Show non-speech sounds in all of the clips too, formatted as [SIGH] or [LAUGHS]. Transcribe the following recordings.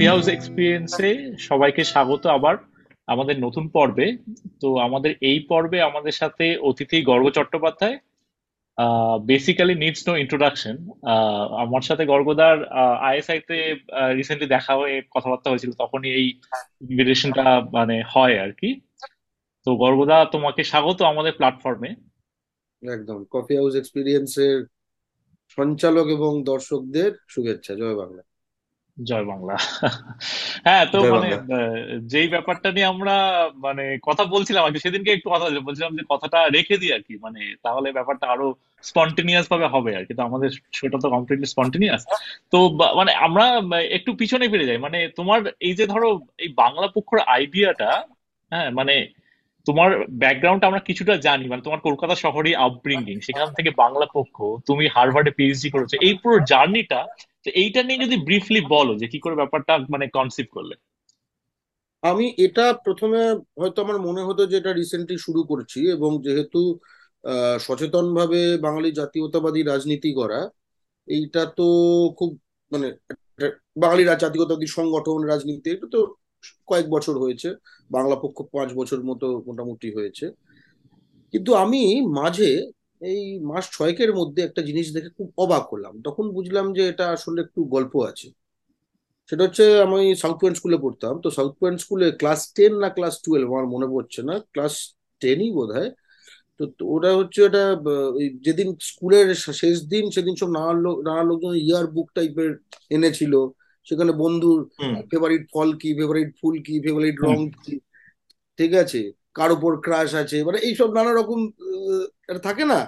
Coffee house এক্সপিরিয়েন্সে সবাইকে স্বাগত আবার আমাদের নতুন পর্বে। তো আমাদের এই পর্বে আমাদের সাথে অতিথি Garga Chattopadhyay. Basically needs no introduction আমার সাথে গর্গদার আইএসআই তে রিসেন্টলি দেখা হয়ে কথাবার্তা হয়েছিল, তখনই এই ইনভিটেশনটা মানে হয় আর কি। তো গর্গদা, তোমাকে স্বাগত আমাদের প্ল্যাটফর্মে একদম। কফি হাউস এক্সপিরিয়েন্সের সঞ্চালক এবং দর্শকদের শুভেচ্ছা। জয় বাংলা। জয় বাংলা। হ্যাঁ তো মানে যেই ব্যাপারটা নিয়ে আমরা মানে কথা বলছিলাম আর কি সেদিনকে একটু কথা বলছিলাম যে কথাটা রেখে দিই আর কি মানে তাহলে ব্যাপারটা আরও স্পন্টেনিয়াস ভাবে হবে আর কি তো আমাদের সেটা তো কমপ্লিটলি স্পন্টেনিয়াস তো মানে আমরা একটু পিছনে ফিরে যাই মানে তোমার এই যে ধরো এই বাংলা পক্ষর আইডিয়াটা হ্যাঁ মানে তোমার ব্যাকগ্রাউন্ড আমরা কিছুটা জানি মানে তোমার কলকাতা শহরে আপব্রিঙ্গিং সেখান থেকে বাংলা পক্ষ তুমি হার্ভার্ডে পিএইচডি করেছ এই পুরো জার্নিটা তো এইটা নিয়ে যদি ব্রিফলি বলো যে কি করে ব্যাপারটা মানে কনসিভ করলে। আমি এটা প্রথমে হয়তো আমার মনে হতো যে এটা রিসেন্টলি শুরু করছি এবং যেহেতু আহ, সচেতনভাবে বাঙালি জাতীয়তাবাদী রাজনীতি করা এইটা তো খুব মানে বাঙালি জাতীয়তাবাদী সংগঠন রাজনীতি এটা তো কয়েক বছর হয়েছে, বাংলা পক্ষ পাঁচ বছর মতো মোটামুটি হয়েছে। কিন্তু আমি মাঝে এই মাস ছয়েকের মধ্যে একটা জিনিস দেখে খুব অবাক হলাম। তখন বুঝলাম যে এটা আসলে একটু গল্প আছে। সেটা হচ্ছে আমি সাউথ পয়েন্ট স্কুলে পড়তাম। তো সাউথ পয়েন্ট স্কুলে ক্লাস টেন না ক্লাস টুয়েলভ আমার মনে পড়ছে না ক্লাস টেনই বোধ হয় তো ওটা হচ্ছে ওটা যেদিন স্কুলের শেষ দিন সেদিন সব নানা লোক নানা লোকজন ইয়ার বুক টাইপের এনেছিল। সেখানে বন্ধুর ফেভারিট ফল কি ফেভারিট ফুল কি ফেভারিট রং কি ঠিক আছে? কার উপর ক্রাশ আছে? মানে এইসব নানা রকম থাকে না?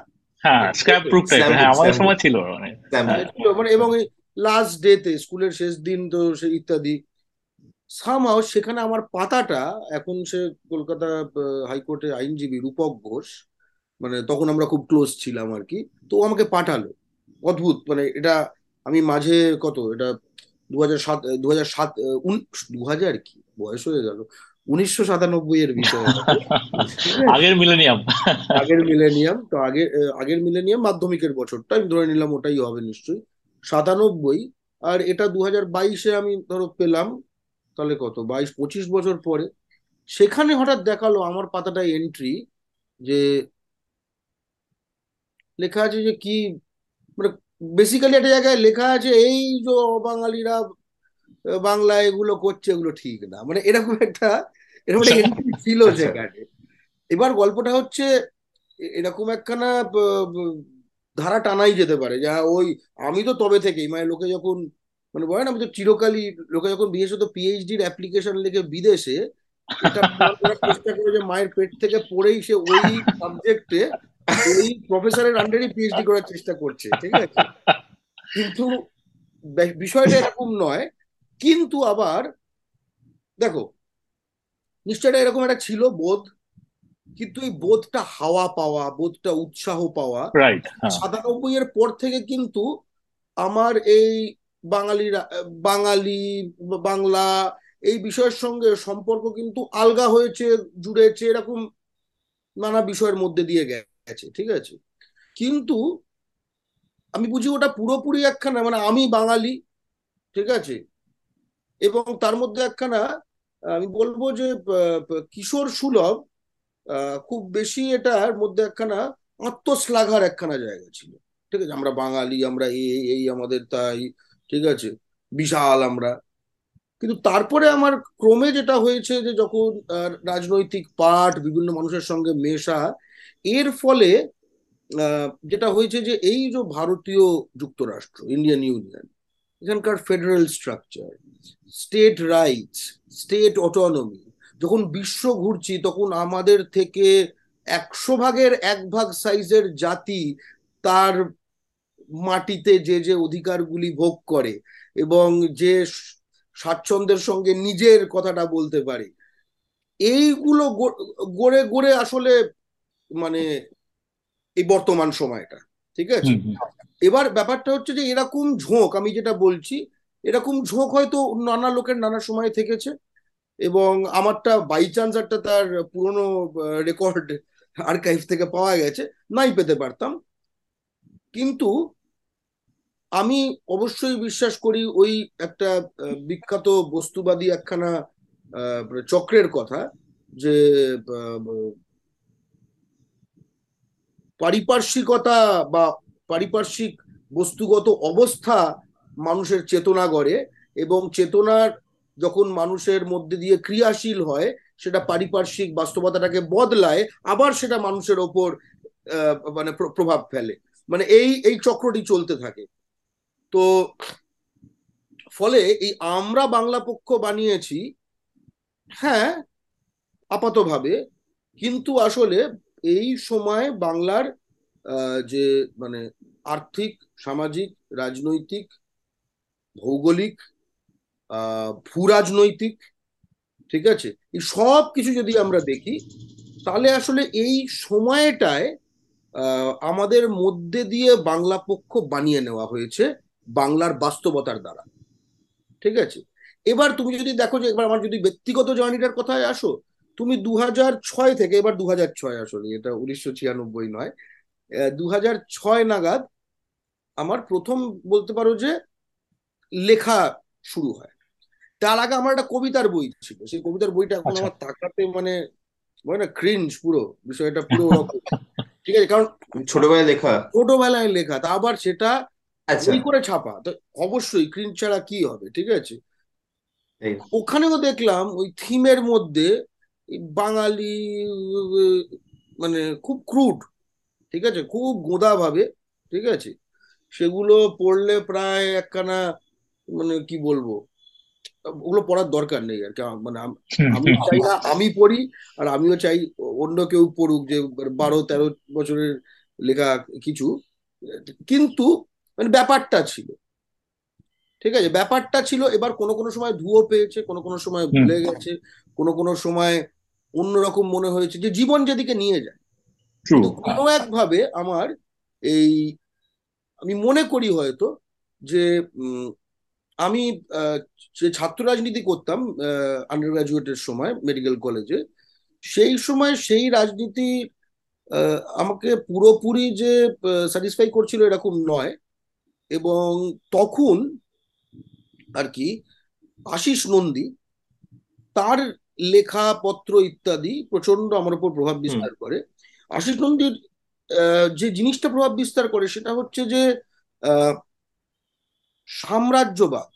হ্যাঁ স্ক্র্যাপ প্রুফ টাইপের হ্যাঁ আমাদের সময় ছিল মানে। হ্যাঁ। ছিল মানে এবং লাস্ট ডেতে স্কুলের শেষ দিন তো সে ইত্যাদি। সামহাও সেখানে আমার পাতাটা এখন সে কলকাতা হাইকোর্টে আইনজীবী রূপক ঘোষ মানে তখন আমরা খুব ক্লোজ ছিলাম আর কি তো আমাকে পাঠালো। অদ্ভুত মানে এটা আমি মাঝে কত এটা দু হাজার সাত দু হাজার সাত দু হাজার কি? বয়স হয়ে গেল। উনিশশো সাতানব্বই এর বিষয়। [LAUGHS] আগের মিলেনিয়াম। [LAUGHS] আগের মিলেনিয়াম তো আগের আগের মিলেনিয়াম মাধ্যমিকের বছরটা আমি ধরে নিলাম ওটাই হবে নিশ্চয়ই। সাতানব্বই আর এটা দু হাজার বাইশে আমি ধরো পেলাম তাহলে কত? বাইশ পঁচিশ বছর পরে। সেখানে হঠাৎ দেখাল আমার পাতাটায় এন্ট্রি যে লেখা আছে যে কি মানে বেসিক্যালি একটা জায়গায় লেখা আছে এই যে বাঙালিরা বাংলা এগুলো করছে এগুলো ঠিক না। মানে এরকম একটা এরকম একটা এন্ট্রি ছিল আচ্ছা। সেখানে। এবার গল্পটা হচ্ছে এরকম একখানা ধারা টানাই যেতে পারে। যা ওই আমি তো তবে থেকেই মানে লোকে যখন মানে বলে না আমি তো চিরকালই লোকে যখন বিশেষত পিএইচডির অ্যাপ্লিকেশন লিখে বিদেশে এটা [LAUGHS] চেষ্টা করে যে মায়ের পেট থেকে পড়েই সে ওই সাবজেক্টে ওই প্রফেসরের আন্ডারই পিএইচডি করার চেষ্টা করছে ঠিক আছে? কিন্তু বিষয়টা এরকম নয় কিন্তু আবার দেখো নিশ্চয়ই এটা এরকম একটা ছিল বোধ কিন্তু এই বোধটা হাওয়া পাওয়া বোধটা উৎসাহ পাওয়া হ্যাঁ। সাতানব্বই এর পর থেকে কিন্তু আমার এই বাঙালিরা বাঙালি বাংলা এই বিষয়ের সঙ্গে সম্পর্ক কিন্তু আলগা হয়েছে জুড়েছে এরকম নানা বিষয়ের মধ্যে দিয়ে গেছে। ঠিক আছে? কিন্তু আমি বুঝি ওটা পুরোপুরি একখানা মানে আমি বাঙালি, ঠিক আছে? এবং তার মধ্যে একখানা, আমি বলব যে কিশোর সুলভ খুব বেশি এটার মধ্যে একখানা আত্মশ্লাঘার একখানা জায়গা ছিল। ঠিক আছে? আমরা বাঙালি, আমরা এই এই আমাদের তাই, ঠিক আছে? বিশাল আমরা। কিন্তু তারপরে আমার ক্রমে যেটা হয়েছে যে, যখন রাজনৈতিক পাঠ, বিভিন্ন মানুষের সঙ্গে মেশা এর ফলে যেটা হয়েছে যে এই যে ভারতীয় যুক্তরাষ্ট্র ইন্ডিয়ান ইউনিয়ন এখানকার federal structure state rights state autonomy যখন বিশ্ব ঘুরছি, তখন আমাদের থেকে একশো ভাগের এক ভাগ সাইজের জাতি তার মাটিতে যে যে অধিকারগুলি ভোগ করে এবং যে স্বাচ্ছন্দ্যের সঙ্গে নিজের কথাটা বলতে পারে, এইগুলো গড়ে গড়ে আসলে মানে এই বর্তমান সময়টা ঠিক আছে? এবার ব্যাপারটা হচ্ছে যে এরকম ঝোঁক আমি যেটা বলছি এরকম ঝোঁক হয়তো নানা লোকের নানা সময় থেকেছে এবং আমারটা বাই চান্স একটা তার পুরনো রেকর্ড আর্কাইভ থেকে পাওয়া গেছে নাই পেতে পারতাম। কিন্তু আমি অবশ্যই বিশ্বাস করি ওই একটা বিখ্যাত বস্তুবাদী একখানা চক্রের কথা যে পারিপার্শ্বিকতা বা পারিপার্শ্বিক বস্তুগত অবস্থা মানুষের চেতনা গড়ে এবং চেতনার যখন মানুষের মধ্যে দিয়ে ক্রিয়াশীল হয়, সেটা পারিপার্শ্বিক বাস্তবতাটাকে বদলায়, আবার সেটা মানুষের ওপর মানে প্রভাব ফেলে। মানে এই এই চক্রটি চলতে থাকে। তো ফলে এই আমরা বাংলা পক্ষ বানিয়েছি হ্যাঁ আপাতভাবে, কিন্তু আসলে এই সময় বাংলার যে মানে আর্থিক, সামাজিক, রাজনৈতিক, ভৌগোলিক ভূ রাজনৈতিক ঠিক আছে? এই সব কিছু যদি আমরা দেখি, তাহলে আসলে এই সময়টায় আমাদের মধ্যে দিয়ে বাংলা পক্ষ বানিয়ে নেওয়া হয়েছে বাংলার বাস্তবতার দ্বারা। ঠিক আছে? এবার তুমি যদি দেখো যে, এবার আমার যদি ব্যক্তিগত জার্নিটার কথায় আসো তুমি দু হাজার ছয় থেকে এবার দু ছয় আসলে এটা উনিশশো ছিয়ানব্বই নয় দু হাজার ছয় নাগাদ আমার প্রথম বলতে পারো যে লেখা শুরু হয়। তার আগে আমার একটা কবিতার বই ছিল সেই কবিতার বইটা এখন আচ্ছা। আমার তাকাতে মানে মানে না ক্রিঞ্জ পুরো বিষয়টা পুরো ঠিক আছে কারণ ছোটবেলায় লেখা? ছোটবেলায় লেখা তা আবার সেটা আচ্ছা। করে ছাপা তো অবশ্যই ক্রিঞ্জ ছাড়া কি হবে ঠিক আছে? ওখানেও দেখলাম ওই থিমের মধ্যে বাঙালি মানে খুব ক্রুড ঠিক আছে? খুব গোদা ভাবে ঠিক আছে? সেগুলো পড়লে প্রায় একখানা মানে কি বলব? ওগুলো পড়ার দরকার নেই আর কি। মানে আমি চাই না আমি পড়ি আর আমিও চাই অন্য কেউ পড়ুক যে বারো তেরো বছরের লেখা কিছু। কিন্তু মানে ব্যাপারটা ছিল ঠিক আছে? ব্যাপারটা ছিল এবার কোনো কোনো সময় ধুয়ো পেয়েছে কোনো কোনো সময় ভুলে গেছে কোনো কোনো সময় অন্যরকম মনে হয়েছে যে জীবন যেদিকে নিয়ে যায়। কোনো একভাবে আমার এই আমি মনে করি হয়তো যে আমি যে ছাত্র রাজনীতি করতাম আন্ডার গ্রাজুয়েটের সময় মেডিকেল কলেজে সেই সময় সেই রাজনীতি আমাকে পুরোপুরি যে স্যাটিসফাই করছিল এরকম নয়। এবং তখন আর কি আশিস নন্দী তার লেখা পত্র ইত্যাদি প্রচণ্ড আমার উপর প্রভাব বিস্তার করে। আশিস নন্দীর যে জিনিসটা প্রভাব বিস্তার করে সেটা হচ্ছে যে সাম্রাজ্যবাদ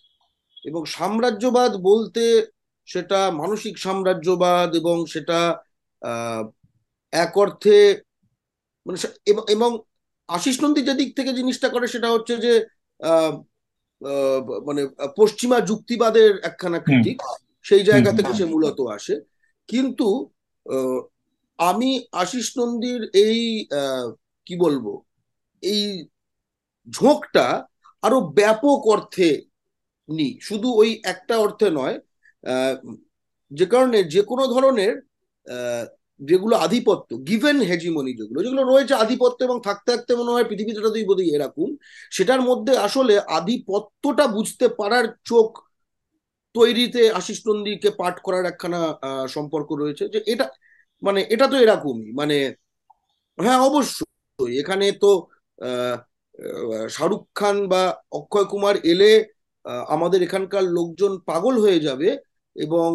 এবং সাম্রাজ্যবাদ বলতে সেটা মানসিক সাম্রাজ্যবাদ এবং সেটা এক অর্থে মানে এবং আশিস নন্দী যে দিক থেকে জিনিসটা করে সেটা হচ্ছে যে মানে পশ্চিমা যুক্তিবাদের একখানা ক্রিটিক সেই জায়গা থেকে সে মূলত আসে। কিন্তু আমি আশিস নন্দীর এই কি বলব এই ঝোঁকটা আরও ব্যাপক অর্থে নি। শুধু ওই একটা অর্থে নয় যে কারণে যে কোনো ধরনের যেগুলো আধিপত্য গিভেন হেজিমনি যেগুলো যেগুলো রয়েছে আধিপত্য এবং থাকতে থাকতে মনে হয় পৃথিবীটা তুই বোধহয় এরকম সেটার মধ্যে আসলে আধিপত্যটা বুঝতে পারার চোখ তৈরিতে আশিস নন্দীকে পাঠ করার একখানা সম্পর্ক রয়েছে যে এটা মানে এটা তো এরকমই মানে হ্যাঁ অবশ্যই এখানে তো শাহরুখ খান বা অক্ষয় কুমার এলে আমাদের এখানকার লোকজন পাগল হয়ে যাবে এবং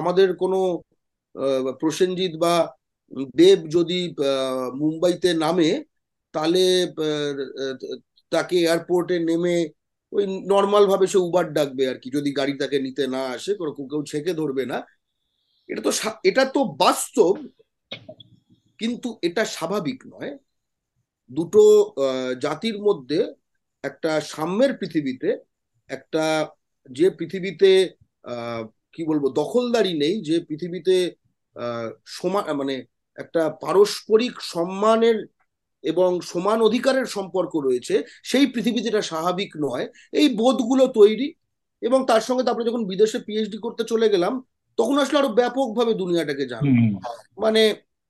আমাদের কোনো প্রসেনজিৎ বা দেব যদি মুম্বাইতে নামে, তাহলে তাকে এয়ারপোর্টে নেমে ওই নর্মাল ভাবে সে উবার ডাকবে আর কি। যদি গাড়ি তাকে নিতে না আসে, কোনো কেউ ছেঁকে ধরবে না। এটা তো এটা তো বাস্তব, কিন্তু এটা স্বাভাবিক নয়। দুটো জাতির মধ্যে একটা সাম্যের পৃথিবীতে, একটা যে পৃথিবীতে কি বলব, দখলদারি নেই, যে পৃথিবীতে সমান মানে একটা পারস্পরিক সম্মানের এবং সমান অধিকারের সম্পর্ক রয়েছে সেই পৃথিবীতে এটা স্বাভাবিক নয়। এই বোধগুলো তৈরি এবং তার সঙ্গে তারপরে যখন বিদেশে পিএইচডি করতে চলে গেলাম তখন আসলে আরও ব্যাপকভাবে দুনিয়াটাকে জানো মানে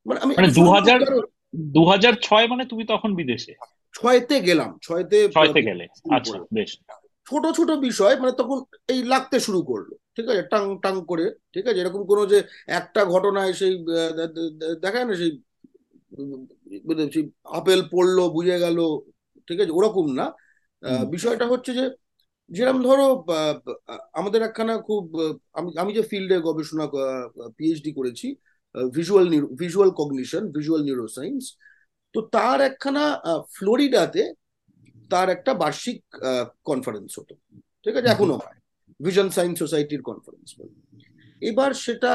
মানে আমি মানে দু হাজার দু হাজার ছয় মানে তুমি তখন বিদেশে? ছয়তে গেলাম ছয়তে ছয়তে গেলে। আচ্ছা বেশ। ছোট ছোট বিষয় মানে তখন এই লাগতে শুরু করল ঠিক আছে? টাং টাং করে ঠিক আছে? এরকম কোনো যে একটা ঘটনায় সেই দেখায় না সেই আপেল পড়ল বুঝে গেল ঠিক আছে? ওরকম না। বিষয়টা হচ্ছে যে যেরকম ধরো আমাদের একখানা খুব আমি আমি যে ফিল্ডে গবেষণা পিএইচডি করেছি visual visual cognition visual neuroscience তো তার একখানা ফ্লোরিডাতে তার একটা বার্ষিক কনফারেন্স হতো। ঠিক আছে? এখনও হয়। ভিশন সায়েন্স সোসাইটির কনফারেন্স এবার সেটা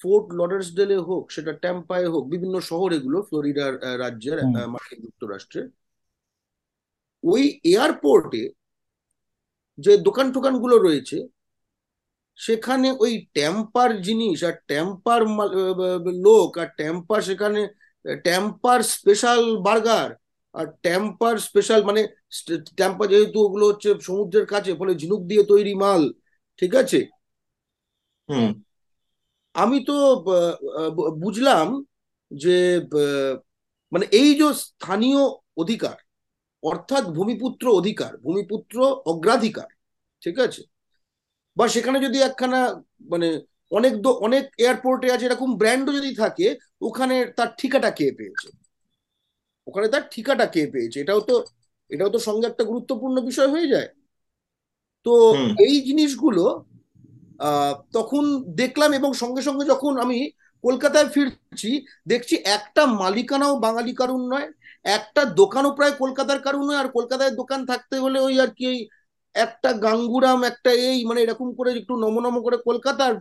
ফোর্ট লডার্সডেলে হোক সেটা ট্যাম্পায় হোক বিভিন্ন শহর এগুলো ফ্লোরিডার রাজ্যের মার্কিন যুক্তরাষ্ট্রে ওই এয়ারপোর্টে যে দোকান টোকানগুলো রয়েছে সেখানে ওই ট্যাম্পার জিনিস আর ট্যাম্পার লোক আর ট্যাম্পার সেখানে ট্যাম্পার স্পেশাল বার্গার আর ট্যাম্পার স্পেশাল মানে ট্যাম্পা যেহেতু ওগুলো হচ্ছে সমুদ্রের কাছে ফলে ঝিনুক দিয়ে তৈরি মাল ঠিক আছে? হুম। আমি তো বুঝলাম যে মানে এই যে স্থানীয় অধিকার অর্থাৎ ভূমিপুত্র অধিকার ভূমিপুত্র অগ্রাধিকার ঠিক আছে? বা সেখানে যদি একখানা মানে অনেক দো- অনেক এয়ারপোর্টে আছে এরকম ব্র্যান্ডও যদি থাকে ওখানে তার ঠিকাটা কে পেয়েছে? ওখানে তার ঠিকাটা কে পেয়েছে? এটাও তো এটাও তো সঙ্গে একটা গুরুত্বপূর্ণ বিষয় হয়ে যায়। তো এই জিনিসগুলো তখন দেখলাম এবং সঙ্গে সঙ্গে যখন আমি কলকাতায় ফিরছি, দেখছি একটা মালিকানাও বাঙালি কারণ নয়, একটা দোকানও প্রায় কলকাতার কারণ নয়, আর কলকাতায় দোকান থাকতে হলে ওই আর কি ওই একটা গাঙ্গুরাম, একটা এই মানে এরকম করে একটু নমনম করে কলকাতার,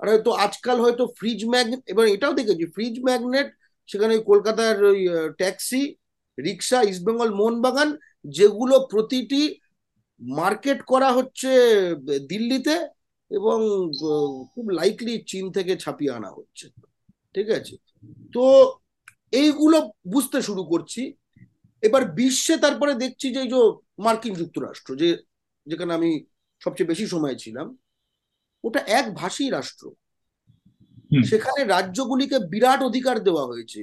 আর হয়তো আজকাল হয়তো ফ্রিজ ম্যাগনেট এবার এটাও দেখেছি ফ্রিজ ম্যাগনেট সেখানে ওই কলকাতার ওই ট্যাক্সি রিক্সা ইস্টবেঙ্গল মোহনবাগান, যেগুলো প্রতিটি মার্কেট করা হচ্ছে দিল্লিতে এবং খুব লাইকলি চীন থেকে ছাপিয়ে আনা হচ্ছে। ঠিক আছে? তো এইগুলো বুঝতে শুরু করছি। এবার বিশ্বে তারপরে দেখছি যে যে মার্কিন যুক্তরাষ্ট্র যে যেখানে আমি সবচেয়ে বেশি সময় ছিলাম ওটা এক ভাষী রাষ্ট্র। সেখানে রাজ্যগুলিকে বিরাট অধিকার দেওয়া হয়েছে।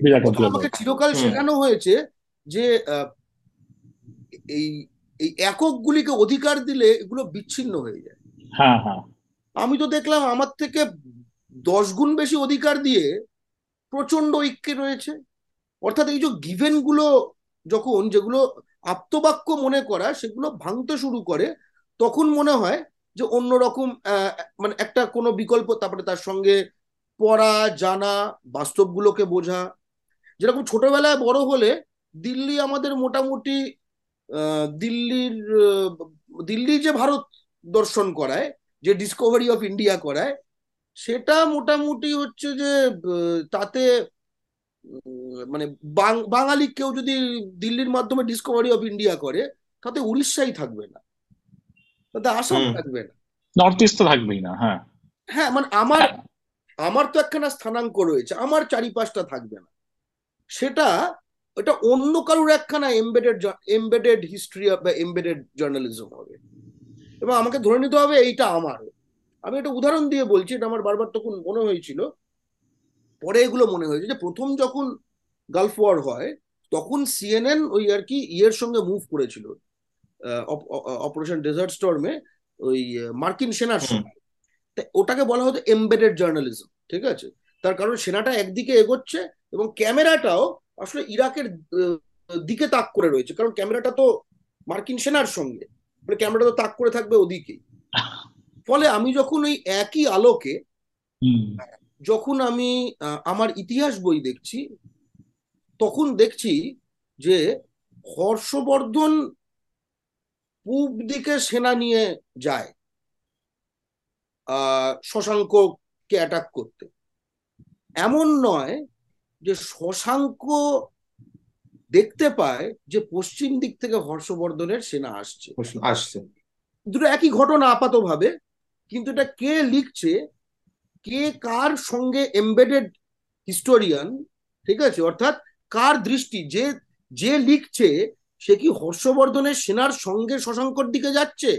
আমাকে চিরকাল শেখানো হয়েছে যে এই এই এককগুলিকে অধিকার দিলে এগুলো বিচ্ছিন্ন হয়ে যায়। হ্যাঁ হ্যাঁ। আমি তো দেখলাম আমার থেকে দশ গুণ বেশি অধিকার দিয়ে প্রচণ্ড ঐক্যে রয়েছে। অর্থাৎ এই যে গিভেনগুলো যখন, যেগুলো আপ্তবাক্য মনে করা, সেগুলো ভাঙতে শুরু করে, তখন মনে হয় যে অন্যরকম মানে একটা কোনো বিকল্প, তারপরে তার সঙ্গে পড়া, জানা, বাস্তবগুলোকে বোঝা। যেরকম ছোটবেলায় বড় হলে দিল্লি আমাদের মোটামুটি দিল্লির দিল্লি যে ভারত দর্শন করায় যে ডিসকভারি অফ ইন্ডিয়া করায় সেটা মোটামুটি হচ্ছে যে তাতে মানে বাঙালি কেউ যদি দিল্লির মাধ্যমে ডিসকভারি অফ ইন্ডিয়া করে তাতে উড়িষ্যাই থাকবে না। তাতে আসাম থাকবে না। নর্থ ইস্ট তো থাকবেই না হ্যাঁ। হ্যাঁ মানে আমার আমার তো একখানা স্থানাঙ্ক রয়েছে আমার চারিপাশটা থাকবে না। সেটা এটা অন্য কারোর একখানা এমবেডেড এমবেডেড হিস্ট্রি বা এমবেডেড জার্নালিজম হবে। এবং আমাকে ধরে নিতে হবে এইটা আমার। আমি একটা উদাহরণ দিয়ে বলছি এটা আমার বারবার তখন মনে হয়েছিল। পরে এগুলো মনে হয়েছে যে প্রথম যখন গালফ ওয়ার হয় তখন সিএনএন ওই আর কি ইয়ের সঙ্গে মুভ করেছিল। অপারেশন ডেজার্ট স্টর্মে ওই মার্কিন সেনার সঙ্গে। ওটাকে বলা হতো এমবেডেড জার্নালিজম ঠিক আছে? তার কারণ সেনাটা একদিকে এগোচ্ছে এবং ক্যামেরাটাও আসলে ইরাকের দিকে তাক করে রয়েছে। কারণ ক্যামেরাটা তো মার্কিন সেনার সঙ্গে। মানে ক্যামেরাটা তো তাক করে থাকবে ওদিকেই। ফলে আমি যখন ওই একই আলোকে যখন আমি আমার ইতিহাস বই দেখছি তখন দেখছি যে হর্ষবর্ধন পূব দিকে সেনা নিয়ে যায় আহ শশাঙ্ককে অ্যাটাক করতে। এমন নয় যে শশাঙ্ক দেখতে পায় যে পশ্চিম দিক থেকে হর্ষবর্ধনের সেনা আসছে। আসছে। দুটো একই ঘটনা আপাতভাবে কিন্তু এটা কে লিখছে কে কার সঙ্গে এমবেডেড হিস্টোরিয়ান ঠিক আছে? অর্থাৎ কার দৃষ্টি যে যে লিখছে সে কি হর্ষবর্ধনের সেনার সঙ্গে শশাঙ্কর দিকে যাচ্ছে?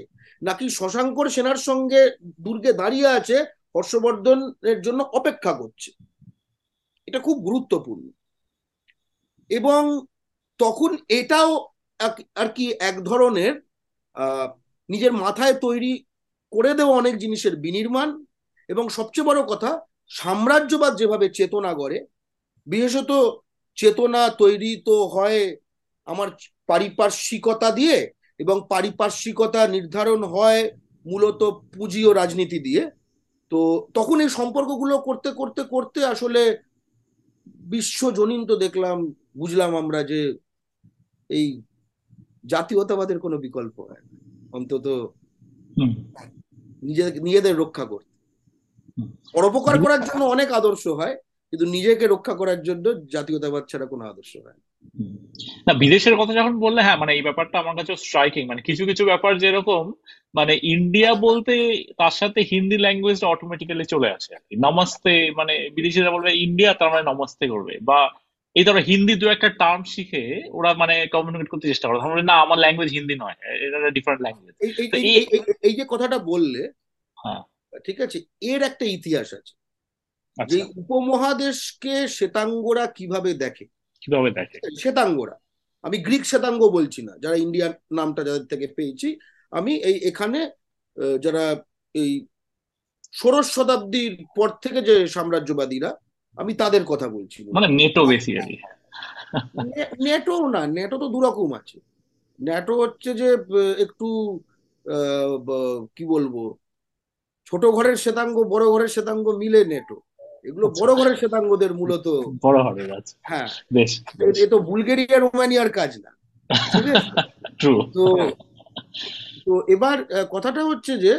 নাকি শশাঙ্কর সেনার সঙ্গে দুর্গে দাঁড়িয়ে আছে হর্ষবর্ধনের জন্য অপেক্ষা করছে? এটা খুব গুরুত্বপূর্ণ। এবং তখন এটাও আর কি এক ধরনের নিজের মাথায় তৈরি করে দেওয়া অনেক জিনিসের বিনির্মাণ এবং সবচেয়ে বড় কথা, সাম্রাজ্যবাদ যেভাবে চেতনা গড়ে, বিশেষত চেতনা তৈরি তো হয় আমার পারিপার্শ্বিকতা দিয়ে এবং পারিপার্শ্বিকতা নির্ধারণ হয় মূলত পুঁজি ও রাজনীতি দিয়ে, তো তখন এই সম্পর্কগুলো করতে করতে করতে আসলে বিশ্বজনীন তো দেখলাম, বুঝলাম আমরা যে এই জাতীয়তাবাদের কোনো বিকল্প হয় অন্তত হুম। নিজে নিজেদের রক্ষা করতে। পরোপকার করার জন্য অনেক আদর্শ হয় কিন্তু নিজেকে রক্ষা করার জন্য জাতীয়তাবাদ ছাড়া কোনো আদর্শ হয় না। না বিদেশের কথা যখন বললে হ্যাঁ মানে এই ব্যাপারটা আমার কাছে স্ট্রাইকিং মানে কিছু কিছু ব্যাপার যেরকম মানে ইন্ডিয়া বলতে তার সাথে হিন্দি ল্যাঙ্গুয়েজটা অটোমেটিক্যালি চলে আসে আর কি। নমস্তে মানে বিদেশিরা বলবে ইন্ডিয়া তার মানে নমস্তে করবে। বা এই ধরো হিন্দি দু একটা টার্ম শিখে ওরা মানে কমিউনিকেট করতে চেষ্টা করে। আমরা না আমার ল্যাঙ্গুয়েজ হিন্দি নয় এটা ডিফারেন্ট ল্যাঙ্গুয়েজ এই যে কথাটা বললে হ্যাঁ। ঠিক আছে এর একটা ইতিহাস আছে। যে আচ্ছা উপমহাদেশকে শ্বেতাঙ্গরা কীভাবে দেখে? কীভাবে দেখে? শ্বেতাঙ্গরা। আমি গ্রিক শ্বেতাঙ্গ বলছি না যারা ইন্ডিয়ান নামটা যাদের থেকে পেয়েছি। আমি এই এখানে যারা এই ষোড়শ শতাব্দীর পর থেকে যে সাম্রাজ্যবাদীরা আমি তাদের কথা বলছি মানে নেটো বেসিক্যালি নেটো না নেটো তো দুরকম আছে। নেটো হচ্ছে যে একটু কি বলব ছোট ঘরের শ্বেতাঙ্গ বড় ঘরের শ্বেতাঙ্গ মিলে নেটো। এগুলো আচ্ছা। বড় ঘরের শ্বেতাঙ্গদের মূলত বড় হবে হ্যাঁ। বেশ এ- তো বুলগেরিয়া রোমানিয়ার কাজ না। [LAUGHS] তো তো এবার কথাটা হচ্ছে যে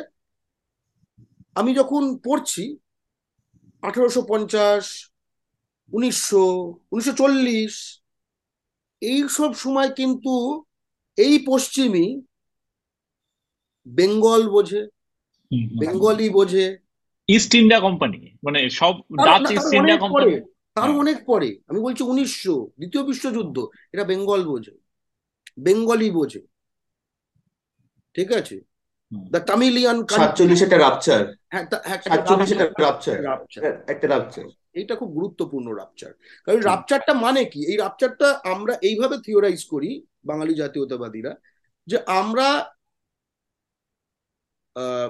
আমি যখন পড়ছি আঠারোশো পঞ্চাশ উনিশশো উনিশশো চল্লিশ এইসব সময় কিন্তু এই পশ্চিমী বেঙ্গল বোঝে বেঙ্গলি বোঝে ইস্ট ইন্ডিয়া কোম্পানি মানে সব ডাচ ইস্ট ইন্ডিয়া অনেক কোম্পানি পরে তার হ্যাঁ। অনেক পরে আমি বলছি উনিশশো দ্বিতীয় বিশ্বযুদ্ধ এটা বেঙ্গল বোঝে বেঙ্গলি বোঝে ঠিক আছে। দ্য তামিলিয়ান সাতচল্লিশ একটা রাপচার হ্যাঁ তা- হ্যাঁ, একটা সাতচল্লিশ একটা রাপচার একটা রাপচার এইটা খুব গুরুত্বপূর্ণ রাপচার কারণ রাপচারটা মানে কি? এই রাপচারটা আমরা এইভাবে থিওরাইজ করি বাঙালি জাতীয়তাবাদীরা যে আমরা আহ,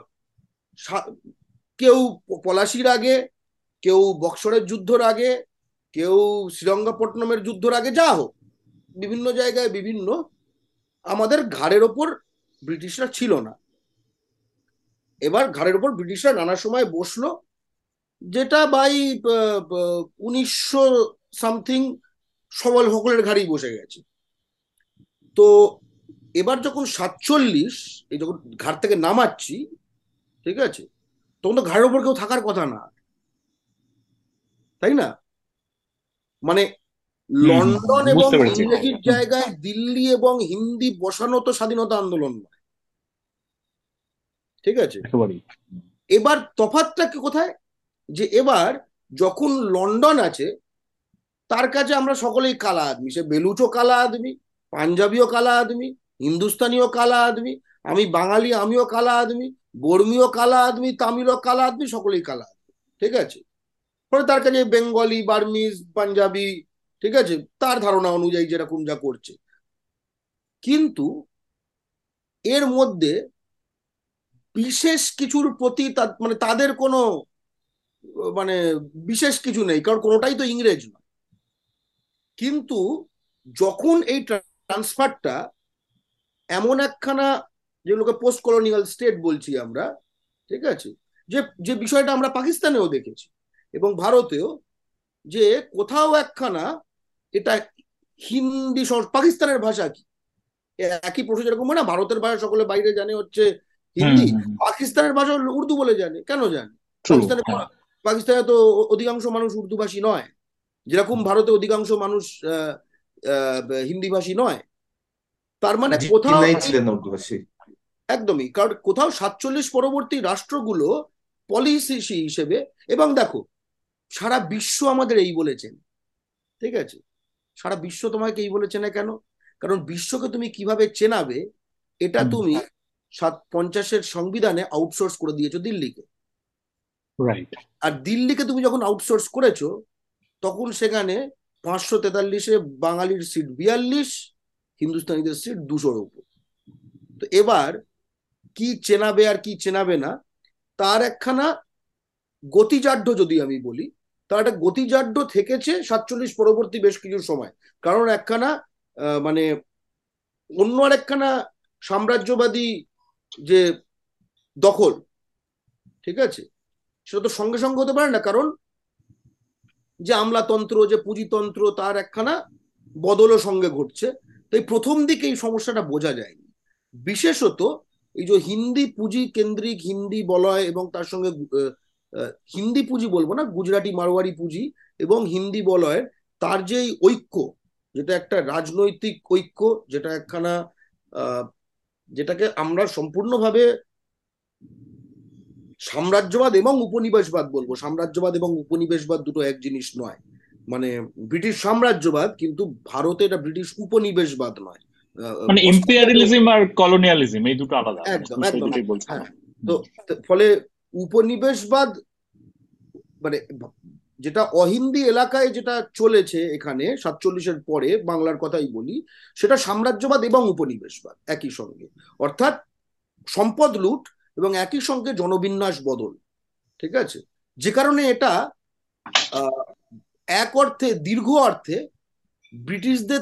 কেউ পলাশির আগে কেউ বক্সরের যুদ্ধর আগে কেউ শ্রীরঙ্গপট্টনমের যুদ্ধর আগে যা হোক বিভিন্ন জায়গায় বিভিন্ন আমাদের ঘাড়ের ওপর ব্রিটিশরা ছিল না। এবার ঘাড়ের ওপর ব্রিটিশরা নানা সময় বসল যেটা বাই উনিশশো সামথিং সবল হকলের ঘাড়েই বসে গেছে। তো এবার যখন সাতচল্লিশ এই যখন ঘাট থেকে নামাচ্ছি ঠিক আছে তখন তো ঘাড়ের ওপর কেউ থাকার কথা না। তাই না? মানে লন্ডন এবং ইংরেজির জায়গায় দিল্লি এবং হিন্দি বসানো তো স্বাধীনতা আন্দোলন নয়। ঠিক আছে? এবার তফাৎটা কি কোথায়? যে এবার যখন লন্ডন আছে তার কাছে আমরা সকলেই কালা আদমি। সে বেলুচও কালা আদমি পাঞ্জাবিও কালা আদমি হিন্দুস্তানিও কালা আদমি আমি বাঙালি আমিও কালা আদমি বর্মীয় কালা আদমি তামিলও কালা আদমি সকলেই কালা আদমি। ঠিক আছে? পরে তার কাছে বেঙ্গলি বার্মিজ পাঞ্জাবি ঠিক আছে? তার ধারণা অনুযায়ী যেরকম যা করছে। কিন্তু এর মধ্যে বিশেষ কিছুর প্রতি মানে তাদের কোনো মানে বিশেষ কিছু নেই, কারণ কোনোটাই তো ইংরেজ নয়। কিন্তু যখন এই ট্রান্সফারটা এমন একখানা যেগুলোকে পোস্ট কলোনিয়াল স্টেট বলছি আমরা, ঠিক আছে? যে যে বিষয়টা আমরা পাকিস্তানেও দেখেছি এবং ভারতেও, যে কোথাও একখানা এটা হিন্দি পাকিস্তানের ভাষা কি? একই প্রশ্ন যেরকম হয় না, ভারতের ভাষা সকলে বাইরে জানে হচ্ছে হিন্দি পাকিস্তানের ভাষা উর্দু বলে জানে। কেন জানে? পাকিস্তানে পাকিস্তানে তো অধিকাংশ মানুষ উর্দুভাষী নয়। যেরকম ভারতে অধিকাংশ মানুষ হিন্দিভাষী নয়। তার মানে কোথাও একদমই কারণ কোথাও সাতচল্লিশ পরবর্তী রাষ্ট্রগুলো পলিসি হিসেবে এবং দেখো সারা বিশ্ব আমাদের এই বলেছেন। ঠিক আছে? সারা বিশ্ব তোমাকে এই বলেছে না কেন? কারণ বিশ্বকে তুমি কীভাবে চেনাবে এটা তুমি সাত পঞ্চাশের সংবিধানে আউটসোর্স করে দিয়েছ দিল্লিকে। আর দিল্লিকে তুমি যখন আউটসোর্স করেছ তখন সেখানে পাঁচশো তেতাল্লিশে বাঙালির সিট বিয়াল্লিশ হিন্দুস্তানিদের সিট দুশোর উপর। তো এবার কি চেনাবে আর কি চেনাবে না তার একখানা গতিজাঢ্য যদি আমি বলি তার একটা গতিজাঢ্য থেকেছে সাতচল্লিশ পরবর্তী বেশ কিছু সময়। কারণ একখানা মানে অন্য আর একখানা সাম্রাজ্যবাদী যে দখল, ঠিক আছে? সেটা তো সঙ্গে সঙ্গে হতে পারে না, কারণ যে আমলাতন্ত্র, যে পুঁজিতন্ত্র, তার একখানা বদলও সঙ্গে ঘটছে। তাই প্রথম দিকে এই সমস্যাটা বোঝা যায়নি। বিশেষত এই যে হিন্দি পুঁজি কেন্দ্রিক হিন্দি বলয় এবং তার সঙ্গে হিন্দি পুঁজি বলব না, গুজরাটি মারোয়ারি পুঁজি এবং হিন্দি বলয়ের তার যে ঐক্য, যেটা একটা রাজনৈতিক ঐক্য, যেটা একখানা যেটাকে আমরা সম্পূর্ণভাবে সাম্রাজ্যবাদ এবং উপনিবেশবাদ বলব। সাম্রাজ্যবাদ এবং উপনিবেশবাদ দুটো এক জিনিস নয়। মানে ব্রিটিশ সাম্রাজ্যবাদ কিন্তু ভারতে এটা ব্রিটিশ উপনিবেশবাদ নয়। মানে ইম্পেরিয়ালিজম আর কলোনিয়ালিজম এই দুটো আলাদা। একদম, একদম, হ্যাঁ। তো ফলে উপনিবেশবাদ মানে যেটা অহিন্দি এলাকায় যেটা চলেছে এখানে সাতচল্লিশের পরে বাংলার কথাই বলি, সেটা সাম্রাজ্যবাদ এবং উপনিবেশবাদ, একই সঙ্গে। অর্থাৎ সম্পদ লুট এবং একই সঙ্গে জনবিন্যাস বদল, ঠিক আছে? যে কারণে এটা এক অর্থে, দীর্ঘ অর্থে ব্রিটিশদের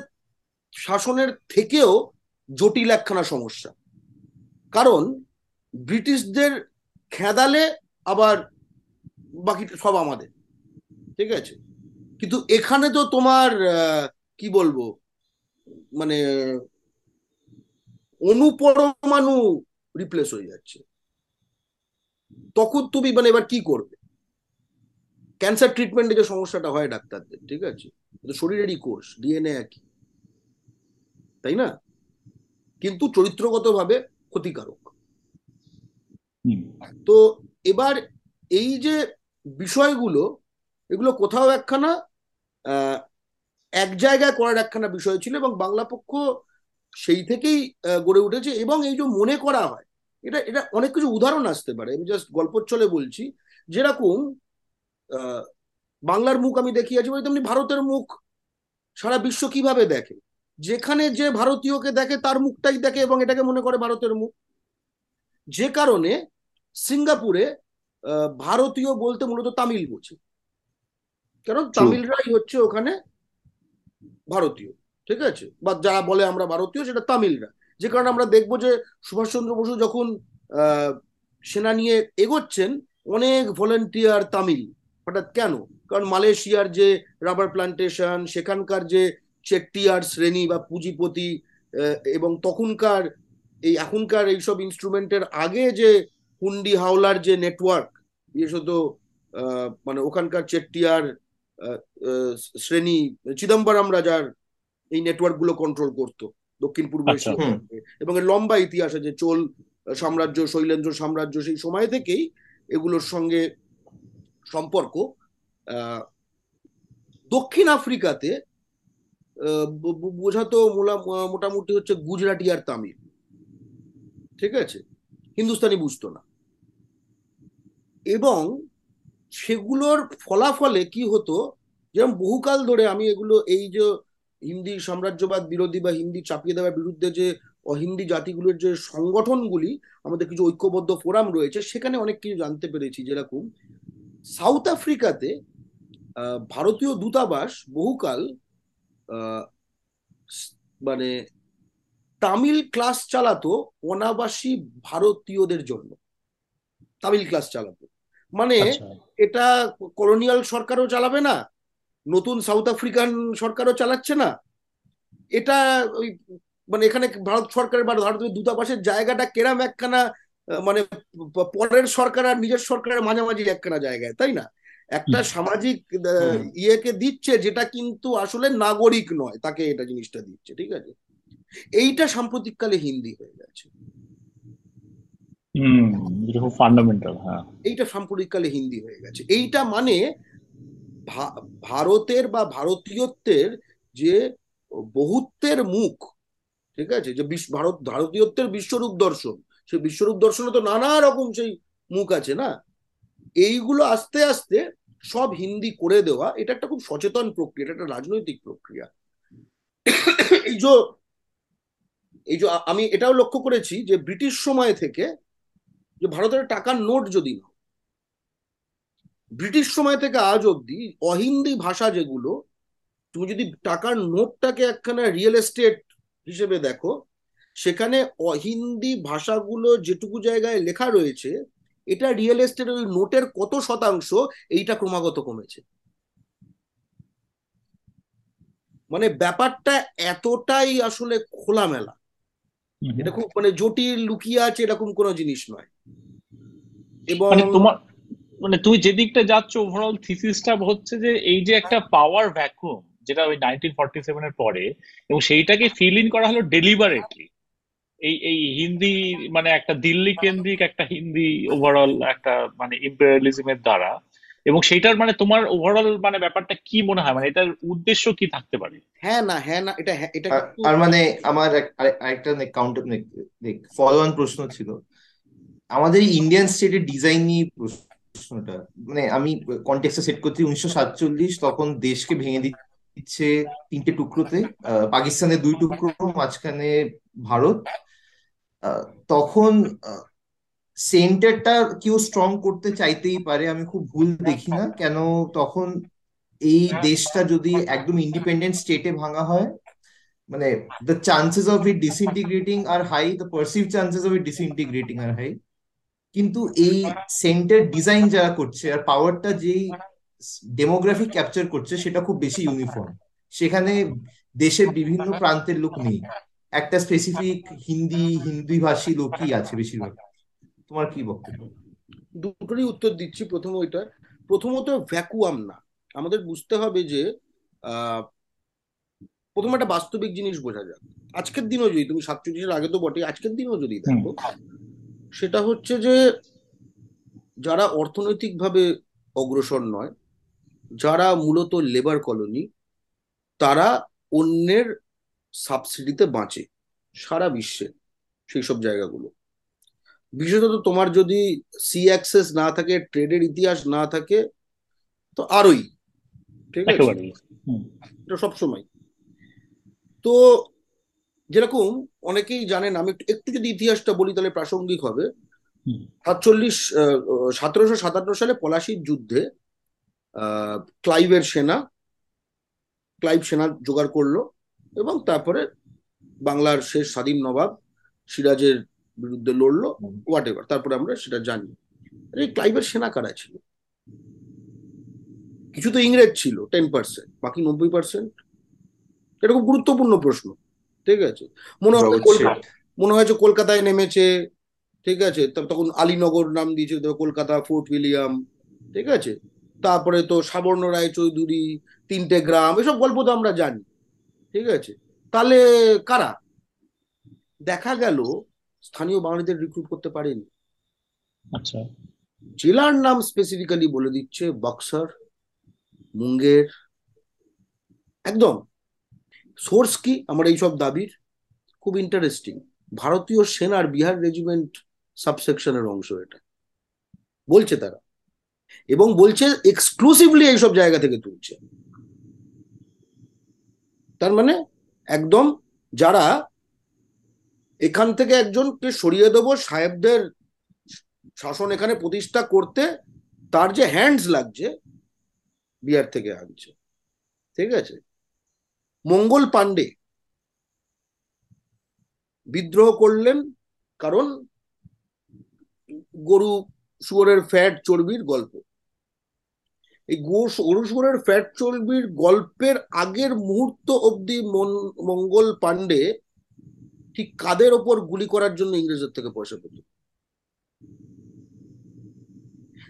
শাসনের থেকেও জটিল একখানা সমস্যা। কারণ ব্রিটিশদের খেদালে আবার বাকি সব আমাদের। ঠিক আছে? কিন্তু এখানে তো তোমার কি বলব? মানে অনুপরমাণু রিপ্লেস হয়ে যাচ্ছে। তখন তুমি মানে এবার কি করবে? ক্যান্সার ট্রিটমেন্টে যে সমস্যাটা হয় ডাক্তারদের ঠিক আছে? শরীরেরই কোষ ডিএনএ একই। তাই না? কিন্তু চরিত্রগতভাবে ক্ষতিকারক। তো এবার এই যে বিষয়গুলো এগুলো কোথাও একখানা এক জায়গায় করার একখানা বিষয় ছিল এবং বাংলা পক্ষ সেই থেকেই গড়ে উঠেছে এবং এই যে মনে করা হয়, এটা এটা অনেক কিছু উদাহরণ আসতে পারে। আমি জাস্ট গল্প চলে বলছি, যেরকম বাংলার মুখ আমি দেখিয়েছি বলে তেমনি ভারতের মুখ সারা বিশ্ব কীভাবে দেখে? যেখানে যে ভারতীয়কে দেখে তার মুখটাই দেখে এবং এটাকে মনে করে ভারতের মুখ। যে কারণে সিঙ্গাপুরে ভারতীয় বলতে মূলত তামিল বোঝে। কারণ তামিলরাই হচ্ছে ওখানে ভারতীয় ঠিক আছে? বা যারা বলে আমরা ভারতীয় সেটা তামিলরা। যে কারণে আমরা দেখব যে সুভাষচন্দ্র বসু যখন সেনা নিয়ে এগোচ্ছেন অনেক ভলেন্টিয়ার তামিল। হঠাৎ কেন? কারণ মালয়েশিয়ার যে রাবার প্লান্টেশন সেখানকার যে চেট্টিয়ার শ্রেণি বা পুঁজিপতি এবং তখনকার এই এখনকার এইসব ইনস্ট্রুমেন্টের আগে যে হুন্ডি হাওলার যে নেটওয়ার্ক বিশেষত মানে ওখানকার চেট্টিয়ার শ্রেণি চিদম্বরম রাজার এই নেটওয়ার্কগুলো কন্ট্রোল করতো দক্ষিণ পূর্ব আচ্ছা। এশিয়া এবং এর লম্বা ইতিহাস আছে চোল সাম্রাজ্য শৈলেন্দ্র সাম্রাজ্য সেই সময় থেকেই এগুলোর সঙ্গে সম্পর্ক। আহ, দক্ষিণ আফ্রিকাতে বোঝাতো মোলা- মোটামুটি হচ্ছে গুজরাটি আর তামিল। ঠিক আছে? হিন্দুস্তানি বুঝতো না। এবং সেগুলোর ফলাফলে কি হতো? যেমন বহুকাল ধরে আমি এগুলো, এই যে হিন্দি সাম্রাজ্যবাদ বিরোধী বা হিন্দি চাপিয়ে দেওয়ার বিরুদ্ধে যে অহিন্দি জাতিগুলোর যে সংগঠনগুলি, আমাদের কিছু ঐক্যবদ্ধ ফোরাম রয়েছে, সেখানে অনেক কিছু জানতে পেরেছি যেরকম সাউথ আফ্রিকাতে ভারতীয় দূতাবাস বহুকাল মানে তামিল ক্লাস চালাতো অনাবাসী ভারতীয়দের জন্য। তামিল ক্লাস চালাতো। মানে আচ্ছা। এটা কলোনিয়াল সরকারও চালাবে না নতুন সাউথ আফ্রিকান সরকারও চালাচ্ছে না। এটা ওই মানে এখানে ভারত সরকারের বা ভারতের দূতাবাসের জায়গাটা কেরাম একখানা মানে পরের সরকার আর নিজের সরকারের মাঝামাঝি একখানা জায়গায় তাই না? একটা সামাজিক ইয়েকে দিচ্ছে যেটা কিন্তু আসলে নাগরিক নয় তাকে এটা জিনিসটা দিচ্ছে ঠিক আছে? এইটা সাম্প্রতিককালে হিন্দি হয়ে গেছে। ফান্ডামেন্টাল হ্যাঁ। এইটা সাম্প্রতিককালে হিন্দি হয়ে গেছে। এইটা মানে ভারতের বা ভারতীয়ত্বের যে বহুত্বের মুখ, ঠিক আছে? যে ভারত, ভারতীয়ত্বের বিশ্বরূপ দর্শন, সেই বিশ্বরূপ দর্শনে তো নানা রকম সেই মুখ আছে না? এইগুলো আস্তে আস্তে সব হিন্দি করে দেওয়া, এটা একটা খুব সচেতন প্রক্রিয়া, এটা একটা রাজনৈতিক প্রক্রিয়া। এই যে এই যে আমি এটাও লক্ষ্য করেছি যে ব্রিটিশ সময় থেকে যে ভারতের টাকার নোট যদি নাও, ব্রিটিশ সময় থেকে আজ অবধি অহিন্দি ভাষা যেগুলো, তুমি যদি টাকার নোটটাকে একখানা রিয়েল এস্টেট হিসেবে দেখো, সেখানে অহিন্দি ভাষাগুলো যেটুকু জায়গায় লেখা রয়েছে, এটা রিয়েল এস্টেট ওই নোটের কত শতাংশ এইটা ক্রমাগত কমেছে মানে ব্যাপারটা এতটাই আসলে খোলামেলা। এটা খুব মানে জটিল লুকিয়ে আছে এরকম কোনো জিনিস নয়। এবং মানে তোমার মানে তুমি যেদিকটা যাচ্ছ ওভারঅল থিসিসটা হচ্ছে যে এই যে একটা পাওয়ার ভ্যাকুয়াম যেটা ওই নাইনটিন ফর্টি সেভেনের পরে এবং সেইটাকে ফিল ইন করা হলো ডেলিভারেটলি এই এই হিন্দি মানে একটা দিল্লি কেন্দ্রিক একটা হিন্দি ওভারঅল একটা মানে ইম্পেরিয়ালিজমের দ্বারা। এবং সেইটার মানে তোমার ওভারঅল মানে ব্যাপারটা কি মনে হয়? মানে এটার উদ্দেশ্য কি থাকতে পারে? হ্যাঁ না হ্যাঁ না এটা হ্যাঁ এটা আর মানে আমার এক- আরে- আরেকটা কাউন্টার ফলো অন প্রশ্ন ছিল। আমাদের ইন্ডিয়ান স্টেটের ডিজাইন নিয়ে প্রশ্নটা মানে আমি কনটেক্সটে সেট করছি উনিশশো সাতচল্লিশ তখন দেশকে ভেঙে দিচ্ছে তিনটে টুকরোতে আহ, পাকিস্তানের দুই টুকরো মাঝখানে ভারত আহ, তখন সেন্টারটা কেউ স্ট্রং করতে চাইতেই পারে আমি খুব ভুল দেখি না। কেন তখন এই দেশটা যদি একদম ইন্ডিপেন্ডেন্ট স্টেটে ভাঙা হয় মানে the chances of it disintegrating are high the perceived chances of it disintegrating আর হাই কিন্তু এই সেন্টার ডিজাইন যারা করছে আর পাওয়ারটা যেই ডেমোগ্রাফিক ক্যাপচার করছে সেটা খুব বেশি ইউনিফর্ম সেখানে দেশের বিভিন্ন প্রান্তের লোক নেই। একটা স্পেসিফিক হিন্দি হিন্দি ভাষী লোকই আছে বেশিরভাগ। তোমার কি বক্তব্য? দুটোরই উত্তর দিচ্ছি প্রথম ওইটা প্রথমত ভ্যাকুয়াম না। আমাদের বুঝতে হবে যে আহ, প্রথম একটা বাস্তবিক জিনিস বোঝা যাক। আজকের দিনও যদি তুমি সাতচল্লিশের আগে তো বটে আজকের দিনও যদি দেখো সেটা হচ্ছে যে যারা অর্থনৈতিকভাবে অগ্রসর নয় যারা মূলত লেবার কলোনি তারা অন্যের সাবসিডিতে বাঁচে সারা বিশ্বে সেই সব জায়গাগুলো। বিশেষত তোমার যদি সি অ্যাক্সেস না থাকে ট্রেডের ইতিহাস না থাকে তো আরোই ঠিক আছে? এটা সবসময় তো যেরকম অনেকেই জানেন আমি একটু যদি ইতিহাসটা বলি তাহলে প্রাসঙ্গিক হবে। সাতচল্লিশ সতেরোশো সাতান্ন সালে পলাশির যুদ্ধে আহ, ক্লাইভের সেনা ক্লাইভ সেনা জোগাড় করল এবং তারপরে বাংলার শেষ স্বাধীন নবাব সিরাজের বিরুদ্ধে লড়লো হোয়াট এভার তারপরে আমরা সেটা জানি। এই ক্লাইভের সেনা কারা ছিল? কিছু তো ইংরেজ ছিল টেন পার্সেন্ট বাকি নব্বই পার্সেন্ট এটা খুব গুরুত্বপূর্ণ প্রশ্ন ঠিক আছে? মনে হয়. মনে হয়েছে কলকাতায় নেমেছে ঠিক আছে? তখন আলীনগর নাম দিয়েছে তো কলকাতা ফোর্ট উইলিয়াম ঠিক আছে? তারপরে তো সাবর্ণ রায় চৌধুরী তিনটে গ্রাম এসব গল্প তো আমরা জানি ঠিক আছে? তাহলে কারা? দেখা গেল স্থানীয় বাঙালিদের রিক্রুট করতে পারেনি। আচ্ছা। জেলার নাম স্পেসিফিক্যালি বলে দিচ্ছে বক্সার মুঙ্গের একদম। সোর্স কি? আমার এইসব দাবির। খুব ইন্টারেস্টিং ভারতীয় সেনার বিহার রেজিমেন্ট সাবসেকশনের অংশ এটা। বলছে তারা। এবং বলছে এক্সক্লুসিভলি এইসব জায়গা থেকে তুলছে। তার মানে একদম যারা এখান থেকে একজনকে সরিয়ে দেবো, সাহেবদের শাসন এখানে প্রতিষ্ঠা করতে তার যে হ্যান্ডস লাগছে, বিহার থেকে আনছে। ঠিক আছে? মঙ্গল পাণ্ডে বিদ্রোহ করলেন কারণ গরু শুয়োরের ফ্যাট চর্বির গল্প। এই গরু শুয়োরের ফ্যাট চর্বির গল্পের আগের মুহূর্ত অবধি মঙ্গল পাণ্ডে ঠিক কাদের ওপর গুলি করার জন্য ইংরেজদের থেকে পয়সা পেত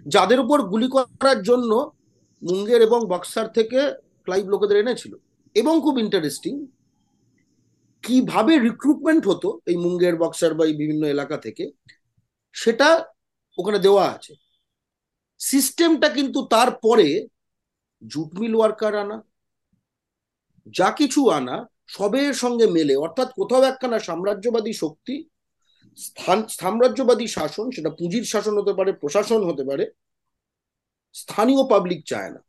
যাদের উপর গুলি করার জন্য মুঙ্গের এবং বক্সার থেকে ক্লাইভ লোকেদের এনেছিল। এবং খুব ইন্টারেস্টিং কীভাবে রিক্রুটমেন্ট হতো এই মুঙ্গের, বক্সার বা এই বিভিন্ন এলাকা থেকে, সেটা ওখানে দেওয়া আছে। সিস্টেমটা কিন্তু তারপরে জুট মিল ওয়ার্কার আনা, যা কিছু আনা সবের সঙ্গে মেলে, অর্থাৎ কোথাও একখানা সাম্রাজ্যবাদী শক্তি, স্থান, সাম্রাজ্যবাদী শাসন, সেটা পুঁজির শাসন হতে পারে, প্রশাসন হতে পারে, স্থানীয় পাবলিক চায় না।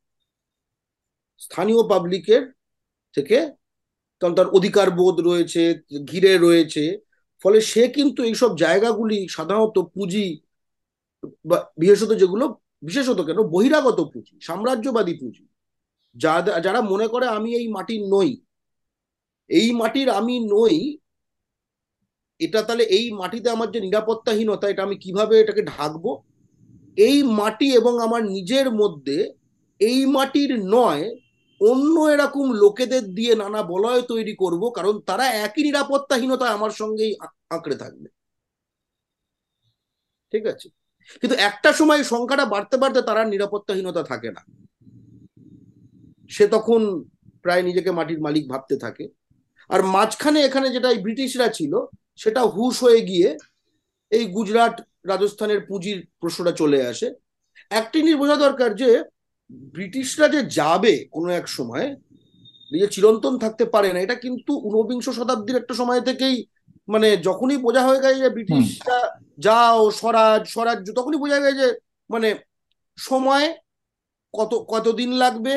স্থানীয় পাবলিকের থেকে তার অধিকার বোধ রয়েছে, ঘিরে রয়েছে, ফলে সে কিন্তু এইসব জায়গাগুলি সাধারণত পুঁজি বা বিশেষত যেগুলো, বিশেষত কেন বহিরাগত পুঁজি, সাম্রাজ্যবাদী পুঁজি। যারা মনে করে আমি এই মাটির নই এই মাটির আমি নই, এটা তাহলে এই মাটিতে আমার যে নিরাপত্তাহীনতা, এটা আমি কীভাবে এটাকে ঢাকবো? এই মাটি এবং আমার নিজের মধ্যে এই মাটির নয়, অন্য এরকম লোকেদের দিয়ে নানা বলয় তৈরি করব, কারণ তারা একই নিরাপত্তাহীনতা আমার সঙ্গেই আঁকড়ে থাকবে। ঠিক আছে? কিন্তু একটা সময় সংখ্যাটা বাড়তে বাড়তে তারা নিরাপত্তাহীনতা থাকে না। সে তখন প্রায় নিজেকে মাটির মালিক ভাবতে থাকে। আর মাঝখানে এখানে যেটা এই ব্রিটিশরা ছিল সেটা হুশ হয়ে গিয়ে এই গুজরাট রাজস্থানের পুঁজির প্রশ্নটা চলে আসে। একটা জিনিস বোঝা দরকার যে ব্রিটিশরা যে যাবে কোনো এক সময় যে চিরন্তন থাকতে পারে না এটা কিন্তু ঊনবিংশ শতাব্দীর একটা সময় থেকেই মানে যখনই বোঝা হয়ে গেছে যে ব্রিটিশরা যাও স্বরাজ স্বরাজ্য তখনই বোঝা গেছে যে মানে সময় কত কতদিন লাগবে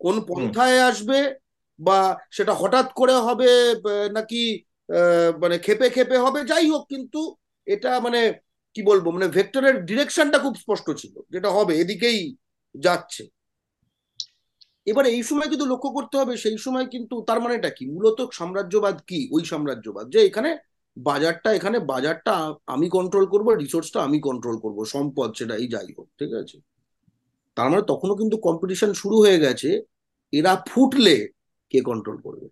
কোন পন্থায় আসবে বা সেটা হঠাৎ করে হবে নাকি মানে খেপে খেপে হবে, যাই হোক, কিন্তু এটা মানে কি বলব মানে ভেক্টরের ডিরেকশনটা খুব স্পষ্ট ছিল, যেটা হবে, এদিকেই যাচ্ছে। এবার এই সময় কিন্তু লক্ষ্য করতে হবে, সেই সময় কিন্তু তার মানেটা কি? মূলত সাম্রাজ্যবাদ কি? ওই সাম্রাজ্যবাদ, যে এখানে বাজারটা এখানে বাজারটা আমি কন্ট্রোল করব রিসোর্সটা আমি কন্ট্রোল করব, সম্পদ সেটা এই যাই হোক, ঠিক আছে? তার মানে তখনও কিন্তু কম্পিটিশন শুরু হয়ে গেছে, এরা ফুটলে কে কন্ট্রোল করবে?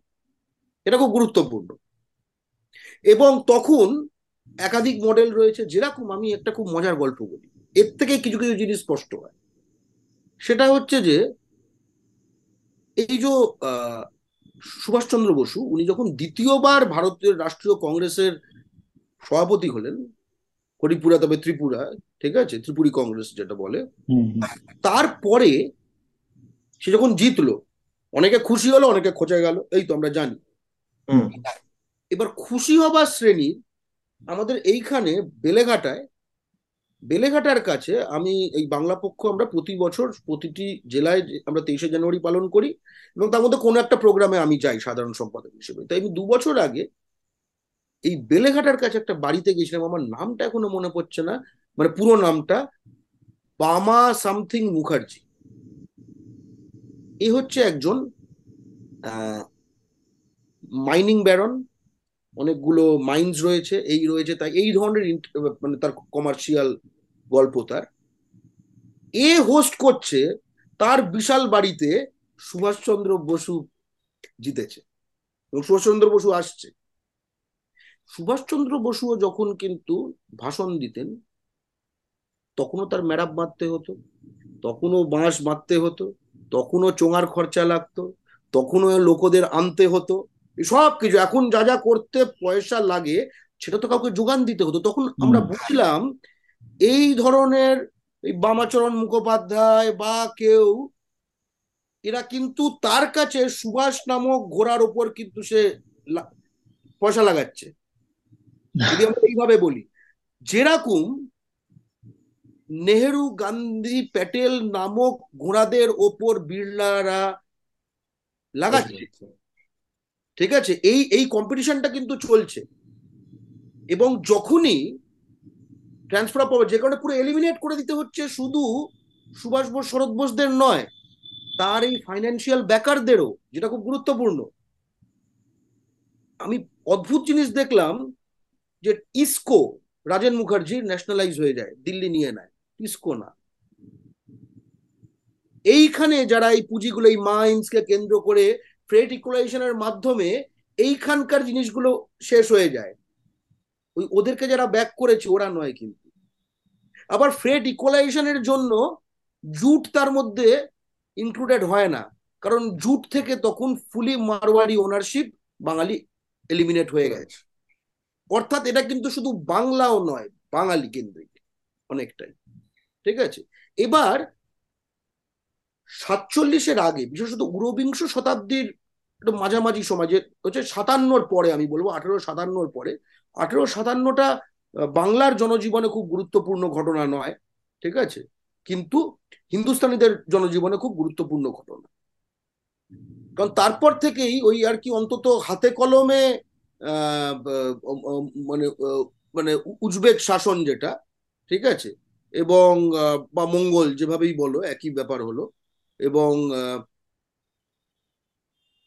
এটা খুব গুরুত্বপূর্ণ। এবং তখন একাধিক মডেল রয়েছে যেরকম আমি একটা খুব মজার গল্প বলি। এর থেকে কিছু কিছু জিনিস স্পষ্ট হয়। সেটা হচ্ছে যে এই যে সুভাষচন্দ্র বসু উনি যখন দ্বিতীয়বার ভারতের রাষ্ট্রীয় কংগ্রেসের সভাপতি হলেন হরিপুরা তবে ত্রিপুরা ঠিক আছে? ত্রিপুরী কংগ্রেস যেটা বলে। তারপরে সে যখন জিতলো অনেকে খুশি হলো অনেকে খোঁচা গেল এই তো আমরা জানি। এবার খুশি হবার শ্রেণির আমাদের এইখানে বেলেঘাটায় বেলেঘাটার কাছে আমি এই বাংলা পক্ষ আমরা প্রতি বছর প্রতিটি জেলায় আমরা তেইশে জানুয়ারি পালন করি এবং তার মধ্যে কোনো একটা প্রোগ্রামে আমি যাই সাধারণ সম্পাদক হিসেবে। তাই আমি দু বছর আগে এই বেলেঘাটার কাছে একটা বাড়িতে গেছিলাম আমার নামটা এখনও মনে পড়ছে না মানে পুরো নামটা বামা সামথিং মুখার্জি। এ হচ্ছে একজন মাইনিং ব্যারন অনেকগুলো মাইন্স রয়েছে, এই রয়েছে তাই, এই ধরনের মানে তার কমার্শিয়াল গল্প তার। এ হোস্ট করছে, তার বিশাল বাড়িতে সুভাষচন্দ্র বসু জিতেছে, এবং সুভাষচন্দ্র বসু আসছে। সুভাষচন্দ্র বসুও যখন কিন্তু ভাষণ দিতেন, তখনও তার ম্যারাপ মারতে হতো, তখনও বাঁশ মারতে হতো তখনও চোঙার খরচা লাগতো তখনও লোকদের আনতে হতো সব কিছু। এখন যা যা করতে পয়সা লাগে সেটা তো কাউকে যোগান দিতে হতো। তখন আমরা বুঝলাম এই ধরনের এই বামাচরণ মুখোপাধ্যায় বা কেউ এরা কিন্তু তার কাছে সুভাষ নামক ঘোড়ার ওপর কিন্তু সে পয়সা লাগাচ্ছে। যদি আমরা এইভাবে বলি যেরকম নেহেরু গান্ধী প্যাটেল নামক ঘোড়াদের ওপর বিড়লারা লাগাচ্ছে। ঠিক আছে? এই এই কম্পিটিশনটা কিন্তু চলছে। এবং যখনই ট্রান্সফার পাবে যে কারণে পুরো এলিমিনেট করে দিতে হচ্ছে শুধু সুভাষ বোস শরৎ বোসদের নয় তার এই ফাইন্যান্সিয়াল ব্যাকারদেরও যেটা খুব গুরুত্বপূর্ণ। আমি অদ্ভুত জিনিস দেখলাম যে ইসকো রাজেন মুখার্জি ন্যাশনালাইজ হয়ে যায় দিল্লি নিয়ে নেয়। না এইখানে যারা এই পুঁজিগুলো, এই মাইন্সকে কেন্দ্র করে ফ্রেড ইকুলাইজেশনের মাধ্যমে এইখানকার জিনিসগুলো শেষ হয়ে যায়। ওই ওদেরকে যারা ব্যাক করেছে, ওরা নয় কিন্তু। আবার ফ্রেড ইকুয়ালাইজেশনের জন্য জুট তার মধ্যে ইনক্লুডেড হয় না। কারণ জুট থেকে তখন fully Marwari ownership Bangali eliminate হয়ে গেছে। অর্থাৎ এটা কিন্তু শুধু বাংলাও নয়, বাঙালি কেন্দ্রিক অনেকটাই। ঠিক আছে? এবার সাতচল্লিশের আগে, বিশেষত ঊনবিংশ শতাব্দীর মাঝামাঝি সমাজে হচ্ছে সাতান্নর পরে আমি বলব আঠেরো সাতান্নর পরে। আঠেরো সাতান্নটা বাংলার জনজীবনে খুব গুরুত্বপূর্ণ ঘটনা নয়, ঠিক আছে? কিন্তু হিন্দুস্তানিদের জনজীবনে খুব গুরুত্বপূর্ণ ঘটনা। কারণ তারপর থেকেই ওই আর কি অন্তত হাতে কলমে মানে মানে উজবেক শাসন যেটা, ঠিক আছে? এবং বা মঙ্গল যেভাবেই বলো, একই ব্যাপার হলো। এবং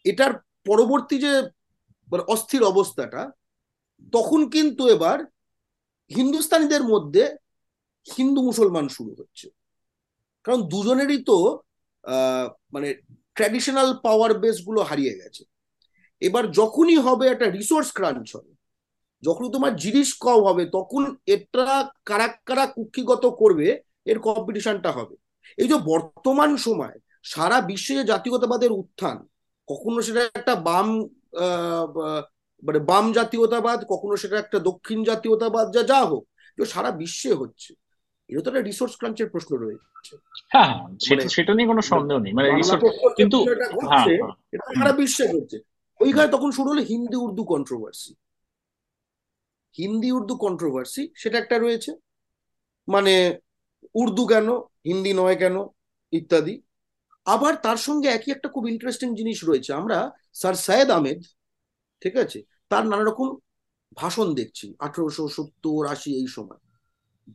এটার পরবর্তী যে মানে অস্থির অবস্থাটা, তখন কিন্তু এবার হিন্দুস্তানিদের মধ্যে হিন্দু মুসলমান শুরু হচ্ছে। কারণ দুজনেরই তো মানে ট্র্যাডিশনাল পাওয়ার বেসগুলো হারিয়ে গেছে। এবার যখনই হবে একটা রিসোর্স ক্রাঞ্চ হবে যখন তোমার জিনিস কম হবে তখন এটা কারা কারা কুক্ষিগত করবে এর কম্পিটিশনটা হবে। এই যে বর্তমান সময় সারা বিশ্বে যে জাতীয়তাবাদের উত্থান কখনো সেটা একটা বাম মানে বাম জাতীয়তাবাদ কখনো সেটা একটা দক্ষিণ জাতীয়তাবাদ যা যা হোক তো সারা বিশ্বে হচ্ছে। এটা তো একটা রিসোর্স ক্রাঞ্চের প্রশ্ন রয়েছে। হ্যাঁ সেটা মানে সেটা নিয়ে কোনো সন্দেহ নেই। মানে যে কিন্তু হ্যাঁ হ্যাঁ। এটা সারা বিশ্বে ঘটছে ওইখানে তখন শুরু হলো হিন্দি উর্দু কন্ট্রোভার্সি হিন্দি উর্দু কন্ট্রোভার্সি সেটা একটা রয়েছে। মানে উর্দু কেন, হিন্দি নয় কেন, ইত্যাদি। আবার তার সঙ্গে একই একটা খুব ইন্টারেস্টিং জিনিস রয়েছে। আমরা স্যার সায়েদ আহমেদ, ঠিক আছে, তার নানা রকম ভাষণ দেখছি, আঠারোশো সত্তর, আশি, এই সময়।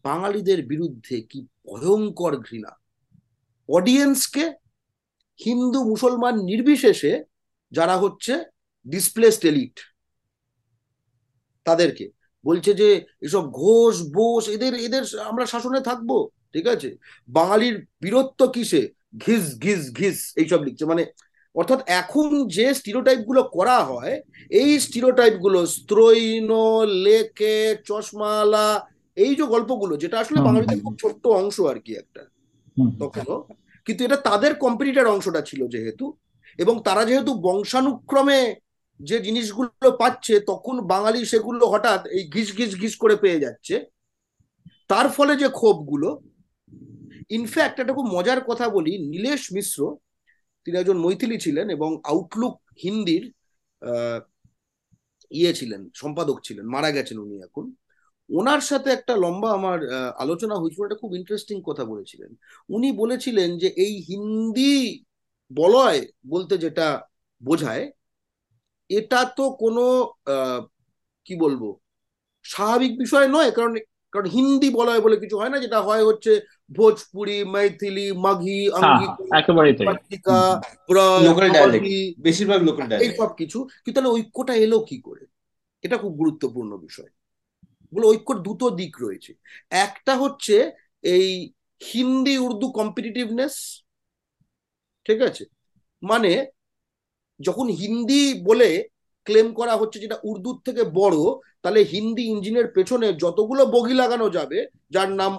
বাঙালিদের বিরুদ্ধে কি ভয়ঙ্কর ঘৃণা। অডিয়েন্সকে হিন্দু মুসলমান নির্বিশেষে যারা হচ্ছে ডিসপ্লেসড এলিট তাদেরকে। বলছে যে এসব ঘোষ বোস এদের এদের আমরা শাসনে থাকব ঠিক আছে? বাঙালির বীরত্ব কিসে? ঘিস ঘিস ঘিস এইসব লিখছে। মানে অর্থাৎ এখন যে স্টিরিওটাইপগুলো করা হয় এই স্টিরিওটাইপগুলো স্ত্রৈন লেকে চশমালা এই যে গল্পগুলো যেটা আসলে বাঙালিদের খুব ছোট্ট অংশ আর কি একটা। তখনও। কিন্তু এটা তাদের কম্পিটিটার অংশটা ছিল যেহেতু এবং তারা যেহেতু বংশানুক্রমে যে জিনিসগুলো পাচ্ছে, তখন বাঙালি সেগুলো হঠাৎ এই ঘিস ঘিস ঘিস করে পেয়ে যাচ্ছে। তার ফলে যে ক্ষোভগুলো ইনফ্যাক্ট একটা খুব মজার কথা বলি, নীলেশ মিশ্র, তিনি একজন মৈথিলি ছিলেন এবং আউটলুক হিন্দির ইয়ে ছিলেন, সম্পাদক ছিলেন, মারা গেছেন উনি এখন। ওনার সাথে একটা লম্বা আমার আলোচনা হয়েছিল, একটা খুব ইন্টারেস্টিং কথা বলেছিলেন। উনি বলেছিলেন যে এই হিন্দি বলয় বলতে যেটা বোঝায় এটা তো কোনো কি বলব স্বাভাবিক বিষয় নয়। কারণ কারণ হিন্দি বলা হয় বলে কিছু হয় না। যেটা হয় হচ্ছে ভোজপুরি মৈথিলি মাঘি পত্রিকা বেশিরভাগ লোকাল এইসব কিছু। কিন্তু তাহলে ঐক্যটা এলো কি করে? এটা খুব গুরুত্বপূর্ণ বিষয়। বলে ঐক্যর দুটো দিক রয়েছে। একটা হচ্ছে এই হিন্দি উর্দু কম্পিটিটিভনেস ঠিক আছে? মানে যখন হিন্দি বলে ক্লেম করা হচ্ছে যেটা উর্দুর থেকে বড়, তাহলে হিন্দি ইঞ্জিনের পেছনে যতগুলো বগি লাগানো যাবে, যার নাম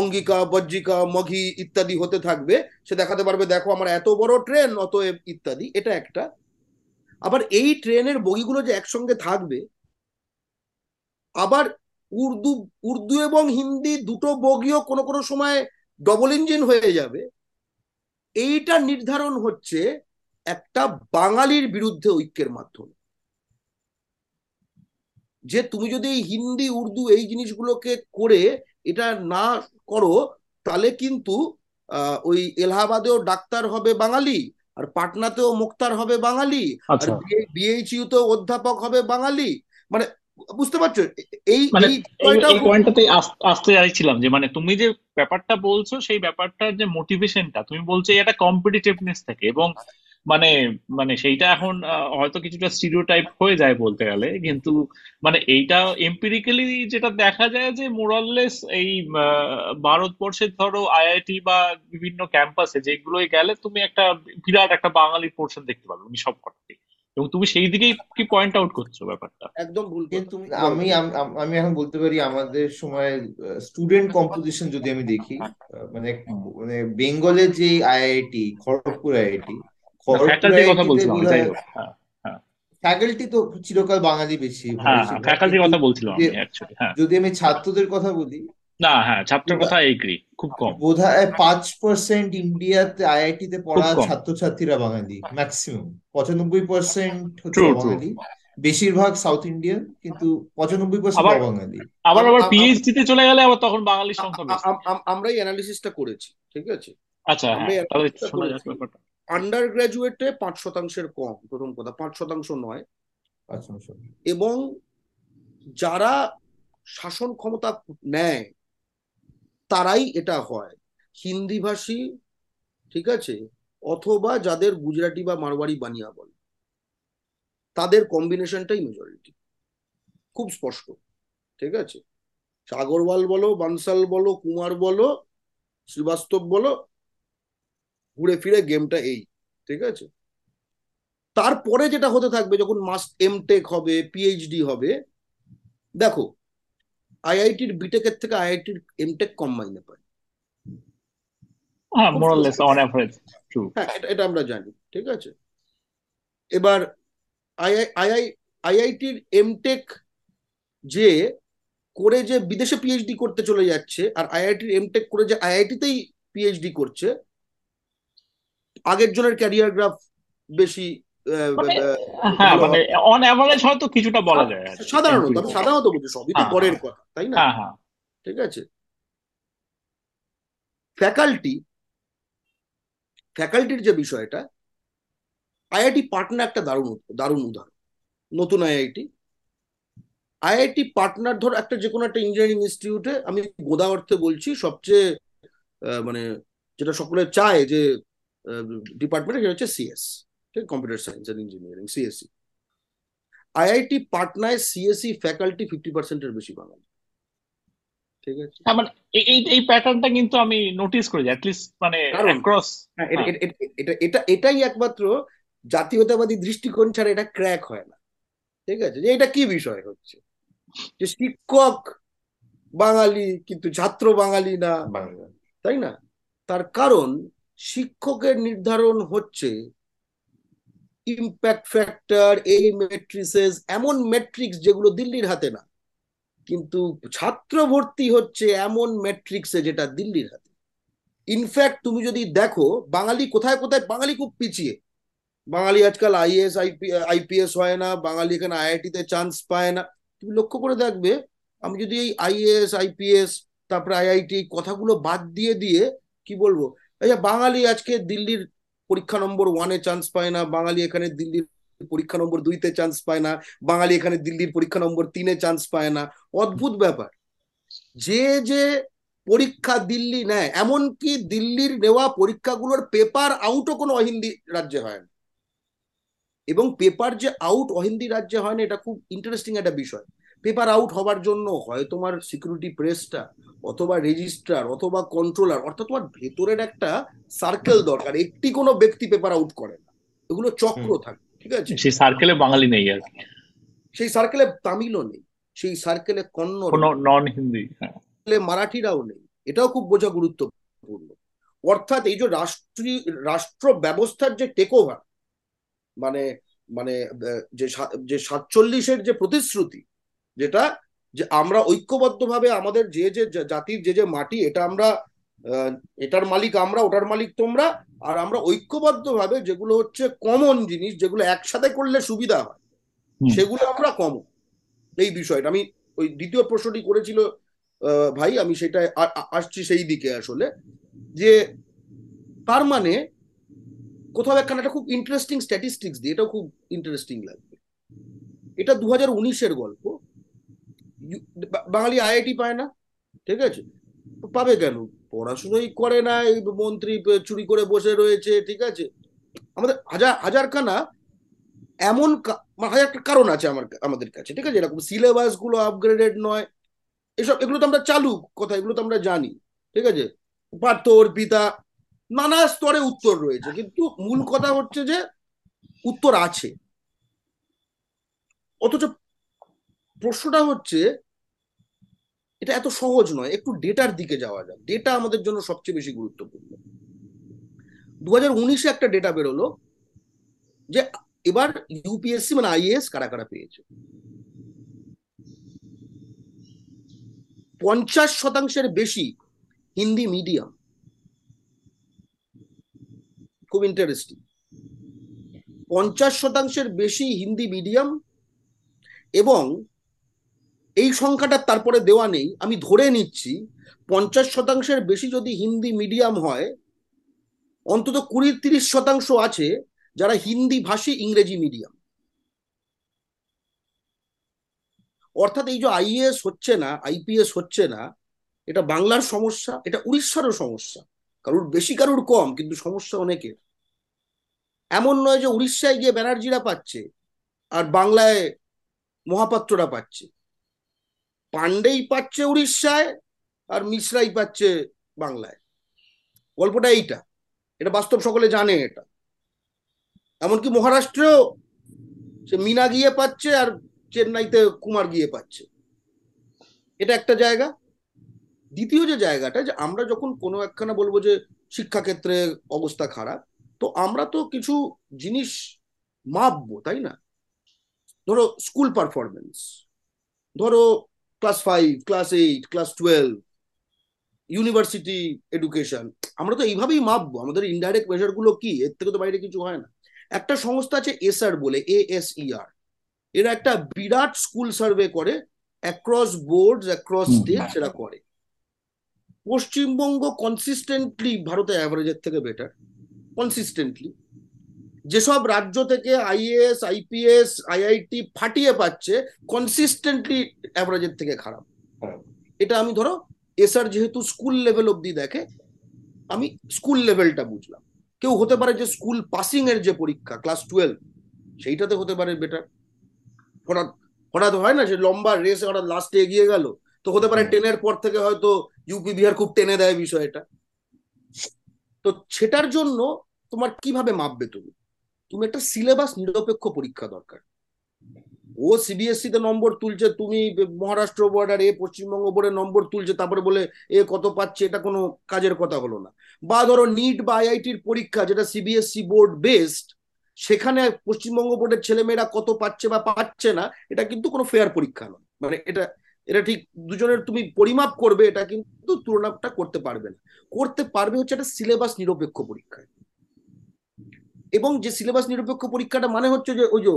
অঙ্গিকা, বজ্জিকা, মঘি ইত্যাদি হতে থাকবে, সে দেখাতে পারবে, দেখো আমার এত বড় ট্রেন অতএব ইত্যাদি, এটা একটা। আবার এই ট্রেনের বগিগুলো যে একসঙ্গে থাকবে, আবার উর্দু উর্দু এবং হিন্দি দুটো বগিও কোনো কোনো সময় ডবল ইঞ্জিন হয়ে যাবে, এইটা নির্ধারণ হচ্ছে একটা বাঙালির বিরুদ্ধে ঐক্যের মাধ্যমে। যে তুমি যদি এই হিন্দি উর্দু এই জিনিসগুলোকে করে এটা না করো তাহলে কিন্তু ওই এলাহাবাদেও ডাক্তার হবে বাঙালি আর পাটনাতেও মুক্তার হবে বাঙালি আর আচ্ছা। বিএইচইউ তেও অধ্যাপক হবে বাঙালি। মানে বুঝতে পারছ? এই মানে পয়েন্টটাতে আসতে চাইছিলাম যে মানে তুমি যে ব্যাপারটা বলছো সেই ব্যাপারটার যে মোটিভেশনটা তুমি বলছো এটা কম্পিটিটিভনেস থেকে এবং মানে মানে সেইটা এখন আহ, হয়তো কিছুটা স্টিরিওটাইপ হয়ে যায় বলতে গেলে কিন্তু মানে এইটা এম্পিরিক্যালি যেটা দেখা যায় যে মোরাললেস এই ভারতবর্ষের ধরো আইআইটি বা বিভিন্ন ক্যাম্পাসে যেগুলোই গেলে তুমি একটা বিরাট একটা বাঙালি পোর্শন দেখতে পাবে উনি সব কটাই এবং তুমি সেই দিকেই কি পয়েন্ট আউট করছ ব্যাপারটা? একদম ভুল কিন্তু আমি আম- এখন বলতে পারি আমাদের সময় স্টুডেন্ট কম্পোজিশন যদি আমি দেখি আহ, মানে মানে বেঙ্গলের যে আইআইটি খড়গপুর আইআইটি ফ্যাকাল্টির কথা বলছিলাম যাই হোক হ্যাঁ ফ্যাকাল্টি তো চিরকাল বাঙালি বেশি ভাবে হ্যাঁ ফ্যাকাল্টির কথা বলছিলাম আমি অ্যাকচুয়ালি হ্যাঁ। যদি আমি ছাত্রদের কথা বলি না হ্যাঁ ছাত্রের কথা এগ্রি খুব কম। বোধ হয় পাঁচ পার্সেন্ট ইন্ডিয়াতে আইআইটিতে খুব পড়া ছাত্রছাত্রীরা বাঙালি ম্যাক্সিমাম পঁচানব্বই পার্সেন্ট হচ্ছে ট্রু বেশিরভাগ সাউথ ইন্ডিয়ান কিন্তু পঁচানব্বই পার্সেন্ট বাঙালি। আবার আবার পিএইচডি তে চলে গেলে আবার তখন বাঙালির সংখ্যা আ- বেশি। আম- আম- আমরা এই অ্যানালিসিসটা করেছি ঠিক আছে? আচ্ছা হ্যাঁ তাহলে শোনা যাক ব্যাপারটা। আন্ডার গ্রাজুয়েটে পাঁচ শতাংশের কম প্রথম কথা পাঁচ শতাংশ নয়। এবং যারা শাসন ক্ষমতা নেয় তারাই এটা হয়। হিন্দিভাষী ঠিক আছে অথবা যাদের গুজরাটি বা মারওয়াড়ি বানিয়া বলে তাদের কম্বিনেশনটাই মেজরিটি খুব স্পষ্ট ঠিক আছে? আগরওয়াল বলো বানসাল বলো কুমার বলো শ্রীবাস্তব বলো ঘুরে ফিরে গেমটা এই ঠিক আছে? তারপরে যেটা হতে থাকবে যখন মাস্ট এম টেক হবে পিএইচডি হবে দেখো আইআইটির বিটেকের থেকে আইআইটির এমটেক কম মাইনে পায়। হ্যাঁ হ্যাঁ এটা আমরা জানি ঠিক আছে? এবার আইআই আইআই আইআইটির এমটেক যে করে যে বিদেশে পিএইচডি করতে চলে যাচ্ছে আর আইআইটির এমটেক করে যে আইআইটিতেই পিএইচডি করছে আগের জনের ক্যারিয়ার গ্রাফ বেশি মানে হ্যাঁ মানে অন অ্যাভারেজ হয়তো কিছুটা বলা যায় সাধারণত আমি সাধারণত বলছি সবই তো হ্যাঁ হ্যাঁ কথা তাই না? ঠিক আছে। ফ্যাকাল্টি ফ্যাকাল্টির যে বিষয়টা আইআইটি পাটনা একটা দারুণ দারুণ উদাহরণ নতুন আইআইটি আইআইটি পাটনার ধর একটা যে কোনো একটা ইঞ্জিনিয়ারিং ইনস্টিটিউটে আমি গোদা অর্থে বলছি সবচেয়ে আহ, মানে যেটা সকলে চায় যে ডিপার্টমেন্ট সেটা হচ্ছে সিএস ঠিক computer science and engineering CSC IIT পাটনায় CSC faculty fifty পার্সেন্টের বেশি বাঙালি ঠিক আছে? হ্যাঁ মানে এই এই এই প্যাটার্নটা কিন্তু আমি নোটিস করেছি অ্যাটলিস্ট মানে হ্যাঁ এটা হ্যাঁ এটা এটা এটা এটাই একমাত্র জাতীয়তাবাদী দৃষ্টিকোণ ছাড়া এটা ক্র্যাক হয় না ঠিক আছে? যে এটা কি বিষয় হচ্ছে? যে শিক্ষক বাঙালি কিন্তু ছাত্র বাঙালি না। তাই না? তার কারণ শিক্ষকের নির্ধারণ হচ্ছে ইম্প্যাক্ট ফ্যাক্টর এই মেট্রিসেস এমন মেট্রিক্স যেগুলো দিল্লির হাতে না। কিন্তু ছাত্র ভর্তি হচ্ছে এমন ম্যাট্রিক্সে যেটা দিল্লির হাতে। ইনফ্যাক্ট তুমি যদি দেখো, বাঙালি কোথায় কোথায়, বাঙালি খুব পিছিয়ে। বাঙালি আজকাল আইএস আইপিএস হয় না, বাঙালি এখানে আইআইটিতে চান্স পায় না। তুমি লক্ষ্য করে দেখবে, আমি যদি এই আইএস আইপিএস তারপরে আইআইটি কথাগুলো বাদ দিয়ে দিয়ে, কি বলব এই যে বাঙালি আজকে দিল্লির পরীক্ষা নম্বর ওয়ানে চান্স পায় না, বাঙালি এখানে দিল্লির পরীক্ষা নম্বর দুইতে চান্স পায় না, বাঙালি এখানে দিল্লির পরীক্ষা নম্বর তিনে চান্স পায় না। অদ্ভুত ব্যাপার। যে যে পরীক্ষা দিল্লি নেয়, এমনকি দিল্লির নেওয়া পরীক্ষাগুলোর পেপার আউটও কোনো অহিন্দি রাজ্যে হয় না। এবং পেপার যে আউট অহিন্দি রাজ্যে হয় না, এটা খুব ইন্টারেস্টিং একটা বিষয়। পেপার আউট হবার জন্য হয় তোমার সিকিউরিটি প্রেসটা অথবা রেজিস্ট্রার অথবা কন্ট্রোলার অর্থাৎ তোমার ভেতরের একটা সার্কেল দরকার। একটি কোনো ব্যক্তি পেপার আউট করে না। এগুলো চক্র থাকে ঠিক আছে? সেই সার্কেলে বাঙালি নেই আর সেই সার্কেলে তামিলও নেই সেই সার্কেলে কন্নড় নন হিন্দি মারাঠিরাও নেই। এটাও খুব বোঝা গুরুত্বপূর্ণ। অর্থাৎ এই যে রাষ্ট্রীয় রাষ্ট্র ব্যবস্থার যে টেক ওভার মানে মানে যে যে সাতচল্লিশের যে প্রতিশ্রুতি যেটা যে আমরা ঐক্যবদ্ধভাবে আমাদের যে যে জাতির যে যে মাটি এটা আমরা এটার মালিক আমরা ওটার মালিক তোমরা আর আমরা ঐক্যবদ্ধভাবে যেগুলো হচ্ছে কমন জিনিস যেগুলো একসাথে করলে সুবিধা হয় সেগুলো আমরা কমন এই বিষয়টা আমি ওই দ্বিতীয় প্রশ্নটি করেছিল আহ, ভাই আমি সেটা আসছি সেই দিকে আসলে যে তার মানে কোথাও একখানে একটা খুব ইন্টারেস্টিং স্ট্যাটিস্টিক্স দিয়ে এটাও খুব ইন্টারেস্টিং লাগবে। এটা দু হাজার উনিশের গল্প। বাঙালি আইআইটি পায় না, ঠিক আছে? পাবে কেন? পড়াশুনোই করে না, এই মন্ত্রী চুরি করে বসে রয়েছে, ঠিক আছে? আমাদের হাজার, হাজারখানা এমন মানে হাজারটা কারণ আছে আমার, আমাদের কাছে, ঠিক আছে? এরকম সিলেবাসগুলো আপগ্রেডেড নয়। এসব, এগুলো তো আমরা চালু কথা, এগুলো তো আমরা জানি, ঠিক আছে? পার্থ অর্পিতা, নানা স্তরে উত্তর রয়েছে, কিন্তু মূল কথা হচ্ছে যে উত্তর আছে। অথচ প্রশ্নটা হচ্ছে, এটা এত সহজ নয়, একটু ডেটার দিকে যাওয়া যাক। ডেটা আমাদের জন্য সবচেয়ে বেশি গুরুত্বপূর্ণ। দু উনিশে একটা ডেটা বেরোলো যে, এবার ইউপিএসসি মানে আইএএস কারা কারা পেয়েছে? পঞ্চাশ শতাংশের বেশি হিন্দি মিডিয়াম খুব ইন্টারেস্টিং পঞ্চাশ শতাংশের বেশি হিন্দি মিডিয়াম এবং এই সংখ্যাটা তারপরে দেওয়া নেই, আমি ধরে নিচ্ছি পঞ্চাশ শতাংশের বেশি যদি হিন্দি মিডিয়াম হয়, অন্তত কুড়ি তিরিশ শতাংশ আছে যারা হিন্দি ভাষী ইংরেজি মিডিয়াম। অর্থাৎ এই যে আইএএস হচ্ছে না, আইপিএস হচ্ছে না, এটা বাংলার সমস্যা, এটা উড়িষ্যারও সমস্যা। কারুর বেশি, কারুর কম, কিন্তু সমস্যা অনেকের। এমন নয় যে উড়িষ্যায় গিয়ে ব্যানার্জিরা পাচ্ছে আর বাংলায় মহাপাত্ররা পাচ্ছে। পান্ডেই পাচ্ছে উড়িষ্যায় আর মিশ্রাই পাচ্ছে বাংলায়। গল্পটা এইটা। এটা বাস্তব সকলে জানে এটা। এমনকি মহারাষ্ট্রেও সে মিনা গিয়ে পাচ্ছে আর চেন্নাইতে কুমার গিয়ে পাচ্ছে। এটা একটা জায়গা। দ্বিতীয় যে জায়গাটা, যে আমরা যখন কোনো একখানা বলব যে শিক্ষাক্ষেত্রে অবস্থা খারাপ, তো আমরা তো কিছু জিনিস মাপবো, তাই না? ধরো স্কুল পারফরমেন্স ধরো class five class eight class twelve university education আমরা তো এইভাবেই মাপবো। আমাদের ইনডাইরেক্ট মেজারগুলো কি? এর থেকে তো বাইরে কিছু হয় না। একটা সংস্থা আছে এসআর বলে এএসইআর এরা একটা বিরাট স্কুল সার্ভে করে অ্যাক্রস বোর্ড অ্যাক্রস স্টেট সেটা করে। পশ্চিমবঙ্গ কনসিস্টেন্টলি ভারতের অ্যাভারেজের থেকে বেটার কনসিস্টেন্টলি যেসব রাজ্য থেকে আইএএস আইপিএস আইআইটি ফাটিয়ে পাচ্ছে কনসিস্টেন্টলি অ্যাভারেজের থেকে খারাপ। হ্যাঁ। এটা আমি ধরো এসআর যেহেতু স্কুল লেভেল অবধি দেখে আমি স্কুল লেভেলটা বুঝলাম। কেউ হতে পারে যে স্কুল পাসিং এর যে পরীক্ষা ক্লাস টুয়েলভ সেইটাতে হতে পারে বেটার হঠাৎ হঠাৎ হয় না যে লম্বা রেস হঠাৎ লাস্টে এগিয়ে গেল তো হতে পারে টেনের পর থেকে হয়তো ইউপি বিহার খুব টেনে দেয় বিষয়টা। তো সেটার জন্য তোমার কীভাবে মাপবে তুমি? তুমি একটা সিলেবাস নিরপেক্ষ পরীক্ষা দরকার। ও সিবিএসসি তে নম্বর তুলছে, তুমি মহারাষ্ট্র বোর্ড আর এ, পশ্চিমবঙ্গ বোর্ডের নম্বর তুলছে, তারপরে বলে এ কত পাচ্ছে, এটা কোনো কাজের কথা হলো না। বা ধরো নিট বা আইআইটির পরীক্ষা যেটা সিবিএসসি বোর্ড বেসড সেখানে পশ্চিমবঙ্গ বোর্ডের ছেলেমেয়েরা কত পাচ্ছে বা পাচ্ছে না, এটা কিন্তু কোনো ফেয়ার পরীক্ষা নয়। মানে এটা এটা ঠিক দুজনের, তুমি পরিমাপ করবে, এটা কিন্তু তুলনাটা করতে পারবে না। করতে পারবে হচ্ছে একটা সিলেবাস নিরপেক্ষ পরীক্ষায়। এবং যে সিলেবাস নিরপেক্ষ পরীক্ষাটা মানে হচ্ছে যে ওই যে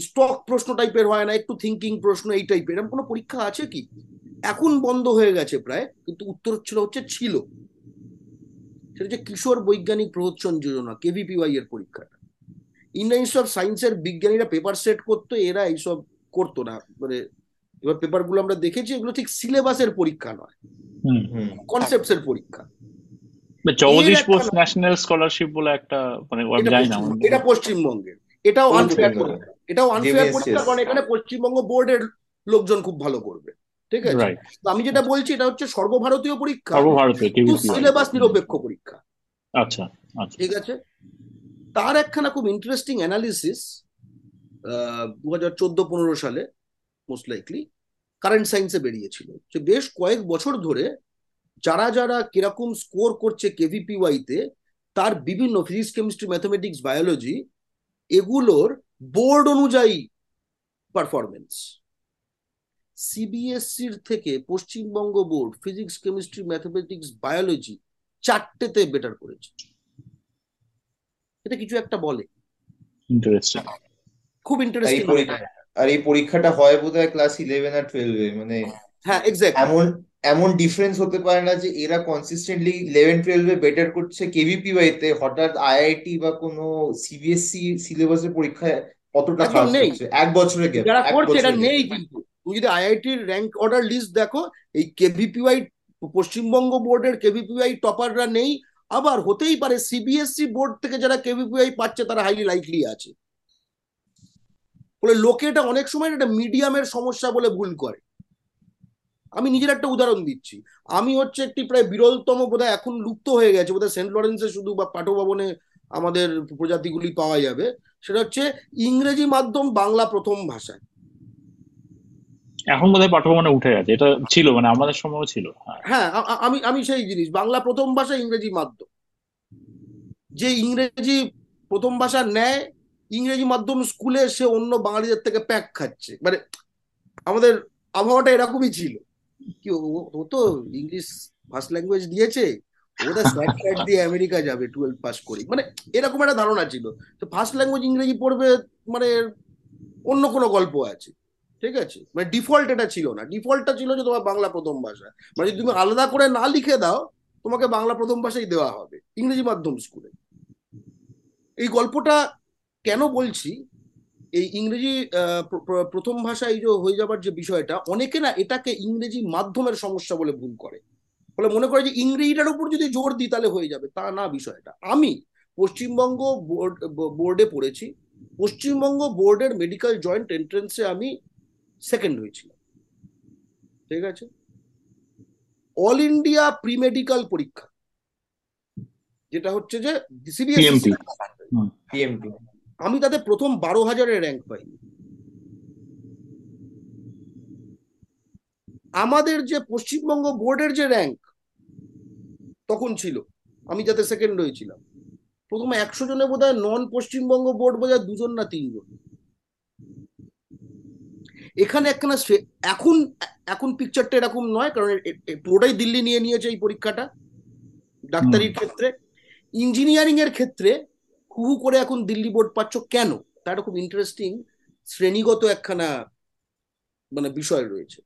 স্টক প্রশ্ন টাইপের হয় না একটু থিঙ্কিং প্রশ্ন এই টাইপের এরকম কোনো পরীক্ষা আছে কি? এখন বন্ধ হয়ে গেছে প্রায় কিন্তু উত্তর ছিল হচ্ছে ছিল। সেটা হচ্ছে কিশোর বৈজ্ঞানিক প্রহসন যোজনা কেভিপিওয়াই এর পরীক্ষাটা। ইন্ডিয়ান ইনস্টিটিউট অফ সায়েন্সের বিজ্ঞানীরা পেপার সেট করতো এরা এইসব করতো না। মানে এবার পেপারগুলো আমরা দেখেছি এগুলো ঠিক সিলেবাসের পরীক্ষা নয়। হুম হুম। কনসেপ্টস এর পরীক্ষা। একটা- বোস ন্যাশনাল স্কলারশিপ বলে একটা মানে জানি না। এটা পশ্চিমবঙ্গের। এটাও আনফেয়ার। এটাও আনফেয়ার পরীক্ষা কারণ এখানে পশ্চিমবঙ্গ বোর্ডের লোকজন খুব ভালো করবে। ঠিক আছে? তো আমি যেটা বলছি এটা হচ্ছে সর্বভারতীয় পরীক্ষা সর্বভারতীয় সিলেবাস নিরপেক্ষ পরীক্ষা। আচ্ছা আচ্ছা। ঠিক আছে? তার একখানা খুব ইন্টারেস্টিং অ্যানালিসিস দু হাজার চোদ্দ পনেরো সালে মোস্ট লাইকলি কারেন্ট সায়েন্সে বেরিয়েছিল। যে বেশ কয়েক বছর ধরে যারা যারা কীরকম স্কোর করছে কেভিপিওয়াইতে তার বিভিন্ন ফিজিক্স কেমিস্ট্রি ম্যাথমেটিক্স বায়োলজি এগুলোর বোর্ড অনুযায়ী পারফরমেন্স সিবিএসসির থেকে Paschimbanga board physics chemistry mathematics biology চারটেতে better করেছে। এটা কিছু একটা বলে। ইন্টারেস্টিং খুব আর এই ইন্টারেস্টিং আর এই পরীক্ষাটা হয় বোধহয় ক্লাস ইলেভেন আর টুয়েলভে মানে হ্যাঁ এক্স্যাক্ট এমন এমন ডিফারেন্স হতে পারে না যে এরা কনসিস্টেন্টলি ইলেভেন টুয়েলভে বেটার করছে। কেভিপিওয়াই তে হঠাৎ আইআইটি বা কোনো সিবিএসসি সিলেবাসের পরীক্ষায় অতটা খারাপ নেই। এক বছরের গ্যাপ যারা করছে এটা নেই কিন্তু। তুমি যদি আইআইটির র্যাঙ্ক অর্ডার লিস্ট দেখো এই কেভিপিওয়াই পশ্চিমবঙ্গ বোর্ডের কেভিপিওয়াই টপাররা নেই। আবার হতেই পারে সিবিএসসি বোর্ড থেকে যারা কেভিপিওয়াই পাচ্ছে তারা হাইলি লাইকলি আছে। বলে লোকে এটা অনেক সময় এটা মিডিয়ামের সমস্যা বলে ভুল করে। আমি নিজের একটা উদাহরণ দিচ্ছি। আমি হচ্ছে একটি প্রায় বিরলতম বোধহয় এখন লুপ্ত হয়ে গেছে বোধহয় সেন্ট লরেন্সে শুধু বা পাঠভবনে আমাদের প্রজাতিগুলি পাওয়া যাবে। সেটা হচ্ছে ইংরেজি মাধ্যম বাংলা প্রথম ভাষায়। এখন বোধহয় পাঠ্যক্রমে উঠে গেছে। এটা ছিল মানে আমাদের সময়ও ছিল। হ্যাঁ। হ্যাঁ আমি আমি সেই জিনিস বাংলা প্রথম ভাষা ইংরেজি মাধ্যম। যে ইংরেজি প্রথম ভাষা নেয় ইংরেজি মাধ্যম স্কুলে সে অন্য বাঙালিদের থেকে প্যাক খাচ্ছে। মানে আমাদের আবহাওয়াটা এরকমই ছিল। কি ও- তো ইংলিশ ফার্স্ট ল্যাঙ্গুয়েজ দিয়েছে, ওটা স্যাট দিয়ে আমেরিকা যাবে টুয়েলভ পাস করে। মানে এরকম একটা ধারণা ছিল। তো ফার্স্ট ল্যাঙ্গুয়েজ ইংরেজি পড়বে মানে অন্য কোনো গল্প আছে। ঠিক আছে? মানে ডিফল্ট এটা ছিল না। ডিফল্টটা ছিল যে তোমার বাংলা প্রথম ভাষা। মানে তুমি আলাদা করে না লিখে দাও, তোমাকে বাংলা প্রথম ভাষাই দেওয়া হবে, ইংরেজি মাধ্যম স্কুলে এই গল্পটা কেন বলছি? এই ইংরেজি প্রথম ভাষা এই যে হয়ে যাবার যে বিষয়টা অনেকে না এটাকে ইংরেজি মাধ্যমের সমস্যা বলে ভুল করে। ফলে মনে করে যে ইংরেজিটার উপর যদি জোর দিই তাহলে হয়ে যাবে তা না বিষয়টা। আমি পশ্চিমবঙ্গ বোর্ড বোর্ডে পড়েছি। পশ্চিমবঙ্গ বোর্ডের মেডিকেল জয়েন্ট এন্ট্রেন্সে আমি সেকেন্ড হয়েছিলাম ঠিক আছে? অল ইন্ডিয়া প্রি মেডিকেল পরীক্ষা যেটা হচ্ছে যে সিবিএসই আমি তাতে প্রথম বারো হাজারের র্যাঙ্ক পাইনি আমাদের যে পশ্চিমবঙ্গ বোর্ডের যে র্যাঙ্ক তখন ছিল। আমি যাতে সেকেন্ড হয়েছিলাম প্রথমে একশো জনে বোধ হয় নন পশ্চিমবঙ্গ বোর্ড বোধ হয় দুজন না তিনজন। এখানে একখানা এখন এখন পিকচারটা এরকম নয় কারণ পুরোটাই দিল্লি নিয়ে নিয়েছে এই পরীক্ষাটা। ডাক্তারির ক্ষেত্রে। ইঞ্জিনিয়ারিং এর ক্ষেত্রে হু হু করে এখন দিল্লি বোর্ড পাচ্ছ কেন? তার খুব ইন্টারেস্টিং শ্রেণীগত একখানা মানে বিষয় রয়েছে।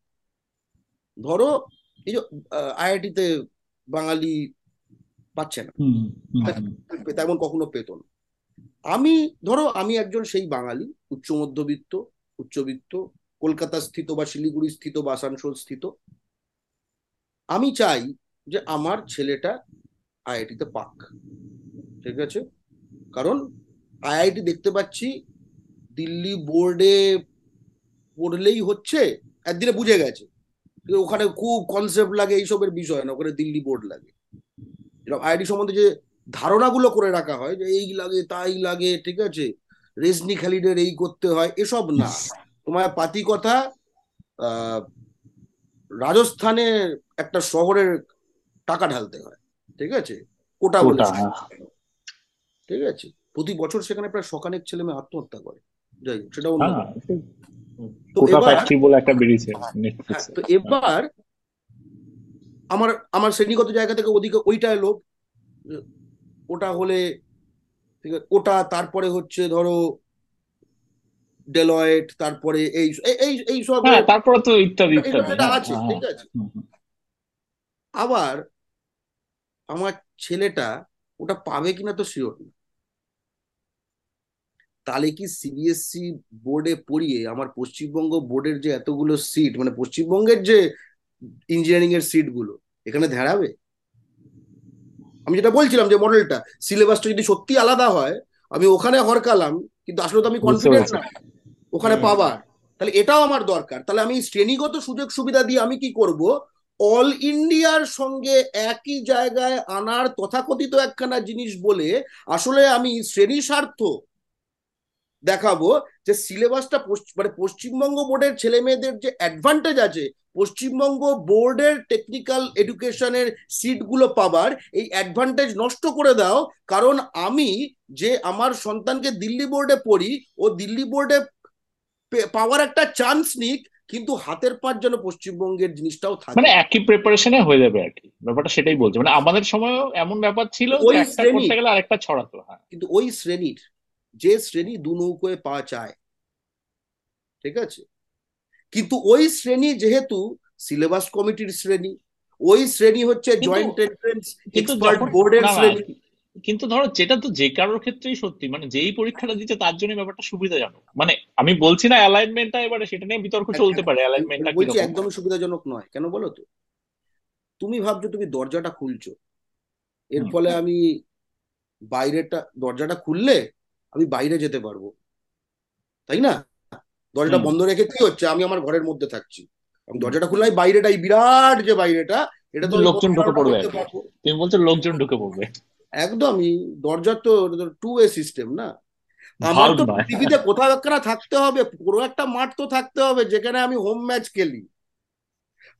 ধরো এই যে আইআইটিতে বাঙালি পাচ্ছে না। তেমন কখনো পেত না। আমি ধরো আমি একজন সেই বাঙালি উচ্চ মধ্যবিত্ত উচ্চবিত্ত কলকাতা স্থিত বা শিলিগুড়ি স্থিত বা আসানসোল স্থিত। আমি চাই যে আমার ছেলেটা আইআইটিতে পাক। ঠিক আছে? কারণ আইআইটি দেখতে পাচ্ছি দিল্লি বোর্ডে পড়লেই হচ্ছে একদিনে বুঝে গেছে। ওখানে খুব কনসেপ্ট লাগে এইসবের বিষয় না ওখানে দিল্লি বোর্ড লাগে। এরকম আইআইটি সম্বন্ধে যে ধারণাগুলো করে রাখা হয় যে এই লাগে তাই লাগে ঠিক আছে? রেজনি খালিদের এই করতে হয় এসব না। তোমার পাতি কথা আহ, রাজস্থানের একটা শহরের টাকা ঢালতে হয় ঠিক আছে? কোটা বলে হ্যাঁ। ঠিক আছে? প্রতি বছর সেখানে প্রায় শখানেক ছেলে মেয়ে আত্মহত্যা করে। যাই হোক, সেটা অন্য হ্যাঁ। তো এবার বেরিয়েছে হ্যাঁ, তো এবার আমার আমার শ্রেণীগত জায়গা থেকে ওদিকে ওইটাই লোভ যে ওটা হলে ঠিক আছে ওটা তারপরে হচ্ছে ধরো ডেলয়েট তারপরে এই এই- এই সব হ্যাঁ তারপরে তো ইত্যাদি ইত্যাদি। হ্যাঁ, আছে হ্যাঁ, ঠিক আছে। আবার আমার ছেলেটা ওটা পাবে কিনা তো শিওর না। তাহলে কি সিবিএসসি বোর্ডে পড়িয়ে আমার পশ্চিমবঙ্গ বোর্ডের যে এতগুলো সিট মানে পশ্চিমবঙ্গের যে ইঞ্জিনিয়ারিং এর সিটগুলো এখানে ধারাবে আমি যেটা বলছিলাম যে মডেলটা সিলেবাসটা যদি সত্যি আলাদা হয় আমি ওখানে হরকালাম কিন্তু আসলে তো আমি বুঝতে কনফিডেন্ট না ওখানে পাবার তাহলে এটাও আমার দরকার। তাহলে আমি শ্রেণীগত সুযোগ সুবিধা দিয়ে আমি কি করব? অল ইন্ডিয়ার সঙ্গে একই জায়গায় আনার তথাকথিত একখানা জিনিস বলে আসলে আমি শ্রেণি স্বার্থ দেখাবো যে সিলেবাসটা মানে পশ্চিমবঙ্গ বোর্ডের ছেলে মেয়েদের যে অ্যাডভান্টেজ আছে, পশ্চিমবঙ্গ বোর্ডের টেকনিক্যাল এডুকেশনের সিটগুলো পাবার, এই অ্যাডভান্টেজ নষ্ট করে দাও। কারণ আমি যে আমার সন্তানকে দিল্লি বোর্ডে পড়ি, ও দিল্লি বোর্ডে পাওয়ার একটা চান্স নিক কিন্তু হাতের পাঁচ যেন পশ্চিমবঙ্গের জিনিসটাও থাকে। মানে একই প্রিপারেশনে হয়ে যাবে আর কি ব্যাপারটা সেটাই বলছে। মানে আমাদের সময়ও এমন ব্যাপার ছিল ওই শ্রেণি। গেলে আরেকটা ছড়াতো হ্যাঁ। কিন্তু ওই শ্রেণির যে শ্রেণি দু নৌকোয় পা চায় ঠিক আছে? কিন্তু ওই শ্রেণি যেহেতু সিলেবাস কমিটির শ্রেণি ওই শ্রেণি হচ্ছে জয়েন্ট এন্ট্রেন্স এক্সপার্ট বোর্ডের শ্রেণি। কিন্তু ধরো যেটা তো যে কারোর ক্ষেত্রেই সত্যি মানে যেই পরীক্ষাটা দিচ্ছে তার জন্য ব্যাপারটা সুবিধাজনক। মানে আমি বলছি না অ্যালাইনমেন্টটা এবারে সেটা নিয়ে বিতর্ক চলতে পারে অ্যালাইনমেন্টটা বলছি একদমই সুবিধাজনক নয়। কেন বলো তো? তুমি ভাবছ তুমি দরজাটা খুলছো। এর ফলে আমি বাইরেটা দরজাটা খুললে আমি বাইরে যেতে পারব। তাই না? দরজাটা বন্ধ রেখে কি হচ্ছে? আমি আমার ঘরের মধ্যে থাকছি। দরজাটা খুললে আমি বাইরেটা এই বিরাট যে বাইরেটা এটা তো লোকজন ঢুকে পড়বে। তুমি বলছো লোকজন ঢুকে পড়বে। একদমই দরজার তো টু ওয়ে সিস্টেম না? আমার তো পৃথিবীতে কোথাও একটা থাকতে হবে পুরো একটা মাঠ তো থাকতে হবে যেখানে আমি হোম ম্যাচ খেলি।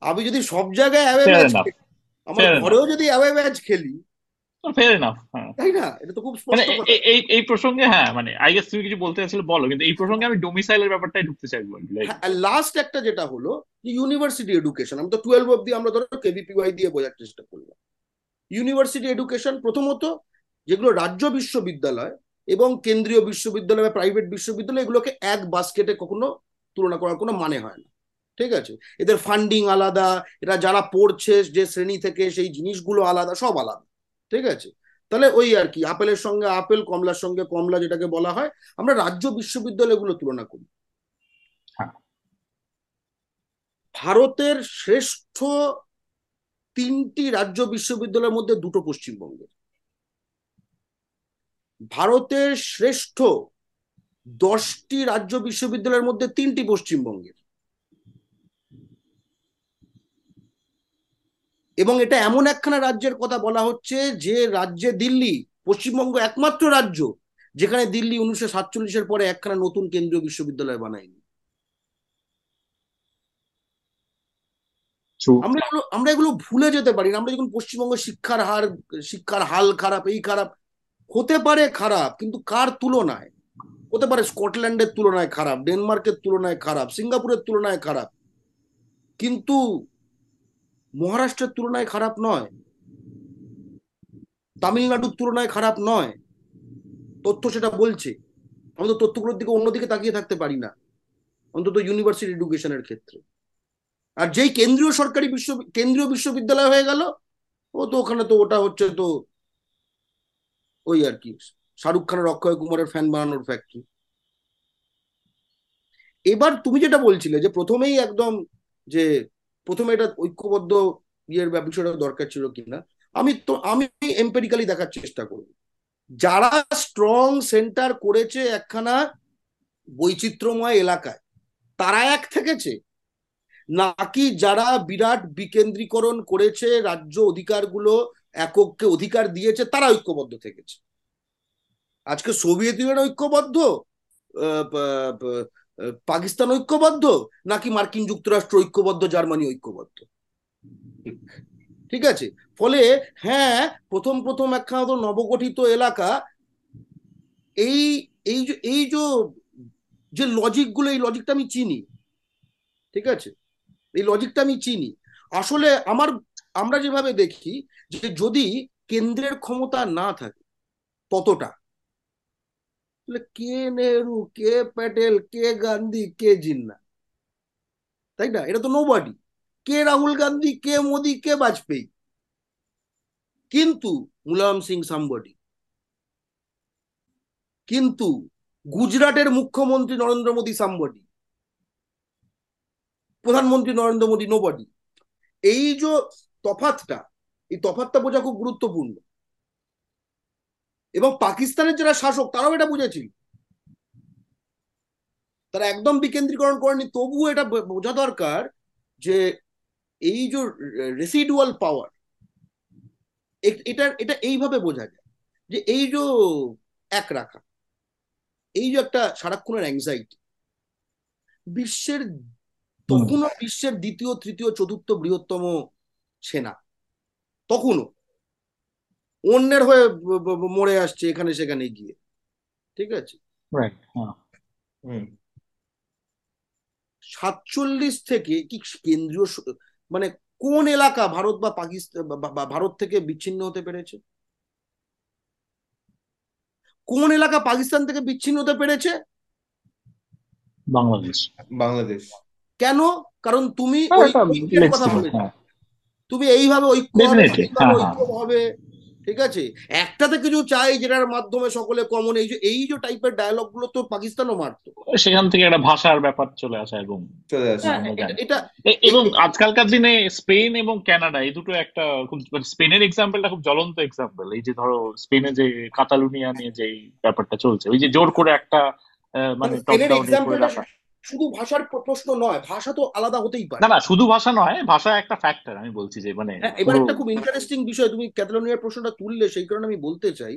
আমি যদি সব জায়গায় অ্যাওয়ে ম্যাচ খেলি আমার ঘরেও যদি অ্যাওয়ে ম্যাচ খেলি ফেয়ার এনাফ হ্যাঁ। তাই না? এটা তো খুব মানে স্পষ্ট এই এই প্রসঙ্গে হ্যাঁ মানে আই গেস তুমি কিছু বলতে চাইছিলে বলো কিন্তু এই প্রসঙ্গে আমি ডোমিসাইলের ব্যাপারটাই ঢুকতে চাইব লাস্ট একটা যেটা হলো ইউনিভার্সিটি এডুকেশন আমি তো টুয়েলভ অব্দি আমরা ধরো কেভিপিওয়াই দিয়ে বোঝার চেষ্টা করলাম। ইউনিভার্সিটি এডুকেশন প্রথমত যেগুলো রাজ্য বিশ্ববিদ্যালয় এবং কেন্দ্রীয় বিশ্ববিদ্যালয় বা প্রাইভেট বিশ্ববিদ্যালয় এগুলোকে এক বাস্কেটে কখনো তুলনা করার কোনো মানে হয় না। ঠিক আছে? এদের ফান্ডিং আলাদা এরা যারা পড়ছে যে শ্রেণি থেকে সেই জিনিসগুলো আলাদা সব আলাদা। ঠিক আছে? তাহলে ওই আর কি আপেলের সঙ্গে আপেল কমলার সঙ্গে কমলা যেটাকে বলা হয় আমরা রাজ্য বিশ্ববিদ্যালয়গুলো তুলনা করি। হ্যাঁ। ভারতের শ্রেষ্ঠ তিনটি রাজ্য বিশ্ববিদ্যালয়ের মধ্যে দুটো পশ্চিমবঙ্গের। ভারতের শ্রেষ্ঠ দশটি রাজ্য বিশ্ববিদ্যালয়ের মধ্যে তিনটি পশ্চিমবঙ্গের। এবং এটা এমন একখানা রাজ্যের কথা বলা হচ্ছে যে রাজ্যে দিল্লি পশ্চিমবঙ্গ একমাত্র রাজ্য যেখানে দিল্লি উনিশশো সাতচল্লিশের পরে একখানা নতুন কেন্দ্রীয় বিশ্ববিদ্যালয় বানায়নি। আমরা এগুলো আমরা এগুলো ভুলে যেতে পারি না। আমরা যখন পশ্চিমবঙ্গ শিক্ষার হার, শিক্ষার হাল খারাপ, এই খারাপ, হতে পারে খারাপ, কিন্তু কার তুলনায়? হতে পারে স্কটল্যান্ডের তুলনায় খারাপ, ডেনমার্কের তুলনায় খারাপ, সিঙ্গাপুরের তুলনায় খারাপ। কিন্তু মহারাষ্ট্রের তুলনায় খারাপ নয়। তামিলনাড়ুর তুলনায় খারাপ নয়। তথ্য সেটা বলছে। আমি তো তথ্যগুলোর দিকে অন্যদিকে তাকিয়ে থাকতে পারি না। অন্তত ইউনিভার্সিটি এডুকেশনের ক্ষেত্রে। আর যেই কেন্দ্রীয় সরকারি বিশ্ব, কেন্দ্রীয় বিশ্ববিদ্যালয় হয়ে গেল, ও তো ওখানে তো ওটা হচ্ছে তো ওই আর কি, শাহরুখ খানের, অক্ষয় কুমারের ফ্যান বানানোর ফ্যাক্টরি এবার তুমি যেটা বলছিলে যে প্রথমেই একদম যে প্রথমে এটা ঐক্যবদ্ধ ইয়ের বিষয়টা দরকার ছিল কিনা, আমি তো, আমি এম্পেরিক্যালি দেখার চেষ্টা করব। যারা স্ট্রং সেন্টার করেছে একখানা বৈচিত্র্যময় এলাকায়, তারা এক থেকেছে। নাকি যারা বিরাট বিকেন্দ্রীকরণ করেছে, রাজ্য অধিকারগুলো একককে অধিকার দিয়েছে, তারা ঐক্যবদ্ধ থেকেছে? আজকে সোভিয়েত ইউনিয়ন ঐক্যবদ্ধ? পাকিস্তান ঐক্যবদ্ধ? নাকি মার্কিন যুক্তরাষ্ট্র ঐক্যবদ্ধ, জার্মানি ঐক্যবদ্ধ? ঠিক আছে? ফলে হ্যাঁ প্রথম প্রথম একখানা তো নবগঠিত এলাকা। এই এই যে এই যে লজিকগুলো এই লজিকটা আমি চিনি। ঠিক আছে? এই লজিকটা আমি চিনি। আসলে আমার, আমরা যেভাবে দেখি যে যদি কেন্দ্রের ক্ষমতা না থাকে ততটা কে নেহরু, কে প্যাটেল, কে গান্ধী, কে জিন্না? তাই না? এটা তো নোবডি কে রাহুল গান্ধী, কে মোদি, কে বাজপেয়ী? কিন্তু মুলায়ম সিং সাম্বডি, কিন্তু গুজরাটের মুখ্যমন্ত্রী নরেন্দ্র মোদী সাম্বডি প্রধানমন্ত্রী নরেন্দ্র মোদী নোবডি এই যে তফাতটা, এই তফাতটা বোঝা খুব গুরুত্বপূর্ণ। এবং পাকিস্তানের যারা শাসক, তারাও এটা বুঝেছিল। তারা একদম বিকেন্দ্রীকরণ করেনি। তবুও এটা বোঝা দরকার যে এই যে রেসিডুয়াল পাওয়ার এটা এটা এইভাবে বোঝা যায় যে এই যে এক রাখা, এই যে একটা সারাক্ষণের অ্যাংজাইটি বিশ্বের তখনও বিশ্বের দ্বিতীয় তৃতীয় চতুর্থ বৃহত্তম সেনা তখনও অন্যের হয়ে মরে আসছে এখানে সেখানে গিয়ে। ঠিক আছে? Right. হ্যাঁ। হুম। সাতচল্লিশ থেকে কি কেন্দ্রীয় মানে কোন এলাকা ভারত বা পাকিস্তান ভারত থেকে বিচ্ছিন্ন হতে পেরেছে? কোন এলাকা পাকিস্তান থেকে বিচ্ছিন্ন হতে পেরেছে? বাংলাদেশ। বাংলাদেশ। কেন? কারণ তুমি হ্যাঁ, ঐক্যের কথা বলেছ। হ্যাঁ। তুমি এইভাবে ঐক্য হবে হ্যাঁ, ঠিক আছে? একটাতে কিছু চাই যেটার মাধ্যমে সকলে কমন এই যে এই যে টাইপের ডায়লগগুলো তো পাকিস্তানও মারতো। সেখান থেকে একটা ভাষার ব্যাপার চলে আসা এবং চলে আসে। হ্যাঁ, এটা- এবং আজকালকার দিনে স্পেন এবং কানাডা এই দুটো একটা খুব মানে স্পেনের এক্সাম্পলটা খুব জ্বলন্ত এক্সাম্পল এই যে ধরো স্পেনে যে কাতালুনিয়া নিয়ে যে ব্যাপারটা চলছে ওই যে জোর করে একটা আহ, মানে টপ ডাউন করে রাখা। শুধু ভাষার প্রশ্ন নয় ভাষা তো আলাদা হতেই পারে। না না শুধু ভাষা নয় ভাষা একটা ফ্যাক্টর আমি বলছি যে মানে হ্যাঁ এবার একটা খুব ইন্টারেস্টিং বিষয় তুমি ক্যাটালোনিয়ার প্রশ্নটা তুললে সেই কারণে আমি বলতে চাই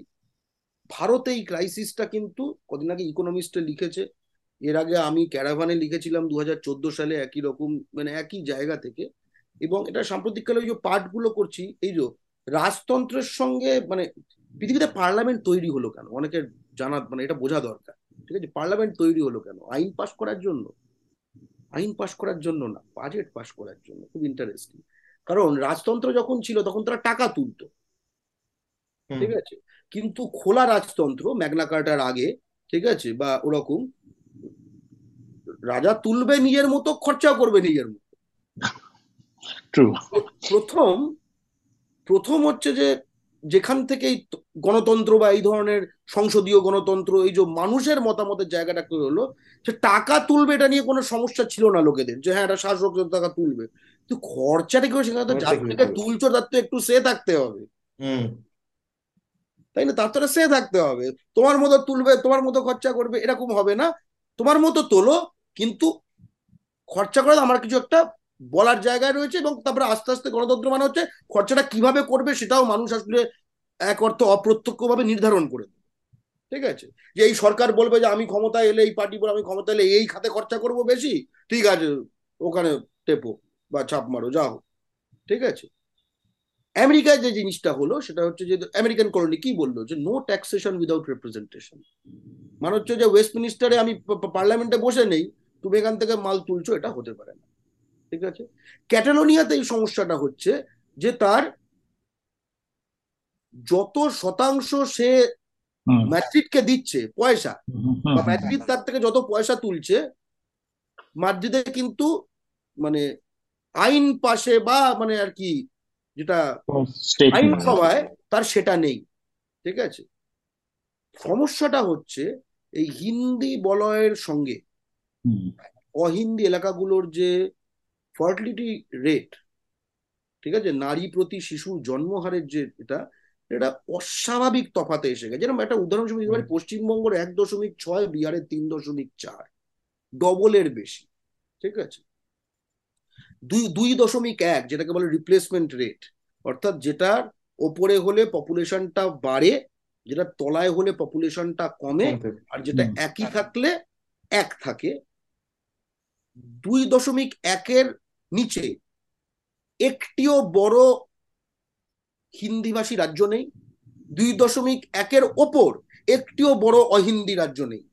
ভারতে এই ক্রাইসিসটা কিন্তু কদিন আগে ইকোনমিস্টে লিখেছে এর আগে আমি ক্যারাভানে লিখেছিলাম দু হাজার চোদ্দ সালে একই রকম মানে একই জায়গা থেকে এবং এটা সাম্প্রতিককালে ওই যে পাঠগুলো করছি এই যে রাজতন্ত্রের সঙ্গে মানে পৃথিবীতে পার্লামেন্ট তৈরি হলো কেন? অনেকের জানা মানে এটা বোঝা দরকার। ঠিক আছে? পার্লামেন্ট তৈরি হলো কেন? আইন পাশ করার জন্য? আইন পাশ করার জন্য না বাজেট পাশ করার জন্য। খুব ইন্টারেস্টিং কারণ রাজতন্ত্র যখন ছিল তখন তারা টাকা তুলতো। ঠিক আছে? কিন্তু খোলা রাজতন্ত্র ম্যাগনা কার্টার আগে ঠিক আছে? বা ওরকম রাজা তুলবে নিজের মতো খরচাও করবে নিজের মতো। প্রথম প্রথম হচ্ছে যে যেখান থেকে গণতন্ত্র বা এই ধরনের সংসদীয় গণতন্ত্র এই যে মানুষের মতামতের জায়গাটা কি হলো যে টাকা তুলবে এটা নিয়ে কোনো সমস্যা ছিল না লোকেদের যে হ্যাঁ এটা শাসক টাকা তুলবে। তো খরচাটা কি হবে সেখানে তো যার থেকে তুলছো তার তো একটু সে থাকতে হবে। হুম। তাই না? তার তো সে থাকতে হবে। তোমার মতো তুলবে তোমার মতো খরচা করবে এরকম হবে না। তোমার মতো তোলো কিন্তু খরচা করে আমার কিছু একটা বলার জায়গায় রয়েছে এবং তারপরে আস্তে আস্তে গণতন্ত্র মানে হচ্ছে খরচাটা কীভাবে করবে সেটাও মানুষ আসলে এক অর্থ অপ্রত্যক্ষভাবে নির্ধারণ করে দেবে। ঠিক আছে? যে এই সরকার বলবে যে আমি ক্ষমতায় এলে এই পার্টি বলে আমি ক্ষমতা এলে এই খাতে খরচা করব বেশি, ঠিক আছে, ওখানে টেপো বা ছাপ মারো, যা হোক। ঠিক আছে? আমেরিকায় যে জিনিসটা হলো সেটা হচ্ছে যে আমেরিকান কলোনি কি বলল? যে নো ট্যাক্সেশন উইদাউট রিপ্রেজেন্টেশন মানে হচ্ছে যে ওয়েস্ট মিনিস্টারে আমি পার্লামেন্টে বসে নেই, তুমি এখান থেকে মাল তুলছো, এটা হতে পারে না। ঠিক আছে? ক্যাটালোনিয়াতে এই সমস্যাটা হচ্ছে যে তার যত শতাংশ সে ম্যাড্রিডকে দিচ্ছে পয়সা। বা ম্যাড্রিড তার থেকে যত পয়সা তুলছে মাদ্রিদে কিন্তু মানে আইন পাশে বা মানে আর কি যেটা আইন সভায় তার সেটা নেই ঠিক আছে? সমস্যাটা হচ্ছে এই হিন্দি বলয়ের সঙ্গে অহিন্দি এলাকাগুলোর যে ফার্টিলিটি রেট ঠিক আছে? নারী প্রতি শিশু জন্মহারের যে এটা এটা অস্বাভাবিক তফাতে এসে গেছে। যেরকম একটা উদাহরণ হিসেবে দিতে পারি পশ্চিমবঙ্গের এক দশমিক ছয় বিহারের তিন দশমিক চার ডবলের বেশি ঠিক আছে? দুই দুই দশমিক এক যেটাকে বলে রিপ্লেসমেন্ট রেট অর্থাৎ যেটার ওপরে হলে পপুলেশনটা বাড়ে যেটা তলায় হলে পপুলেশনটা কমে আর যেটা একই থাকলে এক থাকে। দুই দশমিক একের নিচে। একটিও বড় হিন্দিভাষী রাজ্য নেই। দুই দশমিক একের ওপর একটিও বড় অহিন্দি রাজ্য নেই।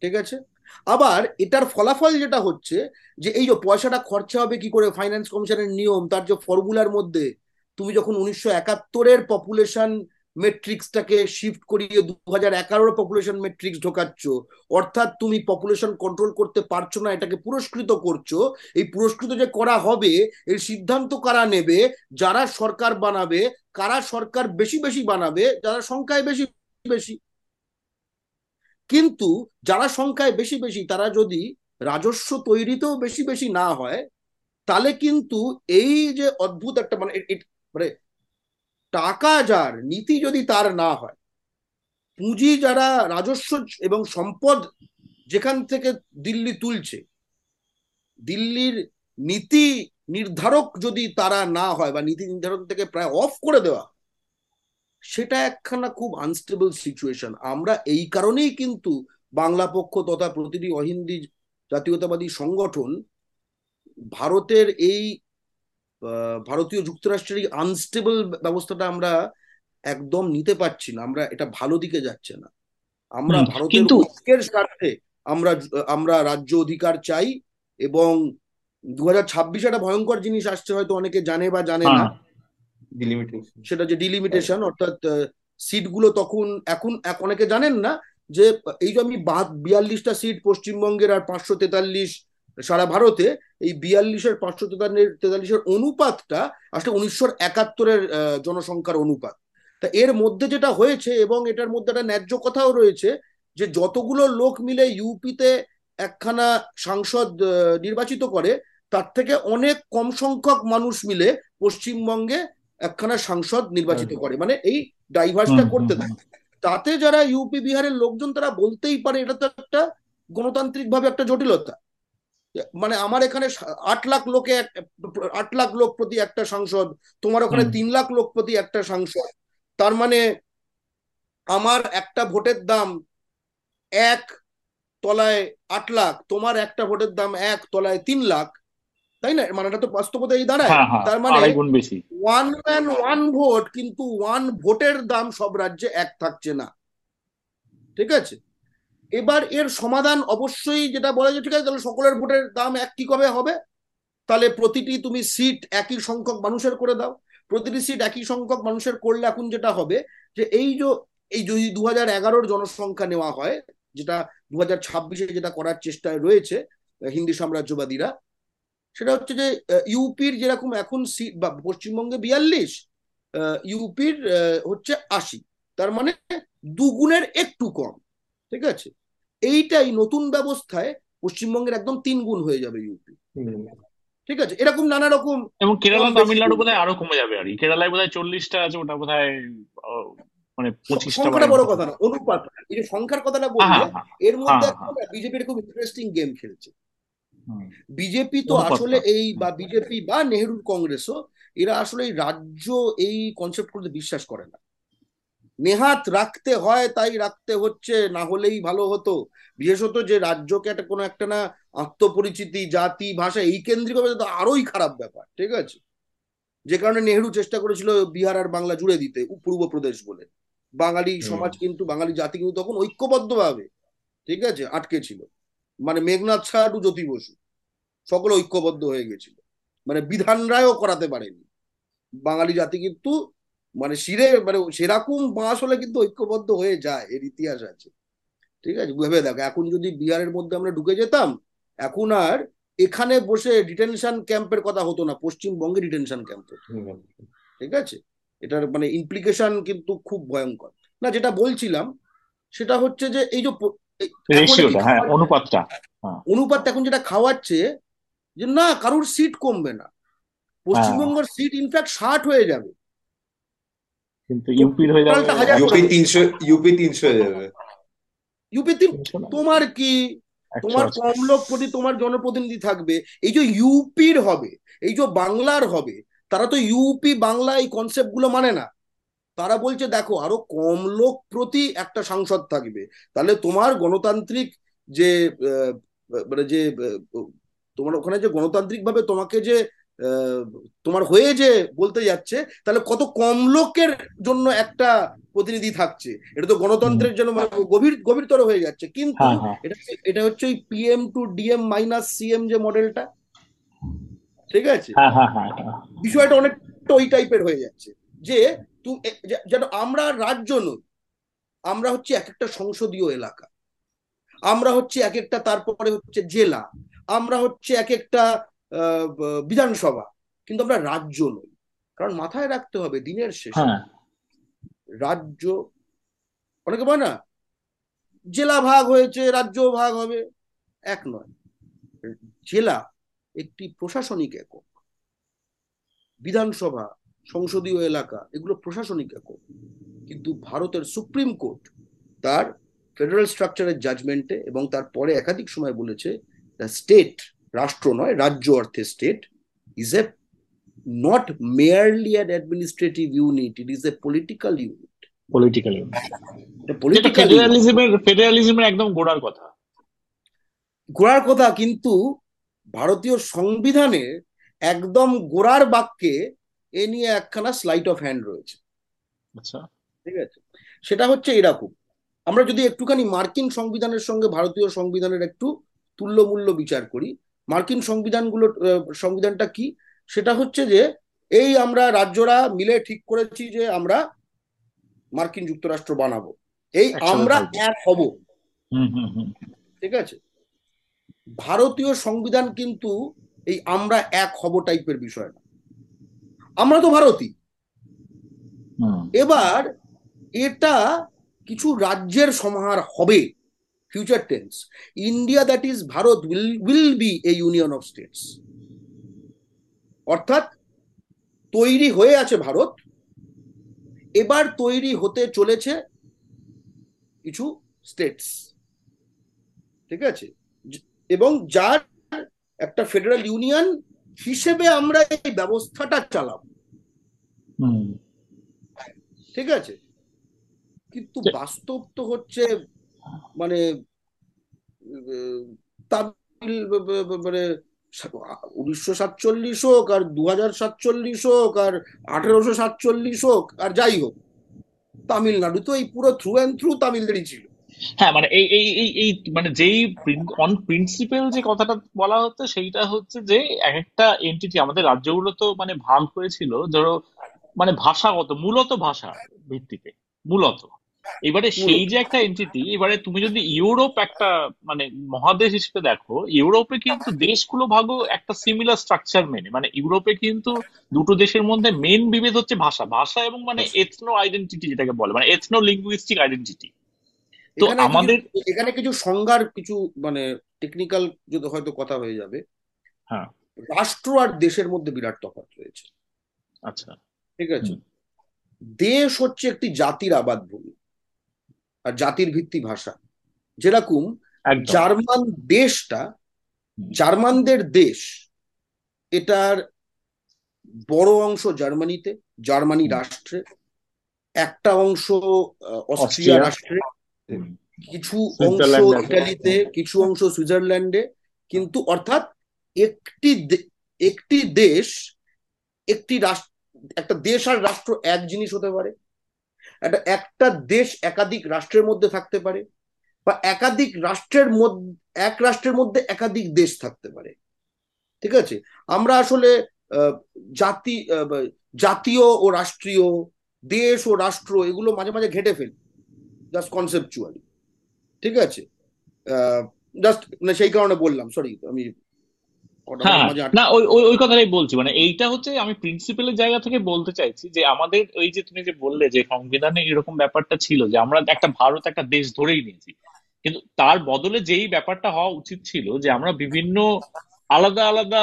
ঠিক আছে? আবার এটার ফলাফল যেটা হচ্ছে যে এই যে পয়সাটা খরচা হবে কি করে ফাইন্যান্স কমিশনের নিয়ম, তার যে ফর্মুলার মধ্যে, তুমি যখন উনিশশো একাত্তরের পপুলেশন মেট্রিক্সটাকে শিফট করিয়ে দু হাজার এগারোর পপুলেশন মেট্রিক্স ঢোকাচ্ছ। অর্থাৎ তুমি পপুলেশন কন্ট্রোল করতে পারছ না, এটাকে পুরস্কৃত করছ। এই পুরস্কৃত যে করা হবে, এর সিদ্ধান্ত কারা নেবে? যারা সরকার বানাবে, কারা সরকার বেশি বেশি বানাবে, যারা সংখ্যায় বেশি বেশি। কিন্তু যারা সংখ্যায় বেশি বেশি, তারা যদি রাজস্ব তৈরিতেও বেশি বেশি না হয়, তাহলে কিন্তু এই যে অদ্ভুত একটা মানে মানে টাকা যার, নীতি যদি তার না হয়, পুঁজি যারা রাজস্ব এবং সম্পদ যেখান থেকে দিল্লি তুলছে, দিল্লির নীতি নির্ধারক যদি তারা না হয় বা নীতি নির্ধারক থেকে প্রায় অফ করে দেওয়া, সেটা একখানা খুব আনস্টেবল সিচুয়েশন আমরা এই কারণেই কিন্তু বাংলা পক্ষ তথা প্রতিটি অহিন্দি জাতীয়তাবাদী সংগঠন ভারতের এই ভারতীয় যুক্তরাষ্ট্রের এই আনস্টেবল ব্যবস্থাটা আমরা একদম নিতে পারছি না। আমরা এটা ভালো দিকে যাচ্ছে না। আমরা ভারতের ঐক্যের স্বার্থে আমরা আমরা রাজ্য অধিকার চাই এবং দু হাজার ছাব্বিশে একটা ভয়ঙ্কর জিনিস আসছে হয়তো অনেকে জানে বা জানে না। হ্যাঁ সেটা যে ডিলিমিটেশন অর্থাৎ সিটগুলো তখন এখন অনেকে জানেন না যে এই যে আমি বিয়াল্লিশটা সিট পশ্চিমবঙ্গের আর পাঁচশো তেতাল্লিশ সারা ভারতে এই বিয়াল্লিশের পাঁচশো তেতাল্লিশ তেতাল্লিশের অনুপাতটা আসলে উনিশশো একাত্তরের জনসংখ্যার অনুপাত। তা এর মধ্যে যেটা হয়েছে এবং এটার মধ্যে একটা ন্যায্য কথাও রয়েছে যে যতগুলো লোক মিলে ইউপিতে একখানা সাংসদ নির্বাচিত করে তার থেকে অনেক কম সংখ্যক মানুষ মিলে পশ্চিমবঙ্গে একখানা সাংসদ নির্বাচিত করে। মানে এই ডাইভার্সটা করতে থাকে। তাতে যারা ইউপি বিহারের লোকজন তারা বলতেই পারে এটা তো একটা গণতান্ত্রিক ভাবে একটা জটিলতা। মানে আমার এখানে আট লাখ লোকে আট লাখ লোক প্রতি একটা সাংসদ তোমার ওখানে তিন লাখ লোক প্রতি একটা সাংসদ। তার মানে আমার একটা ভোটের দাম এক তলায় আট লাখ তোমার একটা ভোটের দাম এক তলায় তিন লাখ। তাই না? মানে এটা তো বাস্তবতাই দাঁড়ায়। হ্যাঁ হ্যাঁ তার মানে ওয়ান ম্যান ওয়ান ভোট কিন্তু ওয়ান ভোটের দাম সব রাজ্যে এক থাকছে না। ঠিক আছে? এবার এর সমাধান অবশ্যই যেটা বলা যায়, ঠিক আছে, তাহলে সকলের ভোটের দাম এক কি কবে হবে? তাহলে প্রতিটি তুমি সিট একই সংখ্যক মানুষের করে দাও। প্রতিটি সিট একই সংখ্যক মানুষের করলে এখন যেটা হবে যে এই যে, এই যদি দু হাজার এগারোর জনসংখ্যা নেওয়া হয়, যেটা দু হাজার ছাব্বিশে যেটা করার চেষ্টায় রয়েছে হিন্দি সাম্রাজ্যবাদীরা, সেটা হচ্ছে যে ইউপির যেরকম এখন সিট বা পশ্চিমবঙ্গে বিয়াল্লিশ ইউপির হচ্ছে আশি। তার মানে দুগুণের একটু কম। ঠিক আছে? এইটাই নতুন ব্যবস্থায় পশ্চিমবঙ্গের একদম তিন গুণ হয়ে যাবে ইউপি ঠিক আছে? এরকম নানা রকম এবং কেরালা তামিলনাড়ু বোধহয় আরও কমে যাবে আর কেরালায় বোধহয় চল্লিশটা আছে ওটা বোধহয় মানে সংখ্যাটা বড় কথা না অনুপাত। এই যে সংখ্যার কথাটা হ্যাঁ বললে হ্যাঁ এর মধ্যে হ্যাঁ বিজেপির খুব ইন্টারেস্টিং গেম খেলছে। বিজেপি তো আসলে এই বা বিজেপি বা নেহরুর কংগ্রেসও এরা আসলে এই রাজ্য এই কনসেপ্ট করতে বিশ্বাস করে না। নেহাত রাখতে হয় তাই রাখতে হচ্ছে না হলেই ভালো হতো। বিশেষত যে রাজ্যকে একটা কোনো একটা না আত্মপরিচিতি জাতি ভাষা এই কেন্দ্রিক হবে তো আরোই খারাপ ব্যাপার ঠিক আছে? যে কারণে নেহরু চেষ্টা করেছিল বিহার আর বাংলা জুড়ে দিতে পূর্ব প্রদেশ বলে। বাঙালি সমাজ কিন্তু বাঙালি জাতি কিন্তু তখন ঐক্যবদ্ধভাবে ঠিক আছে আটকে ছিল। মানে মেঘনাথ সাহাটু জ্যোতি বসু সকলে ঐক্যবদ্ধ হয়ে গেছিল। মানে বিধান রায়ও করাতে পারেনি। বাঙালি জাতি কিন্তু মানে শিরে মানে সেরকম বাঁশ হলে কিন্তু ঐক্যবদ্ধ হয়ে যায় এর ইতিহাস আছে। ঠিক আছে? ভেবে দেখো এখন যদি বিহারের মধ্যে আমরা ঢুকে যেতাম এখন আর এখানে বসে ডিটেনশন ক্যাম্পের কথা হতো না পশ্চিমবঙ্গে ডিটেনশন ক্যাম্প ঠিক আছে? এটার মানে ইমপ্লিকেশন কিন্তু খুব ভয়ঙ্কর। না যেটা বলছিলাম সেটা হচ্ছে যে এই যে হ্যাঁ অনুপাতটা অনুপাত এখন যেটা খাওয়াচ্ছে যে না কারোর সিট কমবে না। পশ্চিমবঙ্গের সিট ইনফ্যাক্ট ষাট হয়ে যাবে। কিন্তু ইউপির হয়ে যাবে ইউপি তিনশো ইউপি তিনশো হয়ে যাবে। ইউপি তোমার কি? তোমার কম লোক প্রতি তোমার জনপ্রতিনিধি থাকবে। এই যে ইউপির হবে এই যে বাংলার হবে তারা তো ইউপি বাংলা এই কনসেপ্টগুলো মানে না। তারা বলছে দেখো আরও কম লোক প্রতি একটা সাংসদ থাকবে। তাহলে তোমার গণতান্ত্রিক যে আহ, মানে যে তোমার ওখানে যে গণতান্ত্রিক ভাবে তোমাকে যে আহ, তোমার হয়ে যে বলতে যাচ্ছে তাহলে কত কম লোকের জন্য একটা প্রতিনিধি থাকছে? এটা তো গণতন্ত্রের জন্য মানে গভীর গভীরতর হয়ে যাচ্ছে। কিন্তু হ্যাঁ হ্যাঁ। এটা এটা হচ্ছে ওই PM to DM minus CM যে মডেলটা ঠিক আছে? হ্যাঁ। বিষয়টা অনেকটা ওই টাইপের হয়ে যাচ্ছে। যে তুমি যেন আমরা রাজ্য নই আমরা হচ্ছে এক একটা সংসদীয় এলাকা। আমরা হচ্ছে এক একটা তারপরে হচ্ছে জেলা। আমরা হচ্ছে এক একটা বিধানসভা কিন্তু আমরা রাজ্য নই। কারণ মাথায় রাখতে হবে দিনের শেষে হ্যাঁ। রাজ্য অনেকে বলে না জেলা ভাগ হয়েছে রাজ্য ভাগ হবে। এক নয়। জেলা একটি প্রশাসনিক একক। বিধানসভা সংসদীয় এলাকা এগুলো প্রশাসনিক একক। কিন্তু ভারতের সুপ্রিম কোর্ট তার ফেডারেল স্ট্রাকচারের জাজমেন্টে এবং তারপরে একাধিক সময় বলেছে দ্য স্টেট রাষ্ট্র নয় রাজ্য অর্থে state is a not merely an administrative unit it is a political unit political political ফেডারালিজমের ফেডারালিজমের একদম গোড়ার কথা। গোড়ার কথা কিন্তু ভারতীয় সংবিধানের একদম গোড়ার বাক্যে এ নিয়ে একখানা স্লাইট অফ হ্যান্ড রয়েছে। আচ্ছা। ঠিক আছে? সেটা হচ্ছে এরকম। আমরা যদি একটুখানি মার্কিন সংবিধানের সঙ্গে ভারতীয় সংবিধানের একটু তুল্যমূল্য বিচার করি মার্কিন সংবিধানগুলো সংবিধানটা কি? সেটা হচ্ছে যে এই আমরা রাজ্যরা মিলে ঠিক করেছি যে আমরা মার্কিন যুক্তরাষ্ট্র বানাবো। এই আমরা এক হব। ঠিক আছে? ভারতীয় সংবিধান কিন্তু এই আমরা এক হব টাইপের বিষয় না। আমরা তো ভারতী হুম। এবার এটা কিছু রাজ্যের সমাহার হবে। Future tense India that is Bharat will will be a union of states অর্থাৎ তৈরি হয়ে আছে ভারত এবার তৈরি হতে চলেছে কিছু স্টেটস ঠিক আছে? এবং যার একটা ফেডারেল ইউনিয়ন হিসেবে আমরা এই ব্যবস্থাটা চালাবো। ঠিক আছে? কিন্তু বাস্তব তো হচ্ছে মানে ব- মানে উনিশশো সাতচল্লিশ হোক আর দু হাজার সাতচল্লিশ হোক আর আঠেরোশো সাতচল্লিশ হোক আর যাই হোক, তামিলনাড়ু তো এই পুরো থ্রু অ্যান্ড থ্রু তামিলদেরই ছিল। হ্যাঁ মানে এই এই এই এই মানে যেই অন প্রিন্সিপাল যে কথাটা বলা হচ্ছে সেইটা হচ্ছে যে এক একটা এন্টিটি আমাদের রাজ্যগুলো তো মানে ভাগ হয়েছিল ধরো মানে ভাষাগত, মূলত ভাষা ভিত্তিতে, মূলত। এবারে সেই যে একটা এন্টিটি এবারে তুমি যদি ইউরোপ একটা মানে মহাদেশ হিসেবে দেখো ইউরোপে কিন্তু দেশগুলো ভাগও একটা সিমিলার স্ট্রাকচার মেনে। মানে ইউরোপে কিন্তু দুটো দেশের মধ্যে মেন বিভেদ হচ্ছে ভাষা। ভাষা এবং মানে এথনো আইডেন্টিটি যেটাকে বলে মানে এথনো লিঙ্গুইস্টিক আইডেন্টিটি তো আমাদের এখানে কিছু সংজ্ঞার কিছু মানে টেকনিক্যাল যদি হয়তো কথা হয়ে যাবে। হ্যাঁ। রাষ্ট্র আর দেশের মধ্যে বিরাট তফাৎ রয়েছে। আচ্ছা। ঠিক আছে? দেশ হচ্ছে একটি জাতির আবাদ ভূমি। আর জাতির ভিত্তি ভাষা। যেরকম জার্মান দেশটা জার্মানদের দেশ এটার বড় অংশ জার্মানিতে জার্মানি রাষ্ট্রে একটা অংশ অস্ট্রিয়া। রাষ্ট্রে কিছু অংশ ইটালিতে কিছু অংশ সুইজারল্যান্ডে কিন্তু অর্থাৎ একটি দে- একটি দেশ একটি রাষ্ট্র একটা দেশ আর রাষ্ট্র এক জিনিস হতে পারে। একটা একটা দেশ একাধিক রাষ্ট্রের মধ্যে থাকতে পারে বা একাধিক রাষ্ট্রের মধ্যে এক রাষ্ট্রের মধ্যে একাধিক দেশ থাকতে পারে। ঠিক আছে? আমরা আসলে জাতি জাতীয় ও রাষ্ট্রীয়, দেশ ও রাষ্ট্র এগুলো মাঝে মাঝে ঘেটে ফেলি জাস্ট কনসেপচুয়ালি ঠিক আছে? জাস্ট সেই কারণে বললাম সরি আমি ওটা হ্যাঁ মাঝে আটকে না ওই ওই ওই কথাটাই বলছি। মানে এইটা হচ্ছে আমি প্রিন্সিপালের জায়গা থেকে বলতে চাইছি যে আমাদের ওই যে তুমি যে বললে যে সংবিধানে এরকম ব্যাপারটা ছিল যে আমরা একটা ভারত একটা দেশ ধরেই নিয়েছি। কিন্তু তার বদলে যেই ব্যাপারটা হওয়া উচিত ছিল যে আমরা বিভিন্ন আলাদা আলাদা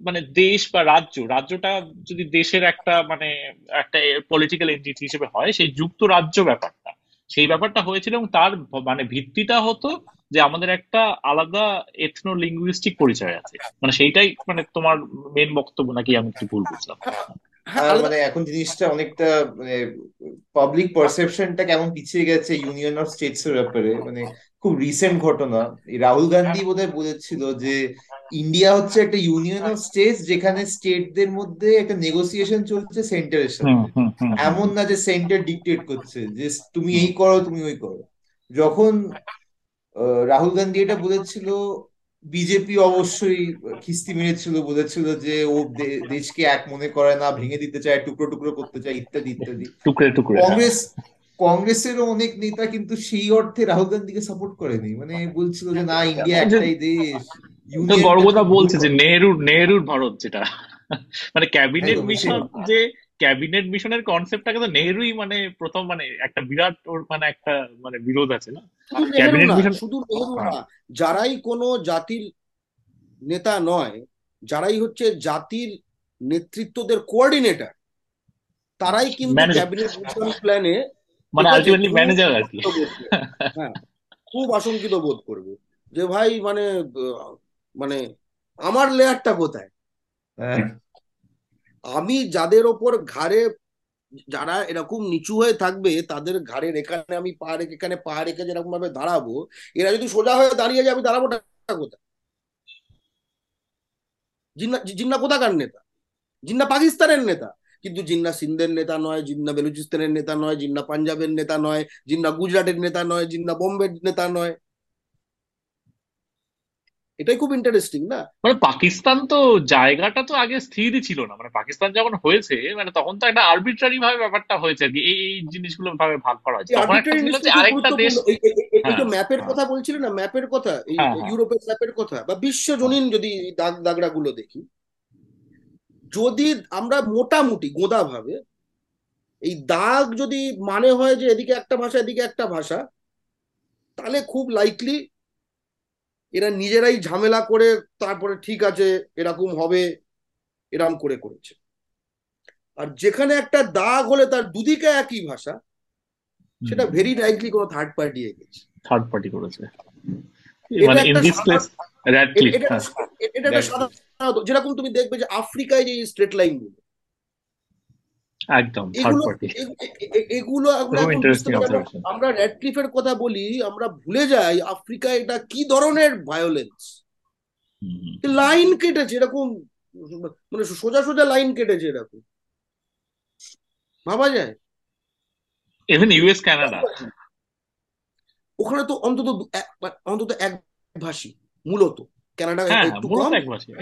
মানে দেশ বা রাজ্য রাজ্যটা যদি দেশের একটা মানে একটা পলিটিক্যাল এন্টিটি হিসেবে হয় সেই যুক্তরাজ্য ব্যাপারটা সেই ব্যাপারটা হয়েছিল এবং তার মানে ভিত্তিটা হতো যে আমাদের একটা আলাদা এথনো লিঙ্গুইস্টিক পরিচয় আছে। মানে সেইটাই মানে তোমার মেন বক্তব্য নাকি আমি একটু ভুল বুঝলাম। হ্যাঁ মানে এখন জিনিসটা অনেকটা মানে পাবলিক পারসেপশনটা কেমন পিছিয়ে গেছে ইউনিয়ন অফ স্টেটস এর ব্যাপারে? মানে খুব রিসেন্ট ঘটনা। রাহুল গান্ধী বোধহয় বলেছিল যে ইন্ডিয়া হচ্ছে একটা ইউনিয়ন অফ স্টেটস যেখানে স্টেটদের মধ্যে একটা নেগোসিয়েশন চলছে সেন্টারের সাথে। এমন না যে সেন্টার ডিকটেট করছে যে তুমি এই করো তুমি ওই করো। যখন রাহুল গান্ধী এটা বলেছিল বিজেপি অবশ্যই খিস্তি মেরেছিল বলেছিল যে ও দেশকে এক মনে করে না ভেঙে দিতে চায় টুকরো টুকরো করতে চায় ইত্যাদি ইত্যাদি। টুকরে টুকরে। কংগ্রেস কংগ্রেসেরও অনেক নেতা কিন্তু সেই অর্থে রাহুল গান্ধীকে সাপোর্ট করেনি। মানে বলছিল যে না ইন্ডিয়া যে একটাই দেশ গর্বদা বলছে যে নেহরুর নেহরুর ভারত যেটা। মানে ক্যাবিনেট মিশন যে ক্যাবিনেট মিশনের কনসেপ্টটাকে তো নেহরুই মানে প্রথম মানে একটা বিরাট ওর মানে একটা মানে বিরোধ আছে না? শুধু নেহেরু ক্যাবিনেট না মিশন শুধু নেহেরু না যারাই কোনো জাতির নেতা নয় যারাই হচ্ছে জাতির নেতৃত্বদের কোঅর্ডিনেটর তারাই কিন্তু ক্যাবিনেট মিশন প্ল্যানে মানে আলটিমেটলি খুব ম্যানেজার আর কি। আশঙ্কিত বোধ করবে। হ্যাঁ খুব আশঙ্কিত বোধ করবে যে ভাই মানে মানে আমার লেয়ারটা কোথায়? হ্যাঁ। আমি যাদের ওপর ঘাড়ে যারা এরকম নিচু হয়ে থাকবে, তাদের ঘাড়ের এখানে আমি পা রেখে, এখানে পা রেখে যেরকম ভাবে দাঁড়াবো, এরা যদি সোজা হয়ে দাঁড়িয়ে যায়, আমি দাঁড়াবোটা কোথায়? জিন্না জিন্না কোথাকার নেতা? জিন্না পাকিস্তানের নেতা? কিন্তু জিন্না সিন্ধের নেতা নয়, জিন্না বেলুচিস্তানের নেতা নয়, জিন্না পাঞ্জাবের নেতা নয়, জিন্না গুজরাটের নেতা নয়, জিন্না বোম্বের নেতা নয়। এটাই খুব ইন্টারেস্টিং না? মানে পাকিস্তান তো জায়গাটা তো আগে স্থিরই ছিল না। মানে পাকিস্তান যখন হয়েছে মানে তখন তো একটা আর্বিট্রারি ভাবে ব্যাপারটা হয়েছে আর কি। এই এই জিনিসগুলো ভাবে ভাগ করা হয়েছে। তখন একটা ছিল যে আরেকটা দেশ এই হ্যাঁ যে ম্যাপের হ্যাঁ কথা বলছিলে না ম্যাপের কথা এই হ্যাঁ হ্যাঁ। ইউরোপের ম্যাপের কথা বা বিশ্বজনীন যদি দাগ দাগড়া গুলো দেখি যদি আমরা মোটামুটি গোদা ভাবে এই দাগ যদি মানে হয় যে এদিকে একটা ভাষা এদিকে একটা ভাষা তাহলে খুব লাইকলি এরা নিজেরাই ঝামেলা করে তারপরে ঠিক আছে এরকম হবে এরকম করে করেছে। আর যেখানে একটা দাগ হলে তার দুদিকে একই ভাষা সেটা ভেরি লাইকলি কোনো থার্ড পার্টি এগেছে থার্ড পার্টি করেছে। এটা মানে ইন একটা দিস প্লেস হ্যাঁ যেরকম তুমি দেখবে যে আফ্রিকায় যে স্ট্রেট লাইনগুলো একদম থার্ড এগুলো পার্টি আমরা র্যাডক্লিফের কথা বলি আমরা ভুলে যাই আফ্রিকায় এটা কি ধরনের ভায়োলেন্স লাইন কেটেছে এরকম মানে সোজা সোজা লাইন কেটেছে এরকম। ভাবা যায়? ইভেন ইউএস কানাডা ওখানে তো অন্তত মানে অন্তত এক ভাষী মূলত। কানাডা হ্যাঁ একটু কম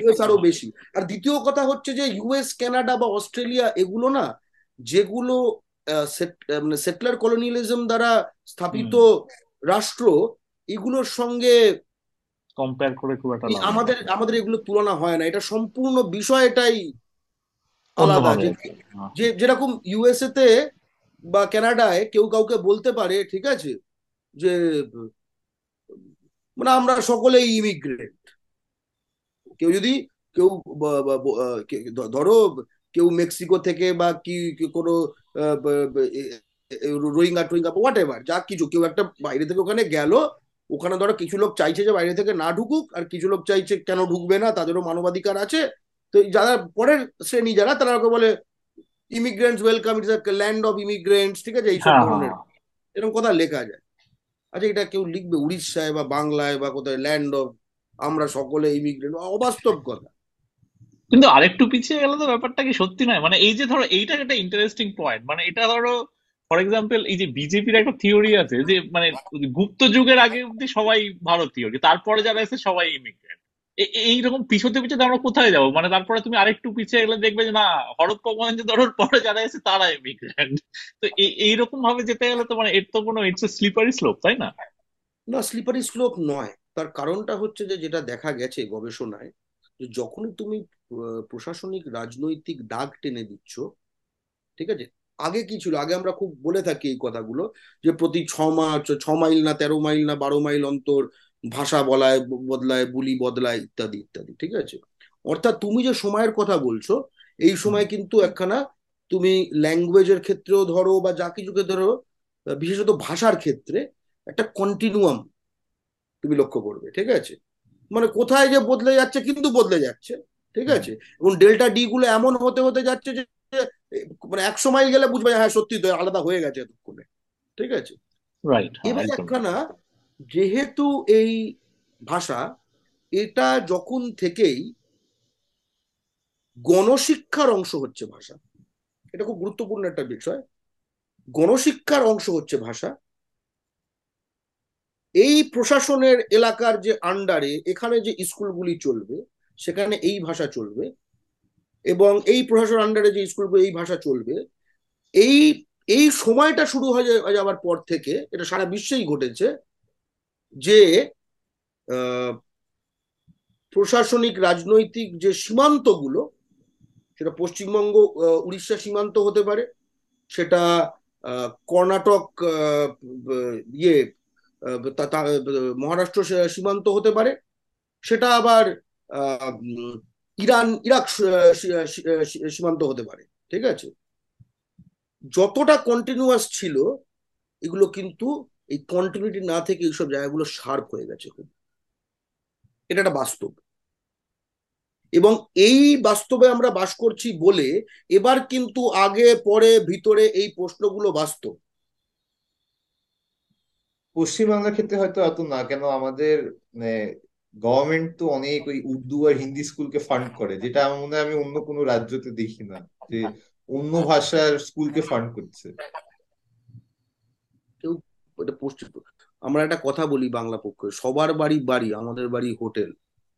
ইউএস আরও বেশি। আর দ্বিতীয় কথা হচ্ছে যে ইউএস কানাডা বা অস্ট্রেলিয়া এগুলো না যেগুলো মানে সেটলার কলোনিয়ালিজম দ্বারা স্থাপিত রাষ্ট্র এগুলোর সঙ্গে কম্পেয়ার করে খুব একটা আমাদের আমাদের এগুলো তুলনা হয় না। এটা সম্পূর্ণ বিষয়টাই আলাদা। যে হ্যাঁ। যে যেরকম ইউএসএ তে বা কানাডায় কেউ কাউকে বলতে পারে ঠিক আছে যে মানে আমরা সকলেই ইমিগ্রেন্ট কেউ যদি কেউ ধরো কেউ মেক্সিকো থেকে বা কি কোনো রোহিঙ্গা টোহিঙ্গা হোয়াট এভার যা কিছু কেউ একটা বাইরে থেকে ওখানে গেল ওখানে ধরো কিছু লোক চাইছে যে বাইরে থেকে না ঢুকুক আর কিছু লোক চাইছে কেন ঢুকবে না তাদেরও মানবাধিকার আছে। তো যারা পরের শ্রেণি যারা তারা ওকে বলে immigrants welcome it's land of immigrants ঠিক আছে এইসব হ্যাঁ ধরনের। হ্যাঁ এরকম কথা লেখা যায়। আচ্ছা এটা কেউ লিখবে উড়িষ্যায় বা বাংলায় বা কোথায় ল্যান্ড অফ আমরা সকলে ইমিগ্রেন্ট অবাস্তব কথা। কিন্তু আরেকটু পিছিয়ে গেলে তো ব্যাপারটা কি সত্যি নয়? মানে এই যে ধরো এইটা একটা ইন্টারেস্টিং পয়েন্ট মানে এটা ধরো ফর এক্সাম্পল এই যে বিজেপির একটা থিওরি আছে যে মানে গুপ্ত যুগের আগে অব্দি সবাই ভারতীয় তারপরে যারা এসে সবাই ইমিগ্রেন্ট এইরকম পিছতে পিছোতে আমরা কোথায় যাব? মানে তারপরে তুমি আরেকটু পিছিয়ে গেলে দেখবে যে না হরপ্পা মহেঞ্জোদারোর পরে যারা এসে তারা ইমিগ্রেন্ট তো এই- এইরকম ভাবে যেতে গেলে তো মানে এর তো কোনো ইটস স্লিপারি স্লোপ তাই না? না স্লিপারি স্লোপ নয়। তার কারণটা হচ্ছে যে যেটা দেখা গেছে গবেষণায়, যে যখনই তুমি প্রশাসনিক রাজনৈতিক দাগ টেনে দিচ্ছ ঠিক আছে? আগে কি ছিল? আগে আমরা খুব বলে থাকি এই কথাগুলো যে প্রতি ছ মাস ছ মাইল না তেরো মাইল না বারো মাইল অন্তর ভাষা বলায় বদলায় বুলি বদলায় ইত্যাদি ইত্যাদি ঠিক আছে? অর্থাৎ তুমি যে সময়ের কথা বলছো এই সময় কিন্তু একখানা তুমি ল্যাঙ্গুয়েজের ক্ষেত্রেও ধরো বা যা কিছুকে ধরো বিশেষত ভাষার ক্ষেত্রে একটা কন্টিনিউয়াম তুমি লক্ষ্য করবে ঠিক আছে? মানে কোথায় যে বদলে যাচ্ছে কিন্তু বদলে যাচ্ছে। ঠিক আছে? এবং ডেল্টা ডি গুলো এমন হতে হতে যাচ্ছে যে মানে একশো মাইল গেলে বুঝবে হ্যাঁ সত্যি তো আলাদা হয়ে গেছে এতক্ষণে। ঠিক আছে? হ্যাঁ এবার একখানা যেহেতু এই ভাষা এটা যখন থেকেই গণশিক্ষার অংশ হচ্ছে ভাষা এটা খুব গুরুত্বপূর্ণ একটা বিষয় গণশিক্ষার অংশ হচ্ছে ভাষা এই প্রশাসনের এলাকার যে আন্ডারে এখানে যে স্কুলগুলি চলবে সেখানে এই ভাষা চলবে এবং এই প্রশাসন আন্ডারে যে স্কুলগুলো এই ভাষা চলবে, এই এই সময়টা শুরু হয়ে যাওয়ার পর থেকে এটা সারা বিশ্বেই ঘটেছে যে প্রশাসনিক রাজনৈতিক যে সীমান্তগুলো, সেটা পশ্চিমবঙ্গ উড়িষ্যা সীমান্ত হতে পারে, সেটা কর্ণাটক ইয়ে মহারাষ্ট্র সীমান্ত হতে পারে, সেটা আবার ইরান, ইরাক সীমান্ত হতে পারে, ঠিক আছে? যতটা কন্টিনিউয়াস ছিল, এগুলো কিন্তু এই কন্টিনিউটি না থেকে এইসব জায়গাগুলো শার্প হয়ে গেছে খুব। এটা একটা বাস্তব। এবং এই বাস্তবে আমরা বাস করছি বলে এবার কিন্তু আগে, পরে, ভিতরে এই প্রশ্নগুলো বাস্তব পশ্চিমবাংলার ক্ষেত্রে হয়তো এত না, কেন আমাদের মানে গভর্নমেন্ট তো অনেক ওই উর্দু আর হিন্দি স্কুলকে ফান্ড করে যেটা আমার মনে হয় আমি অন্য কোনো রাজ্যতে দেখি না যে অন্য ভাষার স্কুলকে ফান্ড করছে। কেউ পশ্চিম আমরা একটা কথা বলি বাংলা পক্ষে সবার বাড়ি বাড়ি আমাদের বাড়ি হোটেল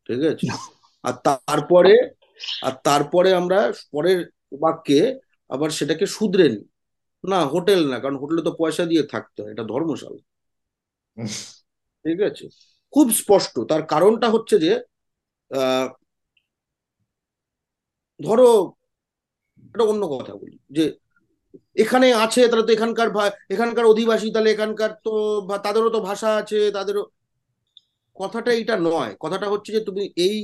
ঠিক আছে? আর তারপরে আর তারপরে আমরা পরের বাক্যে আবার সেটাকে শুধরে নিই না হোটেল না কারণ হোটেলে তো পয়সা দিয়ে থাকতে হয় এটা ধর্মশালা। [LAUGHS] ঠিক আছে? খুব স্পষ্ট। তার কারণটা হচ্ছে যে ধরো একটা অন্য কথা বলি, যে এখানে আছে তাহলে তো এখানকার এখানকার অধিবাসী তাহলে এখানকার তো তাদেরও তো ভাষা আছে, তাদেরও কথাটা এইটা নয়। কথাটা হচ্ছে যে তুমি এই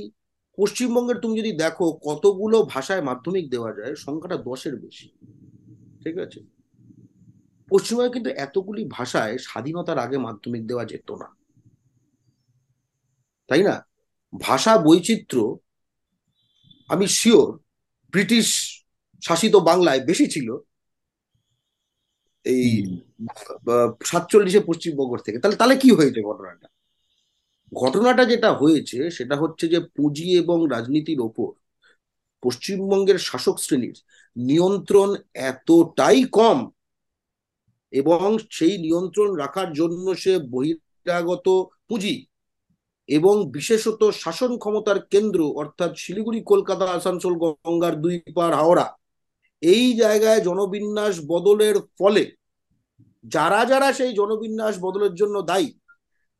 পশ্চিমবঙ্গের তুমি যদি দেখো কতগুলো ভাষায় মাধ্যমিক দেওয়া যায়, সংখ্যাটা দশের বেশি। ঠিক আছে? পশ্চিমবঙ্গে কিন্তু এতগুলি ভাষায় স্বাধীনতার আগে মাধ্যমিক দেওয়া যেত না। তাই না? ভাষা বৈচিত্র্য আমি শিওর ব্রিটিশ শাসিত বাংলায় বেশি ছিল এই সাতচল্লিশে পশ্চিমবঙ্গ থেকে। তাহলে তাহলে কি হয়েছে ঘটনাটা? ঘটনাটা যেটা হয়েছে সেটা হচ্ছে যে পুঁজি এবং রাজনীতির ওপর পশ্চিমবঙ্গের শাসক শ্রেণির নিয়ন্ত্রণ এতটাই কম এবং সেই নিয়ন্ত্রণ রাখার জন্য সে বহিরাগত পুঁজি এবং বিশেষত শাসন ক্ষমতার কেন্দ্র, অর্থাৎ শিলিগুড়ি, কলকাতা, আসানসোল, গঙ্গার দুই পার হাওড়া, এই জায়গায় জনবিন্যাস বদলের ফলে যারা যারা সেই জনবিন্যাস বদলের জন্য দায়ী,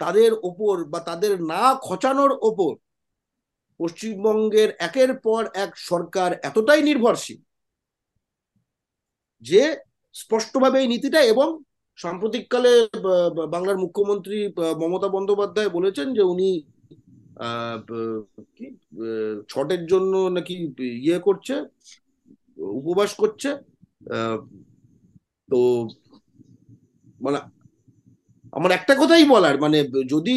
তাদের ওপর বা তাদের না খচানোর ওপর পশ্চিমবঙ্গের একের পর এক সরকার এতটাই নির্ভরশীল যে স্পষ্টভাবে এই নীতিটা এবং সাম্প্রতিককালে বাংলার মুখ্যমন্ত্রী মমতা বন্দ্যোপাধ্যায় বলেছেন যে উনি কি ছটের জন্য নাকি ইয়ে করছে, উপবাস করছে তো মানে আমার একটা কথাই বলার মানে যদি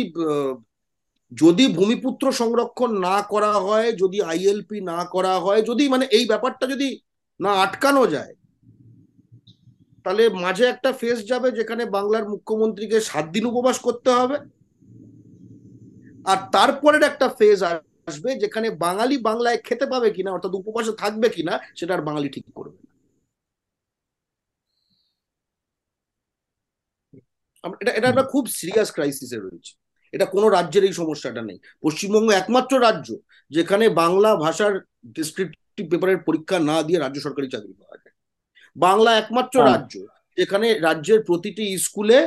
যদি ভূমিপুত্র সংরক্ষণ না করা হয়, যদি আইএলপি না করা হয়, যদি মানে এই ব্যাপারটা যদি না আটকানো যায় তাহলে মাঝে একটা ফেস যাবে যেখানে বাংলার মুখ্যমন্ত্রীকে সাত দিন উপবাস করতে হবে। আর তারপরের একটা ফেজ আসবে যেখানে বাঙালি বাংলায় খেতে পাবে কিনা, অর্থাৎ উপবাসে থাকবে কিনা, সেটা আর বাঙালি ঠিক করবে না। এটা এটা একটা খুব সিরিয়াস ক্রাইসিসে রয়েছে। এটা কোনো রাজ্যের এই সমস্যাটা নেই। পশ্চিমবঙ্গ একমাত্র রাজ্য যেখানে বাংলা ভাষার ডিসক্রিপটিভ পেপারের পরীক্ষা না দিয়ে রাজ্য সরকারি চাকরি পাওয়া বাংলা একমাত্র হ্যাঁ। রাজ্য যেখানে রাজ্যের প্রতিটি স্কুলে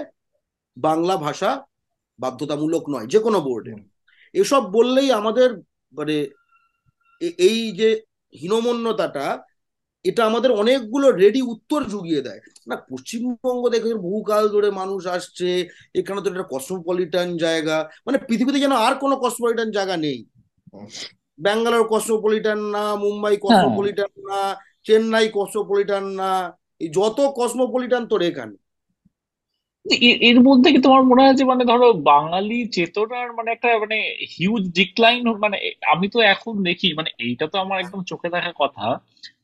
বাংলা ভাষা বাধ্যতামূলক নয় যে কোনো বোর্ডে এসব বললেই আমাদের মানে এই যে হীনমন্যতাটা এটা আমাদের অনেকগুলো রেডি উত্তর জুগিয়ে দেয়। না পশ্চিমবঙ্গ দেখে বহুকাল ধরে মানুষ আসছে এখানে তো একটা কসমোপলিটান জায়গা মানে পৃথিবীতে যেন আর কোনো কসমোপলিটান জায়গা নেই। ব্যাঙ্গালোর কসমোপলিটান না মুম্বাই কসমোপলিটান না চেন্নাই কসমোপলিটান না যত কসমোপলিটান তোর এখানে। এর মধ্যে কি তোমার মনে হয় যে মানে ধরো বাঙালি চেতনার মানে একটা মানে হিউজ ডিক্লাইন মানে আমি তো এখন দেখি মানে এইটা তো আমার একদম চোখে দেখা কথা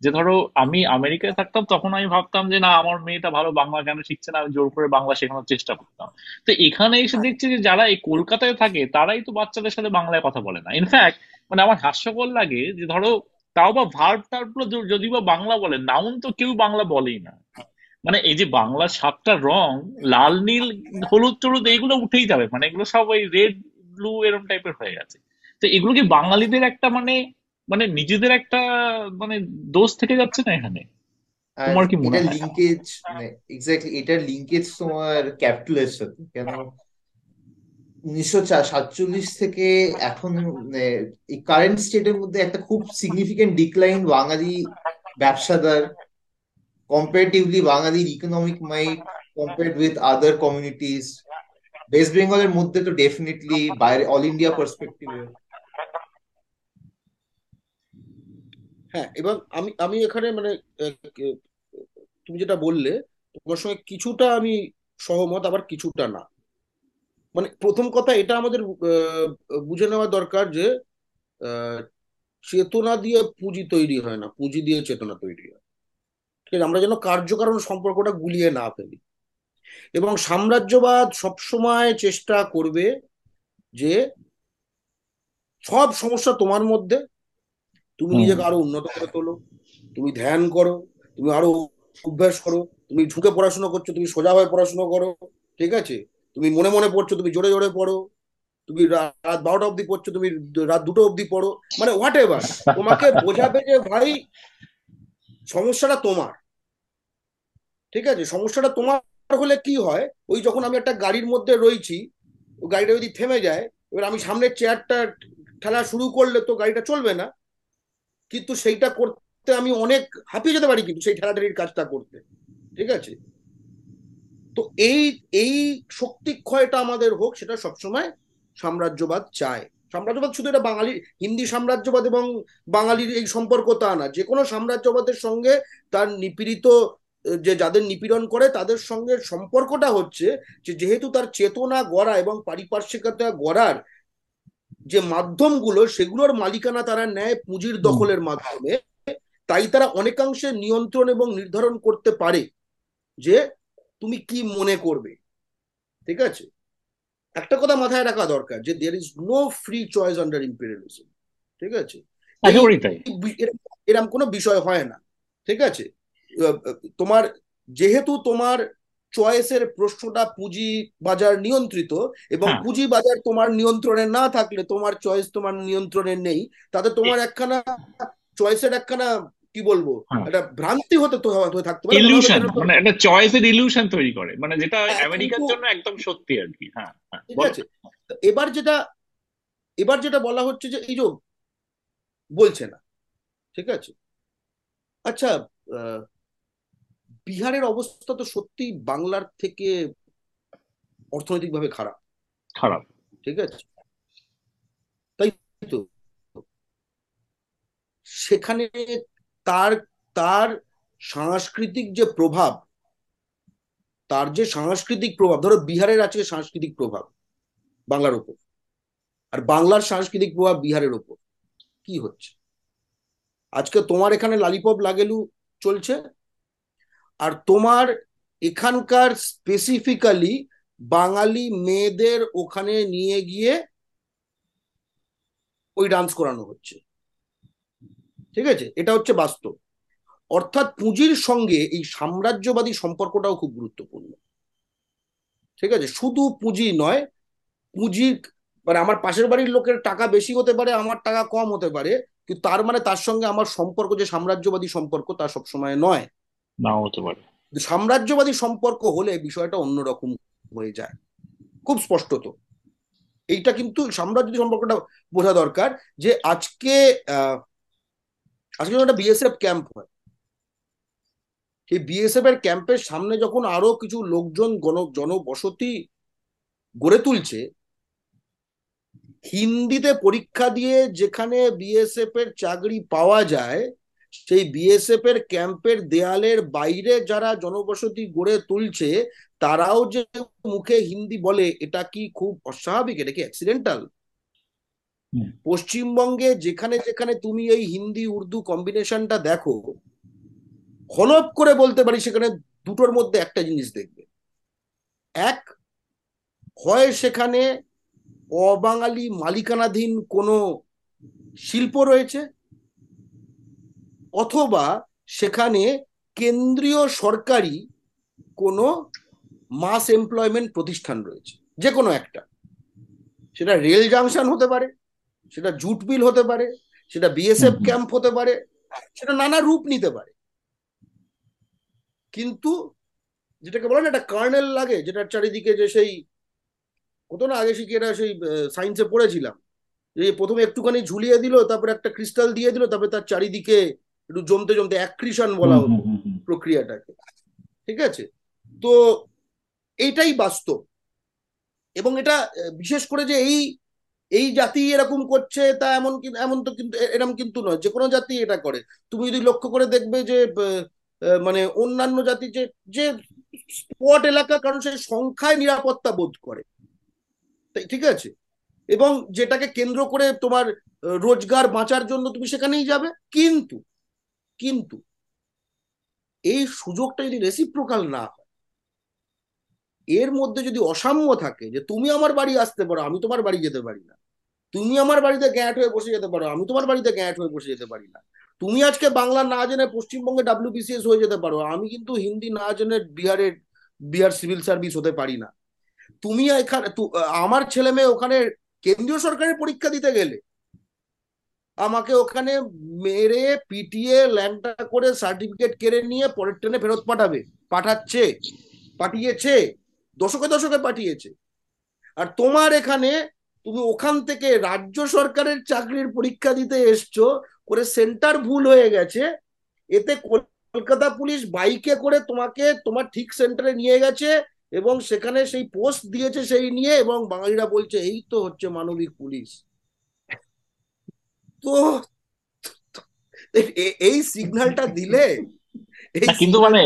যে ধরো আমি আমেরিকায় থাকতাম তখন আমি ভাবতাম যে না আমার মেয়েটা ভালো বাংলা কেন শিখছে না আমি জোর করে বাংলা শেখানোর চেষ্টা করতাম। তো এখানে এসে দেখছি যে যারা এই কলকাতায় থাকে তারাই তো বাচ্চাদের সাথে বাংলায় কথা বলে না। ইনফ্যাক্ট মানে আমার হাস্যকর লাগে যে ধরো তাও বা ভার্ব টার্বগুলো যদি বা বাংলা বলে নাউন তো কেউ বাংলা বলেই না। মানে এই যে বাংলার সাতটা রং লাল নীল হলুদ টলুদ এইগুলো উঠেই যাবে। মানে এগুলো সব ওই রেড ব্লু এরকম টাইপের হয়ে গেছে। তো এগুলো কি বাঙালিদের একটা মানে মানে নিজেদের একটা মানে দোষ থেকে যাচ্ছে না এখানে? তোমার কি মনে হয়? লিঙ্কেজ মানে এক্স্যাক্টলি এটার লিঙ্কেজ তোমার ক্যাপিটালের সাথে কেন? উনিশশো সাতচল্লিশ থেকে এখন মানে এই কারেন্ট স্টেটের মধ্যে একটা খুব সিগনিফিকেন্ট ডিক্লাইন বাঙালি ব্যবসাদার কম্পারেটিভলি বাঙালির economic might compared with other communities west বেঙ্গলের মধ্যে তো ডেফিনেটলি বাইরে অল ইন্ডিয়া পার্সপেক্টিভে হ্যাঁ এবং আমি আমি এখানে মানে তুমি যেটা বললে, তোমার সঙ্গে কিছুটা আমি সহমত, আবার কিছুটা না। মানে প্রথম কথা এটা আমাদের আহ, বুঝে নেওয়া দরকার যে চেতনা দিয়ে পুঁজি তৈরি হয় না পুঁজি দিয়ে চেতনা তৈরি হয়। ঠিক আছে আমরা যেন কার্যকারণ সম্পর্কটা গুলিয়ে না ফেলি। এবং সাম্রাজ্যবাদ সবসময় চেষ্টা করবে যে সব সমস্যা তোমার মধ্যে তুমি নিজেকে আরও উন্নত করে তোলো তুমি ধ্যান করো তুমি আরও অভ্যাস করো তুমি ঝুঁকে পড়াশোনা করছ তুমি সোজা হয়ে পড়াশোনা করো ঠিক আছে? তুমি মনে মনে পড়ছো তুমি জোরে জোরে পড়ো। তুমি রাত বারোটা অবধি পড়ছো তুমি রাত দুটো অবধি পড়ো। মানে হোয়াট এভার তোমাকে [LAUGHS] বোঝাবে যে ভাই সমস্যাটা তোমার। ঠিক আছে? সমস্যাটা তোমার হলে কি হয়? ওই যখন আমি একটা গাড়ির মধ্যে রয়েছি ওই গাড়িটা যদি থেমে যায় এবার আমি সামনের চেয়ারটা ঠেলা শুরু করলে তো গাড়িটা চলবে না। কিন্তু সেইটা করতে আমি অনেক হাঁপিয়ে যেতে পারি কিন্তু সেই ঠেলাঠেলির কাজটা করতে। ঠিক আছে? তো এই এই শক্তি ক্ষয়টা আমাদের হোক সেটা সবসময় সাম্রাজ্যবাদ চায়। সাম্রাজ্যবাদ শুধু এটা বাঙালি হিন্দি সাম্রাজ্যবাদ এবং বাঙালির এই সম্পর্ক তা না। যে কোনো সাম্রাজ্যবাদের সঙ্গে তার নিপীড়িত যে যাদের নিপীড়ন করে তাদের সঙ্গে সম্পর্কটা হচ্ছে যে যেহেতু তার চেতনা গড়া এবং পারিপার্শ্বিকতা গড়ার যে মাধ্যমগুলো সেগুলোর মালিকানা তারা নেয় পুঁজির দখলের মাধ্যমে তাই তারা অনেকাংশে নিয়ন্ত্রণ এবং নির্ধারণ করতে পারে যে তুমি কি মনে করবে? ঠিক আছে? একটা কথা মাথায় রাখা দরকার যে there is no free choice under imperialism ঠিক আছে? এরম এরম কোনো বিষয় হয় না ঠিক আছে? তোমার যেহেতু তোমার চয়েসের প্রশ্নটা পুঁজি বাজার নিয়ন্ত্রিত এবং হ্যাঁ। পুঁজি বাজার তোমার নিয়ন্ত্রণে না থাকলে তোমার চয়েস তোমার নিয়ন্ত্রণে নেই তাতে তোমার একখানা চয়েসের একখানা কি বলব? হ্যাঁ। একটা ভ্রান্তি হতে তো হতে থাকতে পারে। ইলিউশন মানে একটা চয়েসের ইলিউশন তৈরি করে। মানে যেটা হ্যাঁ আমেরিকার জন্য একদম সত্যি আর কি। হ্যাঁ হ্যাঁ ঠিক আছে। এবার যেটা এবার যেটা বলা হচ্ছে যে এই যে বলছে না ঠিক আছে? আচ্ছা আহ, বিহারের অবস্থা তো সত্যি বাংলার থেকে অর্থনৈতিকভাবে খারাপ। খারাপ। ঠিক আছে? তাই তো? সেখানে তার তার সাংস্কৃতিক যে প্রভাব, তার যে সাংস্কৃতিক প্রভাব, ধরো বিহারের আছে সাংস্কৃতিক প্রভাব বাংলার উপর আর বাংলার সাংস্কৃতিক প্রভাব বিহারের উপর কি হচ্ছে? আজকে তোমার এখানে লালিপপ লাগেলু চলছে, আর তোমার এখানকার স্পেসিফিক্যালি বাঙালি মেয়েদের ওখানে নিয়ে গিয়ে ওই ডান্স করানো হচ্ছে। ঠিক আছে? এটা হচ্ছে বাস্তব। অর্থাৎ পুঁজির সঙ্গে এই সাম্রাজ্যবাদী সম্পর্কটাও খুব গুরুত্বপূর্ণ। ঠিক আছে? শুধু পুঁজি নয় পুঁজি মানে আমার পাশের বাড়ির লোকের টাকা বেশি হতে পারে আমার টাকা কম হতে পারে কিন্তু তার মানে তার সঙ্গে আমার সম্পর্ক যে সাম্রাজ্যবাদী সম্পর্ক তা সবসময় নয়। নাও হতে পারে। সাম্রাজ্যবাদী সম্পর্ক হলে বিষয়টা অন্যরকম হয়ে যায়। খুব স্পষ্টত এইটা কিন্তু সাম্রাজ্যবাদী সম্পর্কটা বোঝা দরকার যে আজকে আহ আজকে একটা বিএসএফ ক্যাম্প হয়, সেই বিএসএফ এর ক্যাম্পের সামনে যখন আরও কিছু লোকজন গণ, জনবসতি গড়ে তুলছে, হিন্দিতে পরীক্ষা দিয়ে যেখানে বিএসএফ এর চাকরি পাওয়া যায়, সেই বিএসএফ এর ক্যাম্পের দেয়ালের বাইরে যারা জনবসতি গড়ে তুলছে, তারাও যে মুখে হিন্দি বলে, এটা কি খুব অস্বাভাবিক? এটা কি অ্যাক্সিডেন্টাল পশ্চিমবঙ্গে যেখানে যেখানে তুমি এই হিন্দি, উর্দু কম্বিনেশনটা দেখো হলপ করে বলতে পারি, সেখানে দুটোর মধ্যে একটা জিনিস দেখবে। এক, হয় সেখানে অবাঙালি মালিকানাধীন কোনো শিল্প রয়েছে, অথবা সেখানে কেন্দ্রীয় সরকারি কোনো মাস এমপ্লয়মেন্ট প্রতিষ্ঠান রয়েছে যে কোনো একটা। সেটা রেল জাংশন হতে পারে সেটা জুট বিল হতে পারে সেটা বিএসএফ ক্যাম্প হতে পারে সেটা নানা রূপ নিতে পারে। কিন্তু যেটাকে বলে না একটা কার্নেল লাগে যেটার চারিদিকে যে সেই কত না আগে শিখে এটা সেই সায়েন্সে পড়েছিলাম। যে প্রথমে একটুখানি ঝুলিয়ে দিল তারপরে একটা ক্রিস্টাল দিয়ে দিল তারপরে তার চারিদিকে একটু জমতে জমতে অ্যাক্রিশন বলা হতো প্রক্রিয়াটাকে। ঠিক আছে? তো এইটাই বাস্তব। এবং এটা বিশেষ করে যে এই এই জাতি এরকম করছে, তা এমন এমন তো কিন্তু এরকম কিন্তু নয় যে কোনো জাতি এটা করে। তুমি যদি লক্ষ্য করে দেখবে যে মানে অন্যান্য জাতি যে যে স্পট এলাকা, কারণ সে সংখ্যায় নিরাপত্তা বোধ করে। ঠিক আছে? এবং যেটাকে কেন্দ্র করে তোমার রোজগার বাঁচার জন্য তুমি সেখানেই যাবে। কিন্তু কিন্তু এই সুযোগটা যদি রেসিপ্রোকাল না হয়, এর মধ্যে যদি অসাম্য থাকে যে, তুমি আমার বাড়ি আসতে পারো, আমি তোমার বাড়ি যেতে পারি না তুমি আমার বাড়িতে গ্যাট হয়ে বসে যেতে পারো, আমি তোমার বাড়িতে গ্যাট হয়ে বসে যেতে পারি না। তুমি আজকে বাংলা না জেনে পশ্চিমবঙ্গে ডাব্লিউবিসিএস হয়ে যেতে পারো, আমি কিন্তু হিন্দি না জেনে বিহারের বিহার সিভিল সার্ভিস হতে পারি না। তুমি এখানে আমার ছেলে মেয়ে ওখানে কেন্দ্রীয় সরকারের পরীক্ষা দিতে গেলে, আমাকে ওখানে মেরে, পিটিয়ে, ল্যাংটা করে সার্টিফিকেট কেড়ে নিয়ে পরের ট্রেনে ফেরত পাঠাবে, পাঠাচ্ছে, পাঠিয়েছে, দশকে দশকে পাঠিয়েছে। আর তোমার এখানে তুমি ওখান থেকে রাজ্য সরকারের চাকরির পরীক্ষা দিতে এসছো করে সেন্টার ভুল হয়ে গেছে এতে কলকাতা পুলিশ বাইকে করে তোমাকে তোমার ঠিক সেন্টারে নিয়ে গেছে এবং সেখানে সেই পোস্ট দিয়েছে সেই নিয়ে এবং বাঙালিরা বলছে এই তো হচ্ছে মানবিক পুলিশ। তো এই সিগন্যালটা দিলে কিন্তু মানে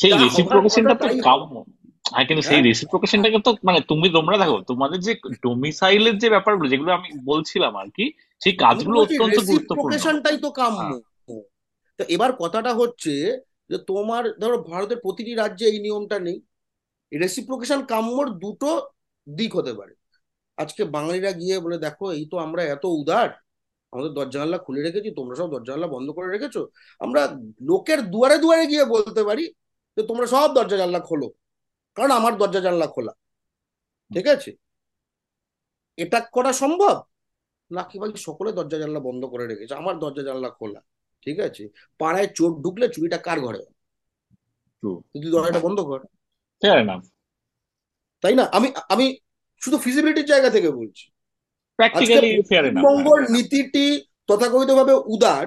সেই রেসিপ্রোকেশনটা তো কাম্য। হ্যাঁ কিন্তু সেই রেসিপ্রোকেশনটাকে তো মানে তুমি তোমরা দেখো তোমাদের যে ডোমিসাইলের যে ব্যাপারগুলো যেগুলো আমি বলছিলাম আর কি সেই কাজগুলো অত্যন্ত গুরুত্বপূর্ণ তো কাম্য। তো এবার কথাটা হচ্ছে যে তোমার ধরো ভারতের প্রতিটি রাজ্যে এই নিয়মটা নেই। রেসিপ্রোকেশন কাম্যর দুটো দিক হতে পারে। আজকে বাঙালিরা গিয়ে বলে দেখো এই তো আমরা এত উদার আমাদের দরজা জানলা খুলে রেখেছি তোমরা সব দরজা জানলা বন্ধ করে রেখেছো। আমরা লোকের দুয়ারে দুয়ারে গিয়ে বলতে পারি যে তোমরা সব দরজা জানলা খোলো। কারণ আমার দরজা জানলা খোলা। ঠিক আছে? এটা করা সম্ভব? না কি বলছি সকলে দরজা জানলা বন্ধ করে রেখেছে? আমার দরজা জানলা খোলা। ঠিক আছে? পাড়ায় চোর ঢুকলে চুরিটা কার ঘরে তুই দরজাটা বন্ধ কর। তাই না? আমি আমি শুধু ফিজিবিলিটির জায়গা থেকে বলছি। পশ্চিমবঙ্গর নীতিটি তথাকথিতভাবে উদার।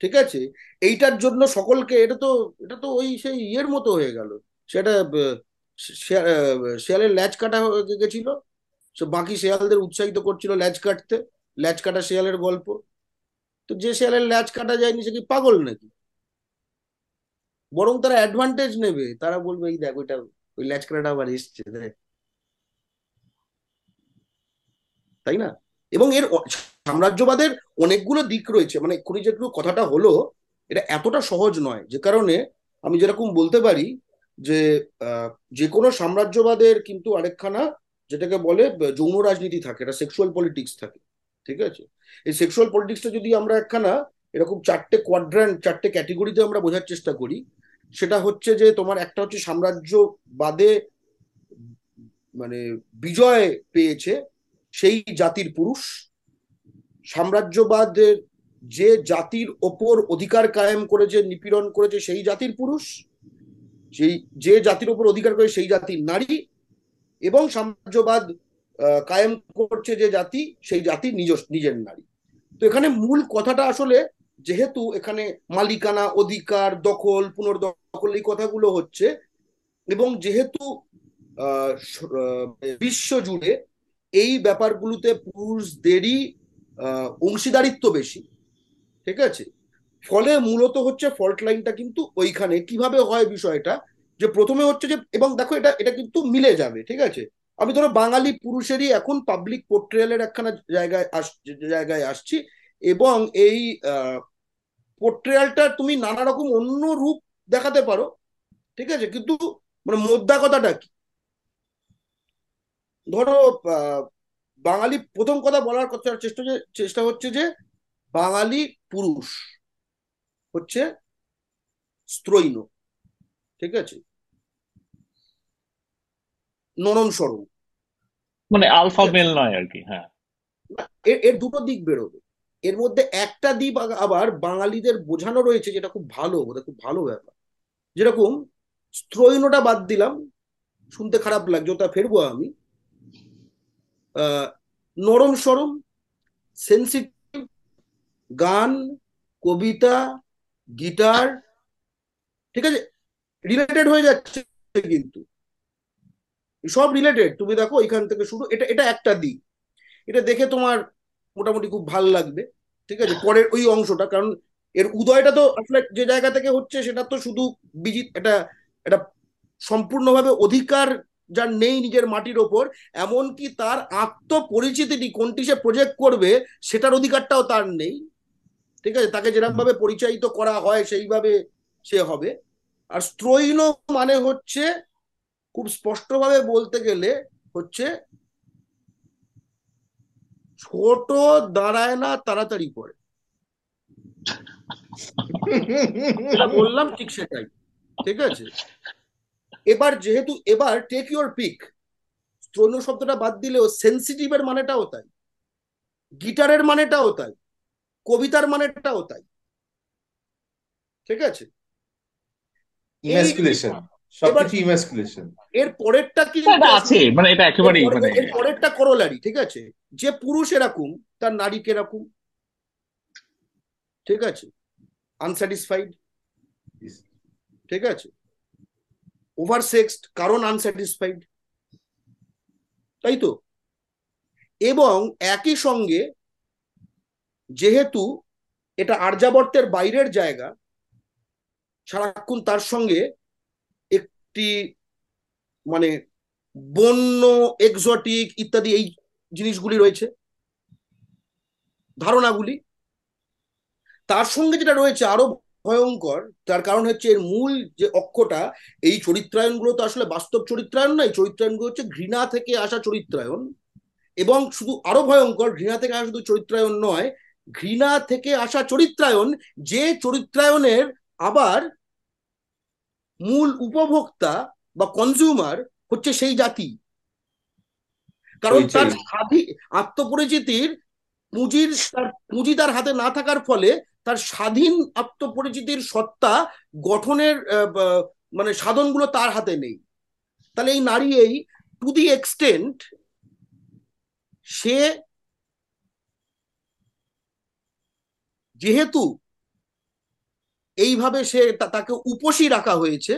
ঠিক আছে? এইটার জন্য সকলকে এটা তো এটা তো ওই সেই ইয়ের মতো হয়ে গেল। সেটা শেয়ালের ল্যাচ কাটা গেছিল। সে বাকি শেয়ালদের উৎসাহিত করছিল ল্যাচ কাটতে। ল্যাচ কাটা শেয়ালের গল্প। তো যে শেয়ালের ল্যাচ কাটা যায়নি, সে কি পাগল নাকি? বরং তারা অ্যাডভান্টেজ নেবে। তারা বলবে, এই দেখ, ওইটা, ওই ল্যাচ কাটাটা আবার এসছে, দেখ। তাই না? এবং এর সাম্রাজ্যবাদের অনেকগুলো দিক রয়েছে। মানে এক্ষুনি যেটুকু কথাটা হলো, এটা এতটা সহজ নয়। যে কারণে আমি যেরকম বলতে পারি যে যে কোনো সাম্রাজ্যবাদের কিন্তু আরেকখানা যেটাকে বলে যৌন রাজনীতি থাকে, এটা সেক্সুয়াল পলিটিক্স থাকে, ঠিক আছে? এই সেক্সুয়াল পলিটিক্সটা যদি আমরা একখানা, এরকম চারটে কোয়াড্র্যান্ট চারটে ক্যাটেগরিতে আমরা বোঝার চেষ্টা করি, সেটা হচ্ছে যে তোমার একটা হচ্ছে সাম্রাজ্যবাদে মানে বিজয় পেয়েছে সেই জাতির পুরুষ, সাম্রাজ্যবাদের যে জাতির ওপর অধিকার কায়েম করেছে, নিপীড়ন করেছে সেই জাতির পুরুষ সেই যে জাতির ওপর অধিকার করে সেই জাতির নারী এবং সাম্রাজ্যবাদ কায়েম করছে যে জাতি, সেই জাতির নিজ নিজের নারী। তো এখানে মূল কথাটা আসলে যেহেতু এখানে মালিকানা, অধিকার, দখল, পুনর্দখল এই কথাগুলো হচ্ছে এবং যেহেতু বিশ্ব জুড়ে এই ব্যাপারগুলোতে পুরুষদেরই অংশীদারিত্ব বেশি, ঠিক আছে? ফলে মূলত হচ্ছে ফল্ট লাইনটা কিন্তু ওইখানে। কীভাবে হয় বিষয়টা? যে প্রথমে হচ্ছে যে, এবং দেখো এটা এটা কিন্তু মিলে যাবে, ঠিক আছে? আমি ধরো বাঙালি পুরুষেরই এখন পাবলিক পোর্ট্রেয়ালের একখানা জায়গায় আস, জায়গায় আসছি, এবং এই পোর্ট্রেয়ালটা তুমি নানা রকম অন্য রূপ দেখাতে পারো, ঠিক আছে? কিন্তু মানে মোদ্দা কথাটা কি? ধরো বাঙালি প্রথম কথা বলার কথা চেষ্টা চেষ্টা হচ্ছে যে বাঙালি পুরুষ হচ্ছে স্ত্রৈণ ঠিক আছে? নরম সরম মানে আলফা মেল নয় আর কি হ্যাঁ। এর এর দুটো দিক বেরোবে। এর মধ্যে একটা দিক আবার বাঙালিদের বোঝানো রয়েছে যেটা খুব ভালো ওটা খুব ভালো ব্যাপার। যেরকম স্ত্রৈণটা বাদ দিলাম শুনতে খারাপ লাগছে ওটা ফেরবো আমি। আহ, নরম সরম সেন্সিটিভ গান কবিতা গিটার, ঠিক আছে? রিলেটেড হয়ে যাচ্ছে কিন্তু। সব রিলেটেড তুমি দেখো এখান থেকে শুরু, এটা এটা একটা দিক। এটা দেখে তোমার মোটামুটি খুব ভালো লাগবে, ঠিক আছে? পরের ওই অংশটা, কারণ এর উদয়টা তো আসলে যে জায়গা থেকে হচ্ছে সেটা তো শুধু বিজিত, এটা এটা সম্পূর্ণভাবে অধিকার যার নেই নিজের মাটির ওপর, এমনকি তার আত্মপরিচিতিটি কোনটি সে প্রজেক্ট করবে, সেটার অধিকারটাও তার নেই। ঠিক আছে? তাকে যেরকম ভাবে পরিচালিত করা হয়, সেইভাবে সে হবে। আর স্ত্রৈণ মানে হচ্ছে, খুব স্পষ্টভাবে বলতে গেলে হচ্ছে, ছোট দাঁড়ায় না, তাড়াতাড়ি করে। বললাম ঠিক সেটাই। ঠিক আছে? এবার যেহেতু, এবার টেক ইউর পিক স্ত্রৈণ শব্দটা বাদ দিলেও সেন্সিটিভের মানেটাও তাই। গিটারের মানেটাও তাই। কবিতার মানেটাও তাই। ঠিক আছে? ইমাস্কুলেশন এর পরেরটা কি? আছে মানে এটা একেবারেই মানে এর পরেরটা করোলারি ঠিক আছে? যে পুরুষ এরকম তার নারী কীরকম? ঠিক আছে? আনস্যাটিসফাইড ঠিক আছে? ওভার সেক্সড কারণ আনস্যাটিসফাইড তাই তো? এবং একই সঙ্গে যেহেতু এটা আর্যাবর্তের বাইরের জায়গা, সারাক্ষণ তার সঙ্গে একটি মানে বন্য এক্সোটিক ইত্যাদি এই জিনিসগুলি রয়েছে, ধারণাগুলি। তার সঙ্গে যেটা রয়েছে আরও ভয়ঙ্কর, তার কারণ হচ্ছে এর মূল যে অক্ষটা, এই চরিত্রায়নগুলো তো আসলে বাস্তব চরিত্রায়ন নয় চরিত্রায়নগুলো হচ্ছে ঘৃণা থেকে আসা চরিত্রায়ন। এবং শুধু আরও ভয়ঙ্কর, ঘৃণা থেকে আসা শুধু চরিত্রায়ন নয় ঘৃণা থেকে আসা চরিত্রায়ন যে চরিত্রায়নের আবার মূল উপভোক্তা বা কনজিউমার হচ্ছে সেই জাতি। কারণ তার স্বাধীন আত্মপরিচিতির পুঁজির তার পুঁজি তার হাতে না থাকার ফলে তার স্বাধীন আত্মপরিচিতির সত্তা গঠনের মানে সাধনগুলো তার হাতে নেই। তাহলে এই নারী এই টু দি এক্সটেন্ট সে যেহেতু এইভাবে সে তাকে উপসী রাখা হয়েছে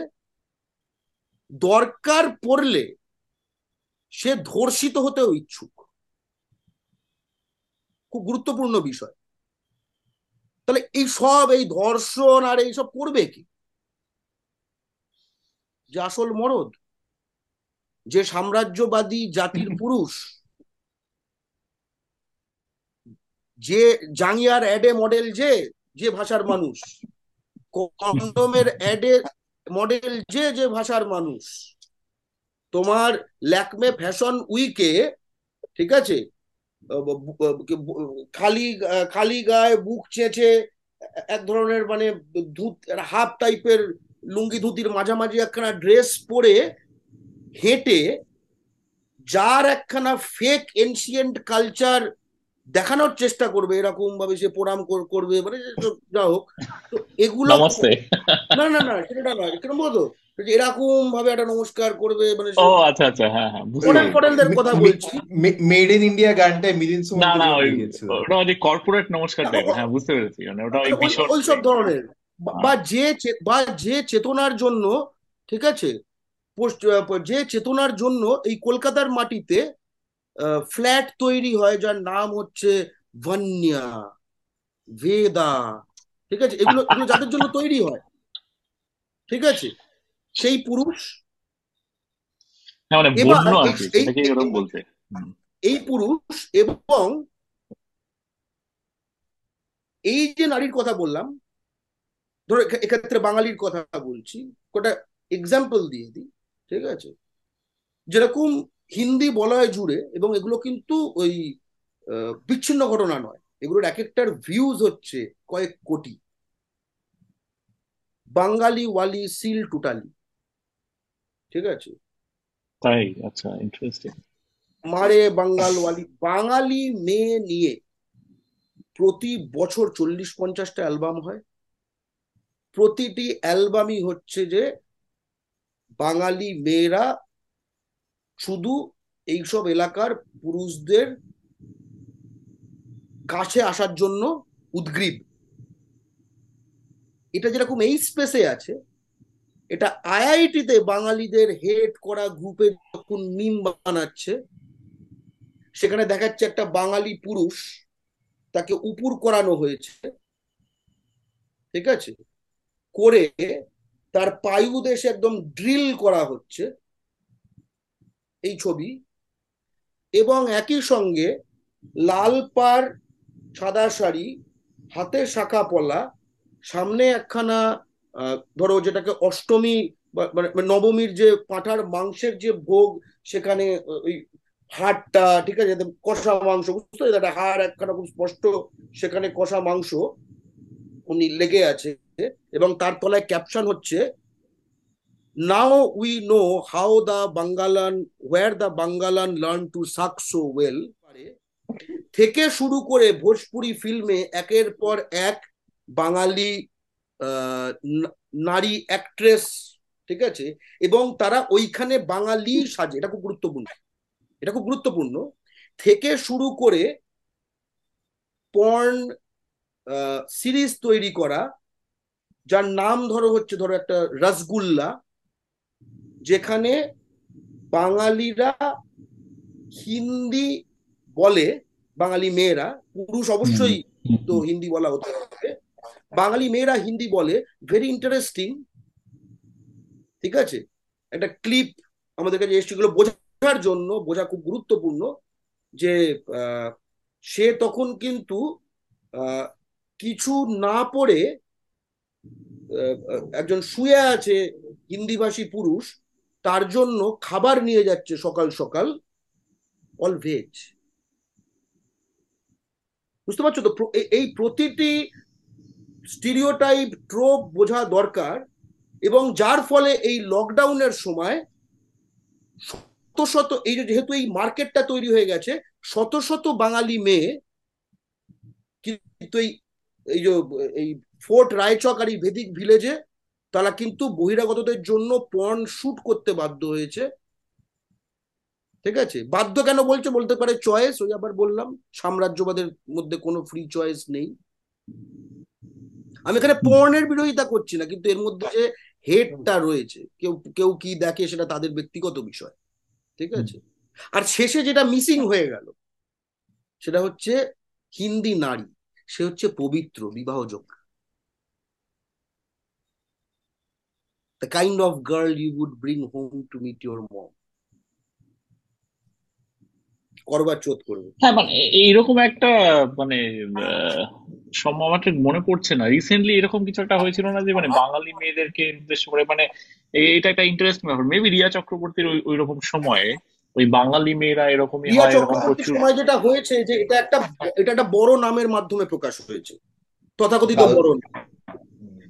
দরকার পড়লে সে ধর্ষিত হতেও ইচ্ছুক। খুব গুরুত্বপূর্ণ বিষয়। তাহলে এই সব এই ধর্ষণ আর এইসব করবে কি? যে আসল মরদ যে সাম্রাজ্যবাদী জাতির [LAUGHS] পুরুষ যে জাঙ্গিয়ার অ্যাডে মডেল যে যে ভাষার মানুষ। কন্ডমের অ্যাডে মডেল যে যে ভাষার মানুষ। তোমার ল্যাকমে ফ্যাশন উইকে ঠিক আছে? খালি খালি গায়ে বুক চেঁচে, এক ধরনের মানে ধুত, হাফ টাইপের লুঙ্গি ধুতির মাঝামাঝি একখানা ড্রেস পরে হেঁটে, যার একখানা ফেক এনশিয়েন্ট কালচার দেখানোর চেষ্টা করবে এরকম ভাবে সে প্রণাম করবে মানে যা হোক। তো এগুলো না না না সেটা না কেন বলতো এরকম ভাবে একটা নমস্কার করবে মানে ও আচ্ছা আচ্ছা হ্যাঁ হ্যাঁ মডেলদের কথা বলছি। মেড ইন ইন্ডিয়া গানটায় মিলিন না না ওই ওটা ওই কর্পোরেট নমস্কার টাইপ হ্যাঁ বুঝতে পেরেছি মানে ওটা ওই ভীষণ ওই সব ধরনের। বা যে বা যে চেতনার জন্য ঠিক আছে? যে চেতনার জন্য এই কলকাতার মাটিতে ফ্ল্যাট তৈরি হয় যার নাম হচ্ছে ভান্যা ভেদা ঠিক আছে? এগুলো এগুলো যাদের জন্য তৈরি হয় ঠিক আছে? সেই পুরুষ এই পুরুষ এবং এই যে নারীর কথা বললাম ধরো এক্ষেত্রে বাঙালির কথা বলছি কটা এক্সাম্পল দিয়ে দিই ঠিক আছে? যেরকম হিন্দি বলয় জুড়ে এবং এগুলো কিন্তু ওই বিচ্ছিন্ন ঘটনা নয়। এগুলোর এক একটার ভিউজ হচ্ছে কয়েক কোটি। বাঙালি ওয়ালি সিল টুটালি। ঠিক আছে? তাই? আচ্ছা ইন্টারেস্টিং মারে বাঙ্গাল ওয়ালি বাঙালি মেয়ে নিয়ে প্রতি বছর চল্লিশ পঞ্চাশটা অ্যালবাম হয়। প্রতিটি অ্যালবামই হচ্ছে যে বাঙালি মেয়েরা শুধু এইসব এলাকার পুরুষদের কাছে আসার জন্য উদ্গ্রীব। এটা যেরকম এই স্পেসে আছে, এটা আইআইটিতে বাঙালিদের হেড করা গ্রুপে যখন মিম বানাচ্ছে, সেখানে দেখাচ্ছে একটা বাঙালি পুরুষ, তাকে উপুর করানো হয়েছে, ঠিক আছে? করে তার পায়ুদেশে একদম ড্রিল করা হচ্ছে। এই ছবি। এবং একই সঙ্গে লাল পাড়, সাদা শাড়ি হাতে শাখা পলা, সামনে একখানা ধরো যেটাকে অষ্টমী মানে নবমীর যে পাঁঠার মাংসের যে ভোগ, সেখানে ওই হাড়টা, ঠিক আছে কষা মাংস, বুঝতে একটা হাড় একখানা খুব স্পষ্ট, সেখানে কষা মাংস উনি লেগে আছে। এবং তার তলায় ক্যাপশন হচ্ছে now we know how the Bangalan were the Bangalan learn to suck so well থেকে শুরু করে ভোজপুরি ফিল্মে একের পর এক বাঙালি নারী অ্যাক্ট্রেস ঠিক আছে? এবং তারা ওইখানে বাঙালি সাজে। এটা খুব গুরুত্বপূর্ণ। এটা খুব গুরুত্বপূর্ণ। থেকে শুরু করে পর্ন সিরিজ তৈরি করা, যার নাম ধরো হচ্ছে ধরো একটা রসগুল্লা যেখানে বাঙালিরা হিন্দি বলে বাঙালি মেয়েরা পুরুষ অবশ্যই তো হিন্দি বলা হতে হবে। বাঙালি মেয়েরা হিন্দি বলে ভেরি ইন্টারেস্টিং ঠিক আছে? একটা ক্লিপ আমাদের কাছে এসেছিল বোঝার জন্য বোঝা খুব গুরুত্বপূর্ণ যে সে তখন কিন্তু কিছু না পড়ে একজন শুয়ে আছে হিন্দিভাষী পুরুষ তার জন্য খাবার নিয়ে যাচ্ছে সকাল সকাল অল ভেজ বুঝতে পারছ তো? এই প্রতিটি স্টিরিওটাইপ ট্রোপ বোঝা দরকার এবং যার ফলে এই লকডাউনের সময় শত শত এই যেহেতু এই মার্কেটটা তৈরি হয়ে গেছে, শত শত বাঙালি মেয়ে কিন্তু এই এই যে, এই ফোর্ট রায়চক আর এই ভেদিক ভিলেজে তারা কিন্তু বহিরাগতদের জন্য পর্ন শুট করতে বাধ্য হয়েছে। ঠিক আছে? বাধ্য কেন বলছে? বলতে পারে চয়েস ওই আবার বললাম সাম্রাজ্যবাদের মধ্যে কোনো ফ্রি চয়েস নেই। আমি এখানে পর্নের বিরোধিতা করছি না কিন্তু এর মধ্যে যে হেডটা রয়েছে কেউ কেউ কি দেখে সেটা তাদের ব্যক্তিগত বিষয়। ঠিক আছে? আর শেষে যেটা মিসিং হয়ে গেল সেটা হচ্ছে হিন্দি নারী। সে হচ্ছে পবিত্র বিবাহযোগ্য the kind of girl you would bring home to meet your mom? করবার চোদ করবে। হ্যাঁ মানে এইরকম একটা মানে আহ, সম্ভব মনে পড়ছে না। রিসেন্টলি এরকম কিছু একটা হয়েছিল না যে মানে বাঙালি মেয়েদেরকে উদ্দেশ্য করে মানে এটা একটা ইন্টারেস্টিং ব্যাপার। মেবি রিয়া চক্রবর্তীর ওই রকম সময়ে ওই বাঙালি মেয়েরা এরকমই হয় এরকম প্রচুর সময় যেটা হয়েছে যে এটা একটা এটা একটা বড় নামের মাধ্যমে প্রকাশ হয়েছে। তথাকথিত বড় নাম।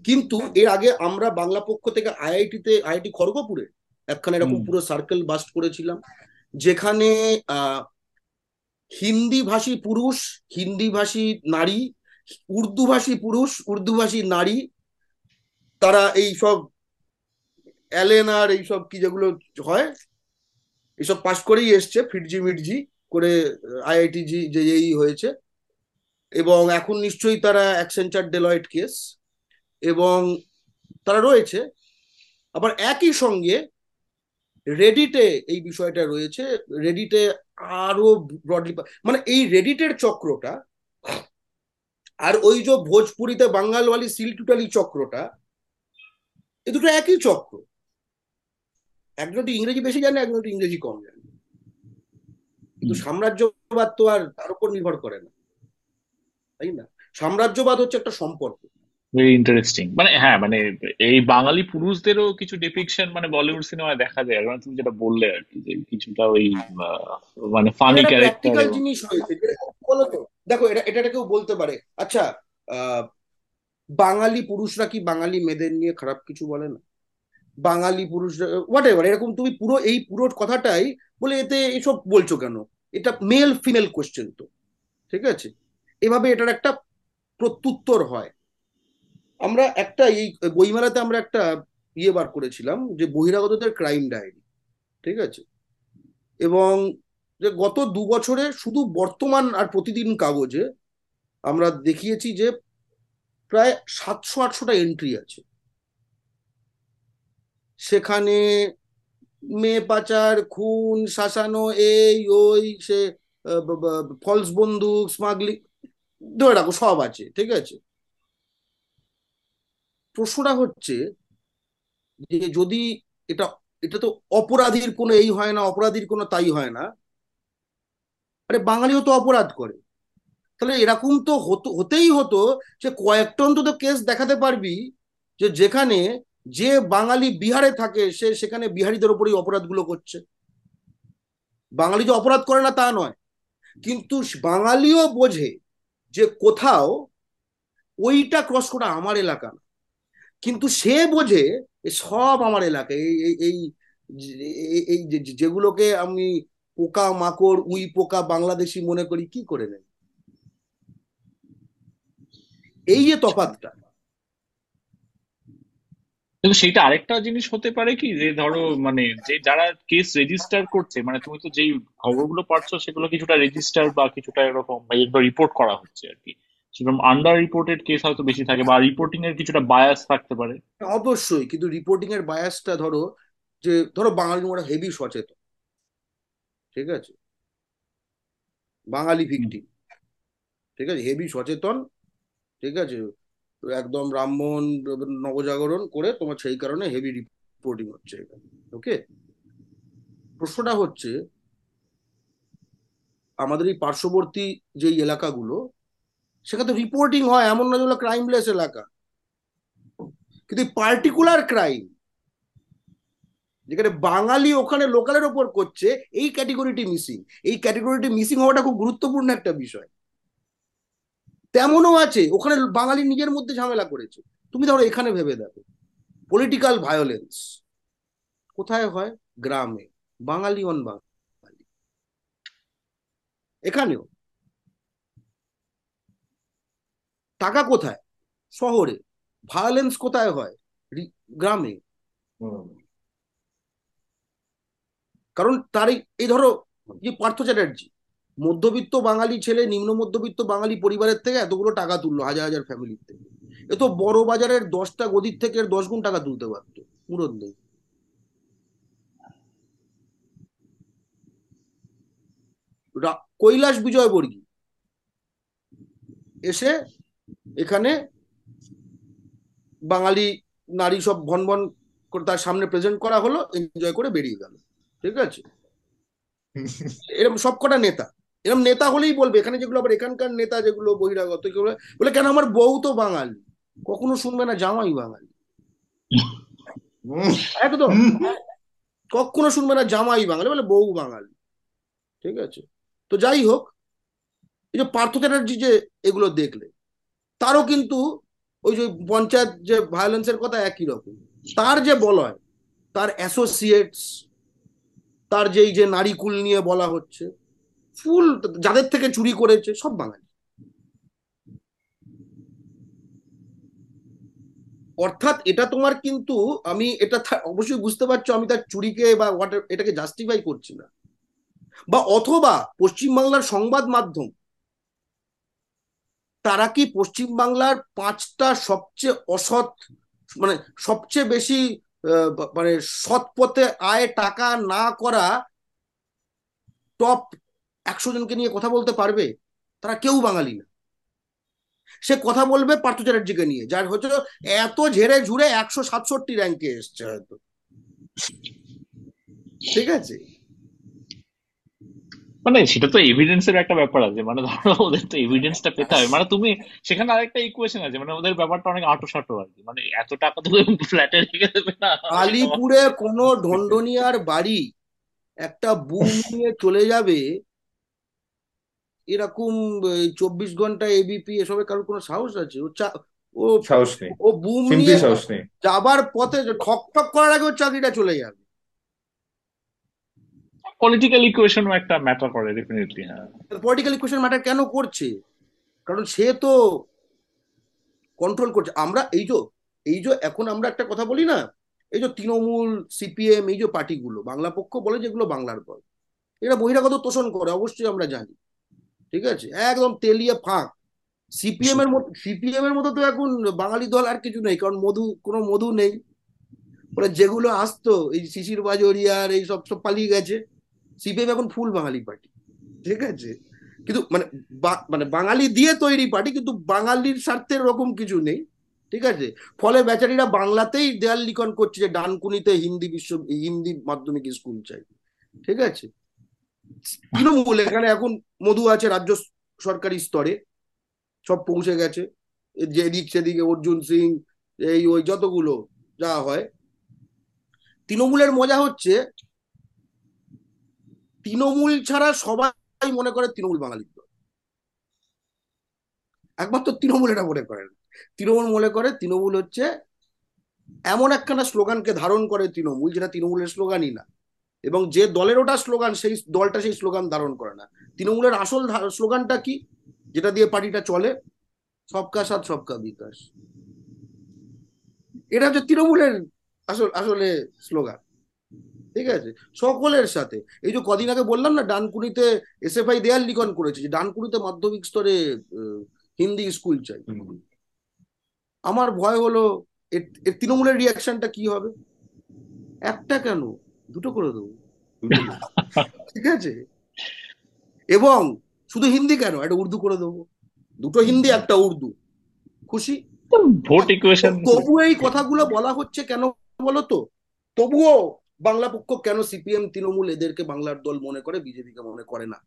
কিন্তু এর আগে আমরা বাংলা পক্ষ থেকে আইআইটিতে আইআইটি খড়গপুরে একখানে এরকম পুরো সার্কেল বাস্ট করেছিলাম যেখানে হিন্দি ভাষী পুরুষ হিন্দি ভাষী নারী উর্দু ভাষী পুরুষ উর্দু ভাষী নারী তারা এই সব অ্যালেন আর এইসব কি যেগুলো হয় এইসব পাশ করেই এসছে ফিটজি মিটজি করে আইআইটি জি যে এই হয়েছে। এবং এখন নিশ্চয়ই তারা অ্যাকসেঞ্চার ডেলয়েট কেস এবং তারা রয়েছে। আবার একই সঙ্গে রেডিটে এই বিষয়টা রয়েছে। রেডিটে আরও ব্রডলি মানে এই রেডিটের চক্রটা আর ওই যে ভোজপুরিতে বাঙ্গালওয়ালি সিলটুটালি চক্রটা এ দুটো একই চক্র। একজন একটু ইংরেজি বেশি জানে একজন একটু ইংরেজি কম জানে। কিন্তু সাম্রাজ্যবাদ তো আর তার উপর নির্ভর করে না। তাই না? সাম্রাজ্যবাদ হচ্ছে একটা সম্পর্ক। ভেরি ইন্টারেস্টিং মানে হ্যাঁ মানে এই বাঙালি পুরুষদেরও কিছু ডিপিকশন মানে বলিউড সিনেমায় দেখা যায়। মানে তুমি যেটা বললে আর কি যে কিছুটা ওই আহ, মানে ফানি ক্যারেক্টার জিনিস হয়েছে। বলো তো দেখো এটা এটা কেউ বলতে পারে। আচ্ছা আহ, বাঙালি পুরুষরা কি বাঙালি মেয়েদের নিয়ে খারাপ কিছু বলে না? বাঙালি পুরুষরা হোয়াট এভার এরকম তুমি পুরো এই পুরো কথাটাই বলে এতে এসব বলছো কেন? এটা মেল ফিমেল কোশ্চেন তো ঠিক আছে? এভাবে এটার একটা প্রত্যুত্তর হয়। আমরা একটা এই বইমেলাতে আমরা একটা ইয়ে বার করেছিলাম যে বহিরাগতদের ক্রাইম ডায়েরি ঠিক আছে? এবং যে গত দু বছরে শুধু বর্তমান আর প্রতিদিন কাগজে আমরা দেখিয়েছি যে প্রায় সাতশো আটশোটা এন্ট্রি আছে। সেখানে মেয়ে পাচার, খুন, শাসানো, এই, ওই, সে ফলস বন্দুক স্মাগলিং ধরে রাখো সব আছে, ঠিক আছে? প্রশ্নটা হচ্ছে যে যদি এটা এটা তো অপরাধীর কোনো এই হয় না, অপরাধীর কোনো তাই হয় না। আরে বাঙালিও তো অপরাধ করে। তাহলে এরকম তো হতো, হতেই হতো যে কয়েকটা অন্তত কেস দেখাতে পারবি যে যেখানে যে বাঙালি বিহারে থাকে সে সেখানে বিহারিদের ওপরেই অপরাধগুলো করছে। বাঙালি যে অপরাধ করে না তা নয়। কিন্তু বাঙালিও বোঝে যে কোথাও ওইটা ক্রস করা আমার এলাকা না। কিন্তু সে বোঝে সব আমার এলাকায়, এই এই যেগুলোকে আমি পোকা মাকড়, উই পোকা বাংলাদেশি মনে করি, কি করে নেই এই যে তফাৎটা। কিন্তু সেটা আরেকটা জিনিস হতে পারে কি, যে ধরো মানে যে যারা কেস রেজিস্টার করছে মানে তুমি তো যেই খবরগুলো পাচ্ছ, সেগুলো কিছুটা রেজিস্টার বা কিছুটা এরকম রিপোর্ট করা হচ্ছে আর কি। সেরকম আন্ডার রিপোর্টেড কেস হয়তো বেশি থাকে বা রিপোর্টিং এর কিছুটা বায়াস থাকতে পারে। অবশ্যই, কিন্তু রিপোর্টিং এর বায়াসটা ধরো যে, ধরো বাঙালি ওরা হেভি সচেতন। ঠিক আছে? বাঙালি ভিকটিম ঠিক আছে? হেভি সচেতন। ঠিক আছে? একদম ব্রাহ্মণ, নবজাগরণ করে তোমার সেই কারণে হেভি রিপোর্টিং হচ্ছে এখানে। ওকে প্রশ্নটা হচ্ছে, আমাদের এই পার্শ্ববর্তী যেই এলাকাগুলো সেখানে রিপোর্টিং হয়, এমন না যেগুলো ক্রাইমলেস এলাকা। কিন্তু পার্টিকুলার ক্রাইম যেখানে বাঙালি ওখানে লোকালের ওপর করছে, এই ক্যাটেগরিটি মিসিং এই ক্যাটেগরিটি মিসিং হওয়াটা খুব গুরুত্বপূর্ণ একটা বিষয়। তেমনও আছে, ওখানে বাঙালি নিজের মধ্যে ঝামেলা করেছে। তুমি ধরো এখানে ভেবে দেখো পলিটিক্যাল ভায়োলেন্স কোথায় হয়? গ্রামে। বাঙালি অন বাঙালি। এখানেও। টাকা কোথায়? শহরে। ভায়োলেন্স কোথায় হয়? গ্রামে। কারণ তার এই- ধরো যে পার্থ চ্যাটার্জি মধ্যবিত্ত বাঙালি ছেলে নিম্ন মধ্যবিত্ত বাঙালি পরিবারের থেকে এতগুলো টাকা তুললো হাজার হাজার ফ্যামিলির থেকে। এ তো বড় বাজারের দশটা গদির থেকে এর দশ গুণ টাকা তুলতে পারতো মুরদ নেই কৈলাস বিজয়বর্গী এসে এখানে বাঙালি নারী সব ভন ভন করে তার সামনে প্রেজেন্ট করা হলো এনজয় করে বেরিয়ে গেল। ঠিক আছে? [LAUGHS] এরকম সবকটা নেতা। এরকম নেতা হলেই বলবে এখানে যেগুলো আবার এখানকার নেতা যেগুলো বহিরাগত কেউ বলে কেন আমার বউ তো বাঙালি? কখনো শুনবে না জামাই বাঙালি? একদম। কখনো শুনবে না জামাই বাঙালি বলে বউ বাঙালি। ঠিক আছে? তো যাই হোক এই যে পার্থ চ্যাটার্জি যে এগুলো দেখলে তারও কিন্তু ওই যে পঞ্চায়েত যে ভায়োলেন্সের কথা একই রকম। তার যে বলয়, তার অ্যাসোসিয়েটস তার যেই যে নারীকুল নিয়ে বলা হচ্ছে, ফুল যাদের থেকে চুরি করেছে, সব বাঙালি। অর্থাৎ এটা তোমার কিন্তু আমি এটা অবশ্যই বুঝতে পারছ, আমি তার চুরিকে বা এটাকে জাস্টিফাই করছি না। বা অথবা পশ্চিমবাংলার সংবাদ মাধ্যম তারা কি পশ্চিমবাংলার পাঁচটা সবচেয়ে অসৎ মানে সবচেয়ে বেশি মানে সৎ পথে আয় টাকা না করা টপ একশো জনকে নিয়ে কথা বলতে পারবে? তারা কেউ বাঙালি না। সে কথা বলবে পার্থ চ্যাটার্জিকে নিয়ে, যার হচ্ছে এত ঝেড়ে ঝুড়ে একশো সাতষট্টি র্যাঙ্কে এসছে হয়তো। ঠিক আছে? মানে সেটা তো এভিডেন্সের একটা ব্যাপার আছে মানে ধরো ওদের তো এভিডেন্সটা পেতে হবে। মানে তুমি সেখানে আরেকটা ইকুয়েশন আছে মানে ওদের ব্যাপারটা অনেক আটো সাটো আর কি। মানে এত টাকা তো ফ্ল্যাটে রেখে দেবে না। আলিপুরে কোনো ঢন্ডনিয়ার বাড়ি একটা বুম নিয়ে চলে যাবে এরকম চব্বিশ ঘণ্টা এবিপি এসবে কারোর কোনো সাহস আছে? ও ও সাহস নেই। ও বুম নিয়ে সাহস নেই। যাবার পথে ঠক ঠক করার আগে ওর চাকরিটা চলে যাবে। পলিটিক্যাল ইকুয়েশনও একটা ম্যাটার করে ডেফিনেটলি হ্যাঁ। পলিটিক্যাল ইকুয়েশন ম্যাটার কেন করছে? কারণ সে তো কন্ট্রোল করছে। আমরা এই যে এই যে এখন আমরা একটা কথা বলি না, এই যে তৃণমূল সিপিএম এই যে পার্টিগুলো, বাংলা পক্ষ বলে যেগুলো বাংলার দল। এরা বহিরাগত তোষণ করে, অবশ্যই আমরা জানি। ঠিক আছে? একদম তেলিয়ে ফাঁক। সিপিএম এর মতো সিপিএম এর মতো তো এখন বাঙালি দল আর কিছু নেই, কারণ মধু কোনো মধু নেই। মানে যেগুলো আসতো, এই শিশির বাজরিয়ার, এই সব সব পালিয়ে গেছে। সিপিএম এখন ফুল বাঙালি পার্টি ঠিক আছে? কিন্তু মানে মানে বাঙালি দিয়ে তৈরি পার্টি কিন্তু বাঙালির স্বার্থের রকম কিছু নেই, ঠিক আছে? ফলে বেচারিরা বাংলাতেই দেয়াল লিখন করছে যে ডানকুনিতে হিন্দি বিশ্ব, হিন্দি মাধ্যমিক স্কুল চাই, ঠিক আছে? তৃণমূল, এখানে এখন মধু আছে রাজ্য সরকারি স্তরে, সব পৌঁছে গেছে। যেদিক সেদিকে অর্জুন সিং, এই ওই যতগুলো, যা হয়। তৃণমূলের মজা হচ্ছে তৃণমূল ছাড়া সবাই মনে করে তৃণমূল বাঙালির দল একমাত্র তৃণমূল এটা মনে করেন তৃণমূল মনে করে তৃণমূল হচ্ছে এমন একখানা স্লোগানকে ধারণ করে তৃণমূল, যেটা তৃণমূলের স্লোগানই না। এবং যে দলের ওটা স্লোগান, সেই দলটা সেই স্লোগান ধারণ করে না। তৃণমূলের আসল স্লোগানটা কি? যেটা দিয়ে পার্টিটা চলে, সবকা সাথ, সবকা বিকাশ। এটা হচ্ছে তৃণমূলের আসল, আসলে স্লোগান। ঠিক আছে? সকলের সাথে। এই যে কদিন আগে বললাম না ডানকুনিতে এসএফআই দেয়াল লিখন করেছে যে ডানকুনিতে মাধ্যমিক স্তরে হিন্দি স্কুল চাই। আমার ভয় হলো এর তৃণমূলের রিয়াকশনটা কি হবে? একটা কেন? দুটো করে দেবো। ঠিক আছে? এবং শুধু হিন্দি কেন? একটা উর্দু করে দেবো। দুটো হিন্দি একটা উর্দু। খুশি? ভোট ইকুয়েশন তবু এই কথাগুলো বলা হচ্ছে কেন বলো তো? তবুও বাংলা পক্ষ কেন সিপিএম, তৃণমূল এদেরকে বাংলার দল মনে করে, বিজেপিকে মনে করে না?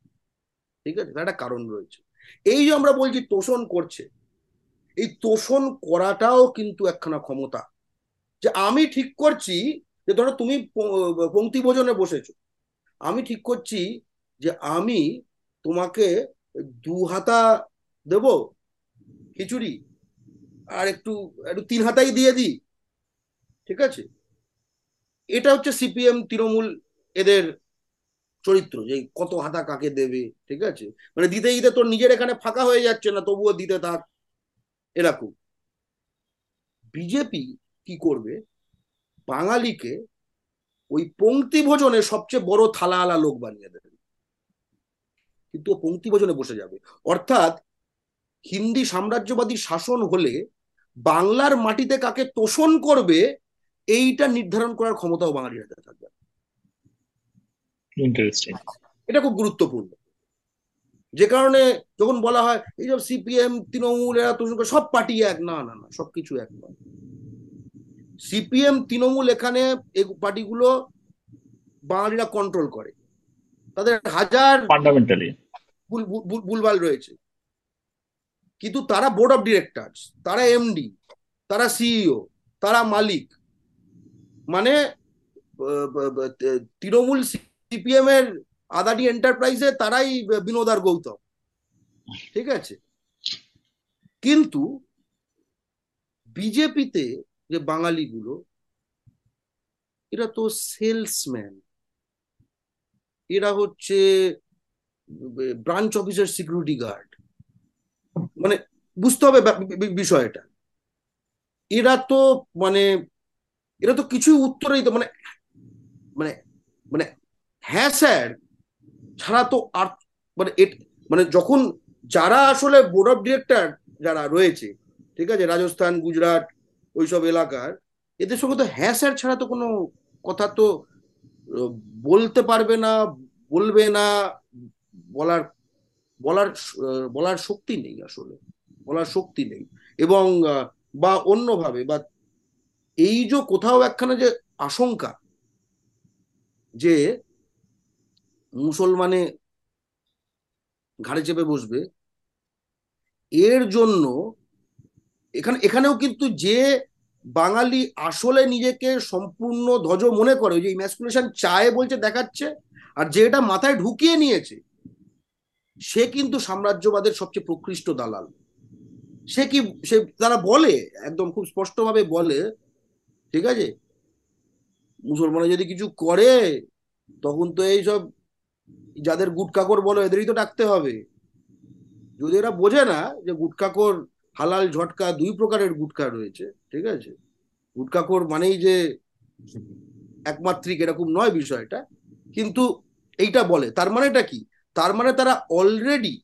ঠিক আছে? একটা কারণ রয়েছে। এই যে আমরা বলছি তোষণ করছে, এই তোষণ করাটাও কিন্তু একখানা ক্ষমতা। যে আমি ঠিক করছি যে ধরো তুমি পঙ্ক্তি ভোজনে বসেছো। আমি ঠিক করছি যে আমি তোমাকে দু হাতা দেব, খিচুড়ি, আর একটু একটু তিন হাতাই দিয়ে দিই। ঠিক আছে? এটা হচ্ছে সিপিএম, তৃণমূল এদের চরিত্র, যে কত হাতা কাকে দেবে, ঠিক আছে? মানে দিতে দিতে তোর নিজের এখানে ফাঁকা হয়ে যাচ্ছে না, তবুও দিতে থাক, এরকম। বিজেপি কি করবে? বাঙালিকে ওই পঙ্ক্তি ভোজনে সবচেয়ে বড় থালা আলা লোক বানিয়ে দেবে। কিন্তু পঙ্ক্তি ভোজনে বসে যাবে। অর্থাৎ হিন্দি সাম্রাজ্যবাদী শাসন হলে বাংলার মাটিতে কাকে তোষণ করবে এইটা নির্ধারণ করার ক্ষমতাও বাঙালির হাতে থাকবে এটা খুব গুরুত্বপূর্ণ। যে কারণে যখন বলা হয় এই সব সিপিএম তৃণমূল এরা তোষণ সব পার্টি এক। না না না সবকিছু এক নয়। সিপিএম তৃণমূল এখানে এই পার্টিগুলো বাঙালিরা কন্ট্রোল করে। তাদের হাজার ফান্ডামেন্টালি ভুল ভুল- ভুলভাল রয়েছে। কিন্তু তারা বোর্ড অফ ডিরেক্টরস তারা এমডি তারা সিইও তারা মালিক মানে তৃণমূল সিপিএম এর আদানি এন্টারপ্রাইজে তারাই বিনোদ আর গৌতম। ঠিক আছে? কিন্তু বিজেপিতে যে বাঙালিগুলো, এরা তো সেলসম্যান। এরা হচ্ছে ব্রাঞ্চ অফিসের সিকিউরিটি গার্ড। মানে বুঝতে হবে বিষয়টা। এরা তো মানে এরা তো কিছুই উত্তরেই তো মানে মানে মানে হ্যাঁ স্যার, ছাড়া তো আর মানে এট- মানে যখন যারা আসলে বোর্ড অফ ডিরেক্টর যারা রয়েছে, ঠিক আছে, রাজস্থান, গুজরাট, ওইসব এলাকার, এদের সঙ্গে তো হ্যাঁ স্যার ছাড়া তো কোনো কথা তো বলতে পারবে না, বলবে না, বলার বলার বলার শক্তি নেই আসলে, বলার শক্তি নেই। এবং বা অন্যভাবে, বা এই যে কোথাও একখানে যে আশঙ্কা যে মুসলমানে ঘাড়ে চেপে বসবে, এর জন্য এখানে, এখানেও কিন্তু যে বাঙালি আসলে নিজেকে সম্পূর্ণ ধ্বজ মনে করে যে ইম্যাসকুলেশন চায় বলছে দেখাচ্ছে, আর যে এটা মাথায় ঢুকিয়ে নিয়েছে, সে কিন্তু সাম্রাজ্যবাদের সবচেয়ে প্রকৃষ্ট দালাল। সে কি, সে তারা বলে, একদম খুব স্পষ্টভাবে বলে ঠিক আছে? মুসলমানে যদি কিছু করে, তখন তো এই সব যাদের গুটকাকর বলো, এদেরই তো ডাকতে হবে। যদি এরা বোঝে না যে গুটকাকর হালাল ঝটকা দুই প্রকারের গুটকা রয়েছে, ঠিক আছে? গুটকাকর মানেই যে একমাত্রিক এরকম নয় বিষয়টা, কিন্তু এইটা বলে। তার মানেটা কি? তার মানে তারা অলরেডি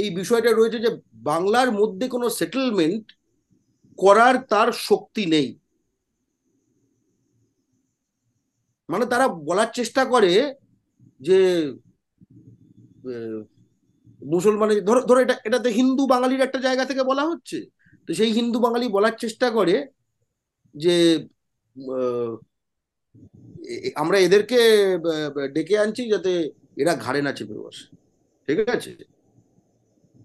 এই বিষয়টা রয়েছে যে বাংলার মধ্যে কোনো সেটেলমেন্ট করার তার শক্তি নেই। মানে তারা বলার চেষ্টা করে যে আহ, মুসলমানের ধরো ধরো এটা এটাতে হিন্দু বাঙালির একটা জায়গা থেকে বলা হচ্ছে। তো সেই হিন্দু বাঙালি বলার চেষ্টা করে যে আমরা এদেরকে ডেকে আনছি যাতে এরা ঘাড়ে না চেপে বসে। ঠিক আছে?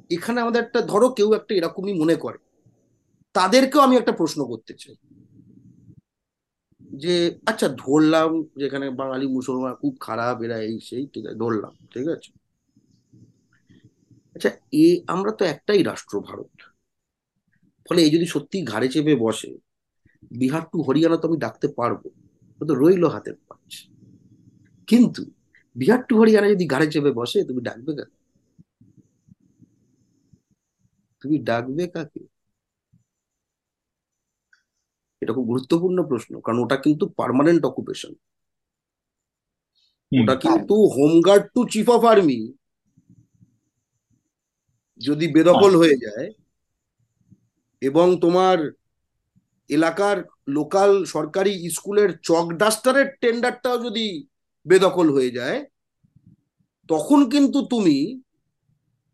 এখানে আমাদের একটা ধরো কেউ একটা এরকমই মনে করে। তাদেরকেও আমি একটা প্রশ্ন করতে চাই। যে আচ্ছা ধরলাম যে এখানে বাঙালি মুসলমান খুব খারাপ, এরা এই সেই, ঠিক আছে, ধরলাম, ঠিক আছে। আচ্ছা এ, আমরা তো একটাই রাষ্ট্র ভারত। ফলে এই যদি সত্যি ঘাড়ে চেপে বসে, বিহার টু হরিয়ানা তো আমি ডাকতে পারব তো রইল হাতের পাঁচ। কিন্তু বিহার টু হরিয়ানা যদি ঘাড়ে চেপে বসে, তুমি ডাকবে কাকে? তুমি ডাকবে কাকে? এটা খুব গুরুত্বপূর্ণ প্রশ্ন কারণ ওটা কিন্তু পার্মানেন্ট অকুপেশন ওটা কিন্তু home guard to chief of army যদি বেদখল হয়ে যায় এবং তোমার এলাকার লোকাল সরকারি স্কুলের চক ডাস্টারের টেন্ডারটাও যদি বেদখল হয়ে যায় তখন কিন্তু তুমি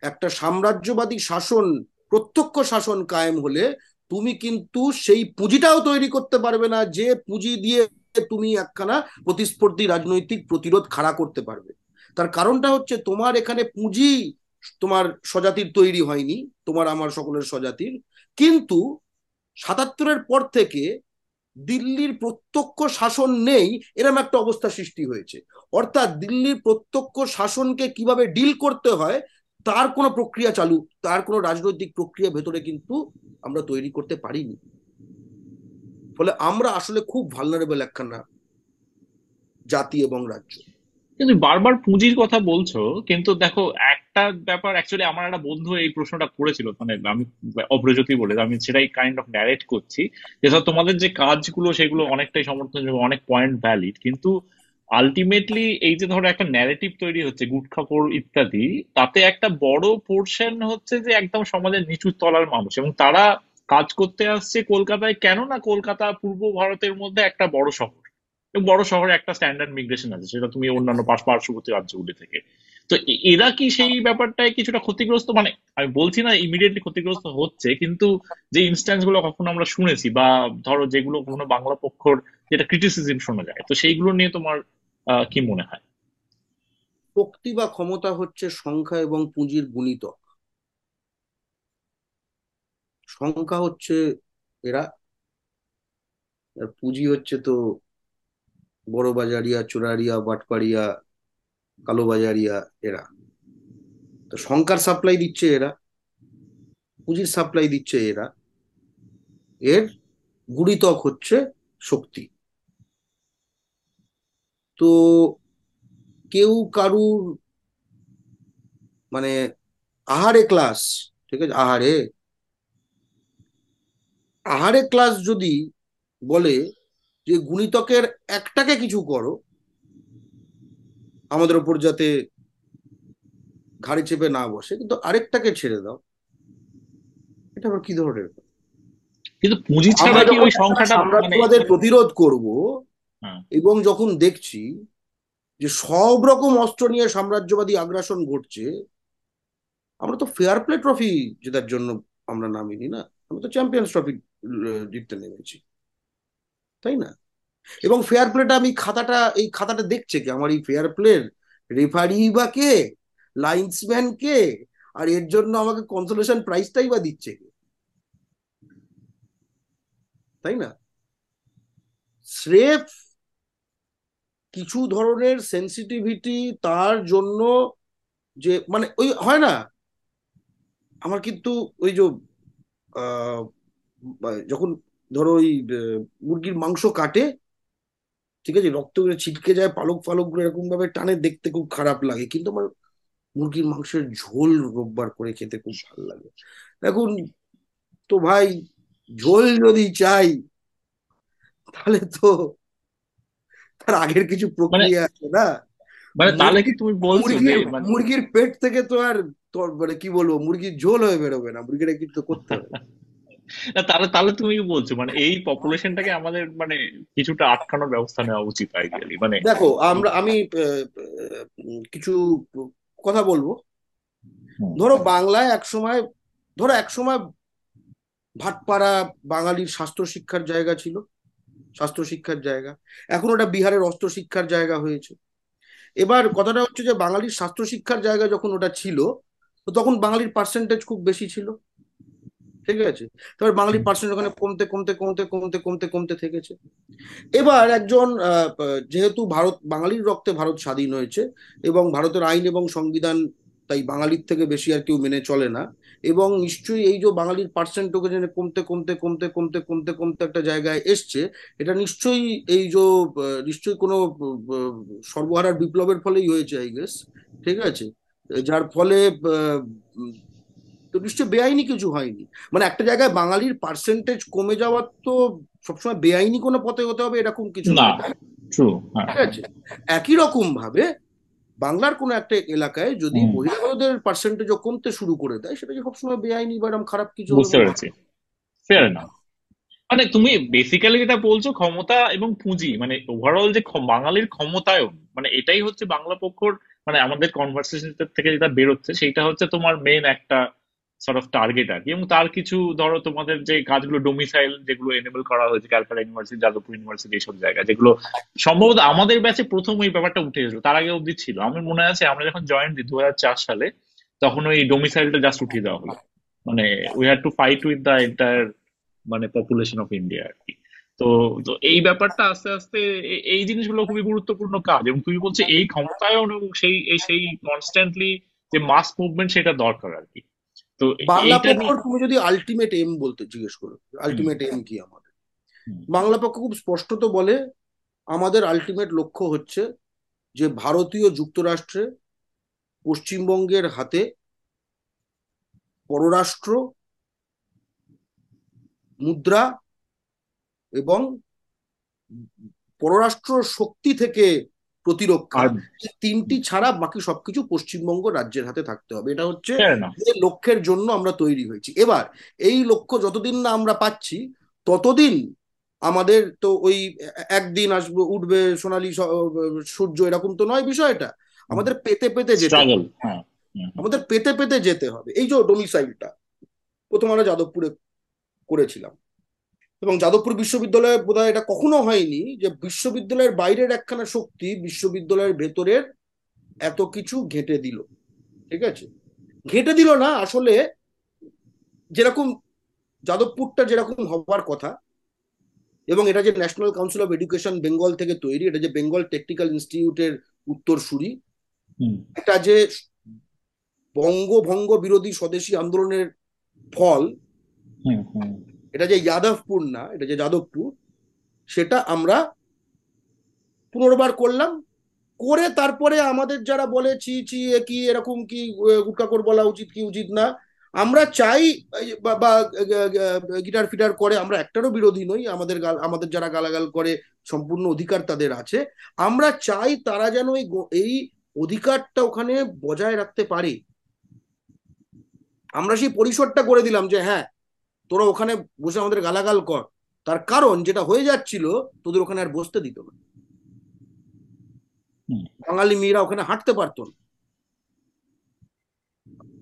একটা সাম্রাজ্যবাদী শাসন প্রত্যক্ষ শাসন কায়েম হলে তুমি কিন্তু সেই পুঁজিটাও তৈরি করতে পারবে না, যে পুঁজি দিয়ে তুমি একখানা প্রতিস্পর্ধী রাজনৈতিক প্রতিরোধ খাড়া করতে পারবে। তার কারণটা হচ্ছে তোমার এখানে পুঁজি তোমার স্বজাতির তৈরি হয়নি, তোমার আমার সকলের স্বজাতির। কিন্তু সাতাত্তরের পর থেকে দিল্লির প্রত্যক্ষ শাসন নেই এরকম একটা অবস্থা সৃষ্টি হয়েছে। অর্থাৎ দিল্লির প্রত্যক্ষ শাসনকে কীভাবে ডিল করতে হয় তার কোনো প্রক্রিয়া চালু, তার কোনো রাজনৈতিক প্রক্রিয়া ভেতরে কিন্তু আমরা তৈরি করতে পারিনি। ফলে আমরা আসলে খুব ভালনারেবল একখানা জাতি এবং রাজ্য। কিন্তু বারবার পুঁজির কথা বলছো, কিন্তু দেখো একটা ব্যাপার অ্যাকচুয়ালি আমার একটা বন্ধু এই প্রশ্নটা করেছিল মানে আমি অপ্রজ্যোতি বলে, আমি সেটাই কাইন্ড অফ ন্যারেট করছি যে, ধর তোমাদের যে কাজগুলো সেগুলো অনেকটাই সমর্থনযোগ্য অনেক পয়েন্ট ভ্যালিড কিন্তু আলটিমেটলি এই যে ধরো একটা ন্যারেটিভ তৈরি হচ্ছে গুটখাপোর ইত্যাদি, তাতে একটা বড় পোর্শন হচ্ছে যে একদম সমাজের নিচু তলার মানুষ এবং তারা কাজ করতে আসছে কলকাতায়। কেন না কলকাতা পূর্ব ভারতের মধ্যে একটা বড় শহর এবং বড় শহরে একটা স্ট্যান্ডার্ড মিগ্রেশন আছে, সেটা তুমি অন্যান্য পার্শ্ববর্তী রাজ্যগুলি থেকে। তো এরা কি সেই ব্যাপারটায় কিছুটা ক্ষতিগ্রস্ত? মানে আমি বলছি না ইমিডিয়েটলি ক্ষতিগ্রস্ত হচ্ছে, কিন্তু যে ইনস্ট্যান্সগুলো কখনো আমরা শুনেছি বা ধরো যেগুলো কখনো বাংলা পক্ষর যেটা ক্রিটিসিজম শোনা যায়। তো সেইগুলো নিয়ে তোমার কি মনে হয়? শক্তি বা ক্ষমতা হচ্ছে সংখ্যা এবং পুঁজির গুণিতক। সংখ্যা হচ্ছে এরা, আর পুঁজি হচ্ছে তো বড় বাজারিয়া, চোরারিয়া, বাটপাড়িয়া কালোবাজারিয়া এরা। তো সংখ্যার সাপ্লাই দিচ্ছে এরা, পুঁজির সাপ্লাই দিচ্ছে এরা। এর গুণিতক হচ্ছে শক্তি। তো কেউ কারুর মানে আহারে ক্লাস ঠিক আছে আহারে আহারে ক্লাস যদি বলে যে গুণিতকের একটাকে কিছু করো আমাদের ওপর যাতে ঘাড়ে চেপে না বসে কিন্তু আরেকটাকে ছেড়ে দাও এটা আবার কি ধরনের কিন্তু পুঁজি ছাড়া কি ওই সংখ্যাটা মানে সাম্রাজ্যবাদের প্রতিরোধ করব। এবং যখন দেখছি যে সব রকম অস্ত্র নিয়ে সাম্রাজ্যবাদী আগ্রাসন ঘটছে, আমরা তো ফেয়ার প্লে ট্রফি জেতার জন্য আমরা নামিনি না, আমরা তো চ্যাম্পিয়ন্স ট্রফি জিততে নেমেছি। তাই না? এবং ফেয়ার প্লেটা আমি খাতাটা, এই খাতাটা দেখছে কি? আমার এই ফেয়ার প্লের রেফারি বা কে? লাইন্সম্যান কে? আর এর জন্য আমাকে কনসোলেশন প্রাইসটাই বা দিচ্ছে তাই না? স্রেফ কিছু ধরনের সেন্সিটিভিটি তার জন্য যে মানে ওই হয় না? আমার কিন্তু ওই যে যখন ধরো ওই মুরগির মাংস কাটে, ঠিক আছে? রক্তগুলো ছিটকে যায়, পালক ফালকগুলো এরকম ভাবে টানে, দেখতে খুব খারাপ লাগে। কিন্তু আমার মুরগির মাংসের ঝোল রোববার করে খেতে খুব ভালো লাগে। এখন তো ভাই, ঝোল যদি চাই, তাহলে তো তার আগের কিছু প্রক্রিয়া আছে না? মানে তাহলে কি তুমি বলছো মুরগির মানে মুরগির পেট থেকে তো আর তোর মানে কি বলব মুরগির ঝোল হয়ে বেরোবে না মুরগিটা কিন্তু করতে হবে। না তাহলে তাহলে তুমি কি বলছো মানে এই পপুলেশনটাকে আমাদের মানে কিছুটা আটকানোর ব্যবস্থা নেওয়া উচিত আইডিয়ালি মানে দেখো আমরা আমি কিছু কথা বলব। ধরো বাংলায় এক সময় ধরো এক সময় ভাটপাড়া বাঙালির স্বাস্থ্য শিক্ষার জায়গা ছিল। স্বাস্থ্য শিক্ষার জায়গা। এখন ওটা বিহারের অস্ত্র শিক্ষার জায়গা হয়েছে। এবার কথাটা হচ্ছে যে, বাঙালির স্বাস্থ্য শিক্ষার জায়গা যখন ওটা ছিল, তো তখন বাঙালির পার্সেন্টেজ খুব বেশি ছিল। ঠিক আছে? তারপর বাঙালির পার্সেন্টেজ ওখানে কমতে কমতে কমতে কমতে কমতে কমতে থেকেছে। এবার একজন যেহেতু ভারত, বাঙালির রক্তে ভারত স্বাধীন হয়েছে এবং ভারতের আইন এবং সংবিধান তাই বাঙালির থেকে বেশি আর কেউ মেনে চলে না। এবং নিশ্চয়ই এই যে বাঙালির পার্সেন্টেজ কমতে কমতে কমতে কমতে কমতে কমতে একটা জায়গায় এসছে এটা নিশ্চয়ই এই যে নিশ্চয়ই কোনো সর্বহারার বিপ্লবের ফলেই হয়েছে আই গেস ঠিক আছে? যার ফলে তো নিশ্চয়ই বেআইনি কিছু হয়নি। মানে একটা জায়গায় বাঙালির পার্সেন্টেজ কমে যাওয়ার তো সবসময় বেআইনি কোনো পথে হতে হবে এরকম কিছু না হ্যাঁ। ঠিক আছে? একই রকম ভাবে বাংলার কোনো একটা এলাকায় যদি মহিলাদের পার্সেন্টেজ কমতে শুরু করে দেয় সেটা যে সবসময় বেআইনি বা এরকম খারাপ কিছু বুঝতে পেরেছি। ফেয়ার না মানে তুমি বেসিক্যালি যেটা বলছো ক্ষমতা এবং পুঁজি মানে ওভারঅল যে বাঙালির ক্ষমতায়ন মানে এটাই হচ্ছে বাংলা পক্ষর মানে আমাদের কনভার্সেশন থেকে যেটা বেরোচ্ছে সেটা হচ্ছে তোমার মেন একটা সর্ট অফ টার্গেট আর কি। এবং তার কিছু, ধরো, তোমাদের যে কাজগুলো ডোমিসাইল যেগুলো এনেবল করা হয়েছে ক্যালকাটা ইউনিভার্সিটি যাদবপুর ইউনিভার্সিটি এইসব জায়গা যেগুলো সম্ভবত আমাদের ব্যাচে প্রথম ওই ব্যাপারটা উঠে এসেছিল। তার আগে অবধি ছিল। আমার মনে আছে, আমরা যখন জয়েন দিই দু সালে, তখন ওই ডোমিসাইলটা জাস্ট উঠিয়ে দেওয়া হলো। মানে we had to fight with the entire মানে পপুলেশন অফ ইন্ডিয়া আর কি। তো তো এই ব্যাপারটা আস্তে আস্তে এই জিনিসগুলো খুবই গুরুত্বপূর্ণ কাজ। এবং তুমি বলছো এই ক্ষমতায়ন এবং সেই সেই কনস্ট্যান্টলি যে মাস মুভমেন্ট সেটা দরকার আর কি। তো বাংলা পক্ষ তুমি যদি আলটিমেট এম বলতে জিজ্ঞেস করো আলটিমেট এম কি আমাদের? বাংলা পক্ষ খুব স্পষ্টত বলে আমাদের আলটিমেট লক্ষ্য হচ্ছে যে ভারতীয় যুক্তরাষ্ট্রে পশ্চিমবঙ্গের হাতে পররাষ্ট্র মুদ্রা এবং পররাষ্ট্র শক্তি থেকে প্রতিরক্ষা। তিনটি ছাড়া বাকি সবকিছু পশ্চিমবঙ্গ রাজ্যের হাতে থাকতে হবে। এটা হচ্ছে fair না। যে লক্ষ্যের জন্য আমরা তৈরি হয়েছি। এবার এই লক্ষ্য যতদিন না আমরা পাচ্ছি ততদিন আমাদের তো ওই একদিন আসবে উঠবে সোনালী সূর্য এরকম তো নয় বিষয়টা। আমাদের পেতে পেতে যেতে হবে। হ্যাঁ হুম, আমাদের পেতে পেতে যেতে হবে। এই যে ডোমিসাইলটা প্রথম আমরা যাদবপুরে করেছিলাম। এবং যাদবপুর বিশ্ববিদ্যালয়ে বোধহয় এটা কখনো হয়নি যে বিশ্ববিদ্যালয়ের বাইরের একখানা শক্তি বিশ্ববিদ্যালয়ের ভেতরের এত কিছু ঘেঁটে দিল। ঠিক আছে? ঘেঁটে দিল না আসলে যেরকম যাদবপুরটা যেরকম হবার কথা এবং এটা যে national council of education Bengal থেকে তৈরি এটা যে বেঙ্গল টেকনিক্যাল ইনস্টিটিউটের উত্তরসূরি এটা যে বঙ্গভঙ্গ বিরোধী স্বদেশী আন্দোলনের ফল এটা যে যাদবপুর না, এটা যে যাদবপুর, সেটা আমরা পুনর্বার করলাম। করে তারপরে আমাদের যারা বলে চি চি, এ, কি, এরকম কি গুটকাকর বলা উচিত কি উচিত না, আমরা চাই বা গিটার ফিটার করে, আমরা একটারও বিরোধী নই, আমাদের আমাদের যারা গালাগাল করে, সম্পূর্ণ অধিকার তাদের আছে। আমরা চাই তারা যেন এই অধিকারটা ওখানে বজায় রাখতে পারে। আমরা সেই পরিসরটা করে দিলাম যে হ্যাঁ তোরা ওখানে বসে আমাদের গালাগাল কর। তার কারণ যেটা হয়ে যাচ্ছিল তোদের ওখানে আর বসতে দিত না। বাঙালি মেয়েরা ওখানে হাঁটতে পারতো না।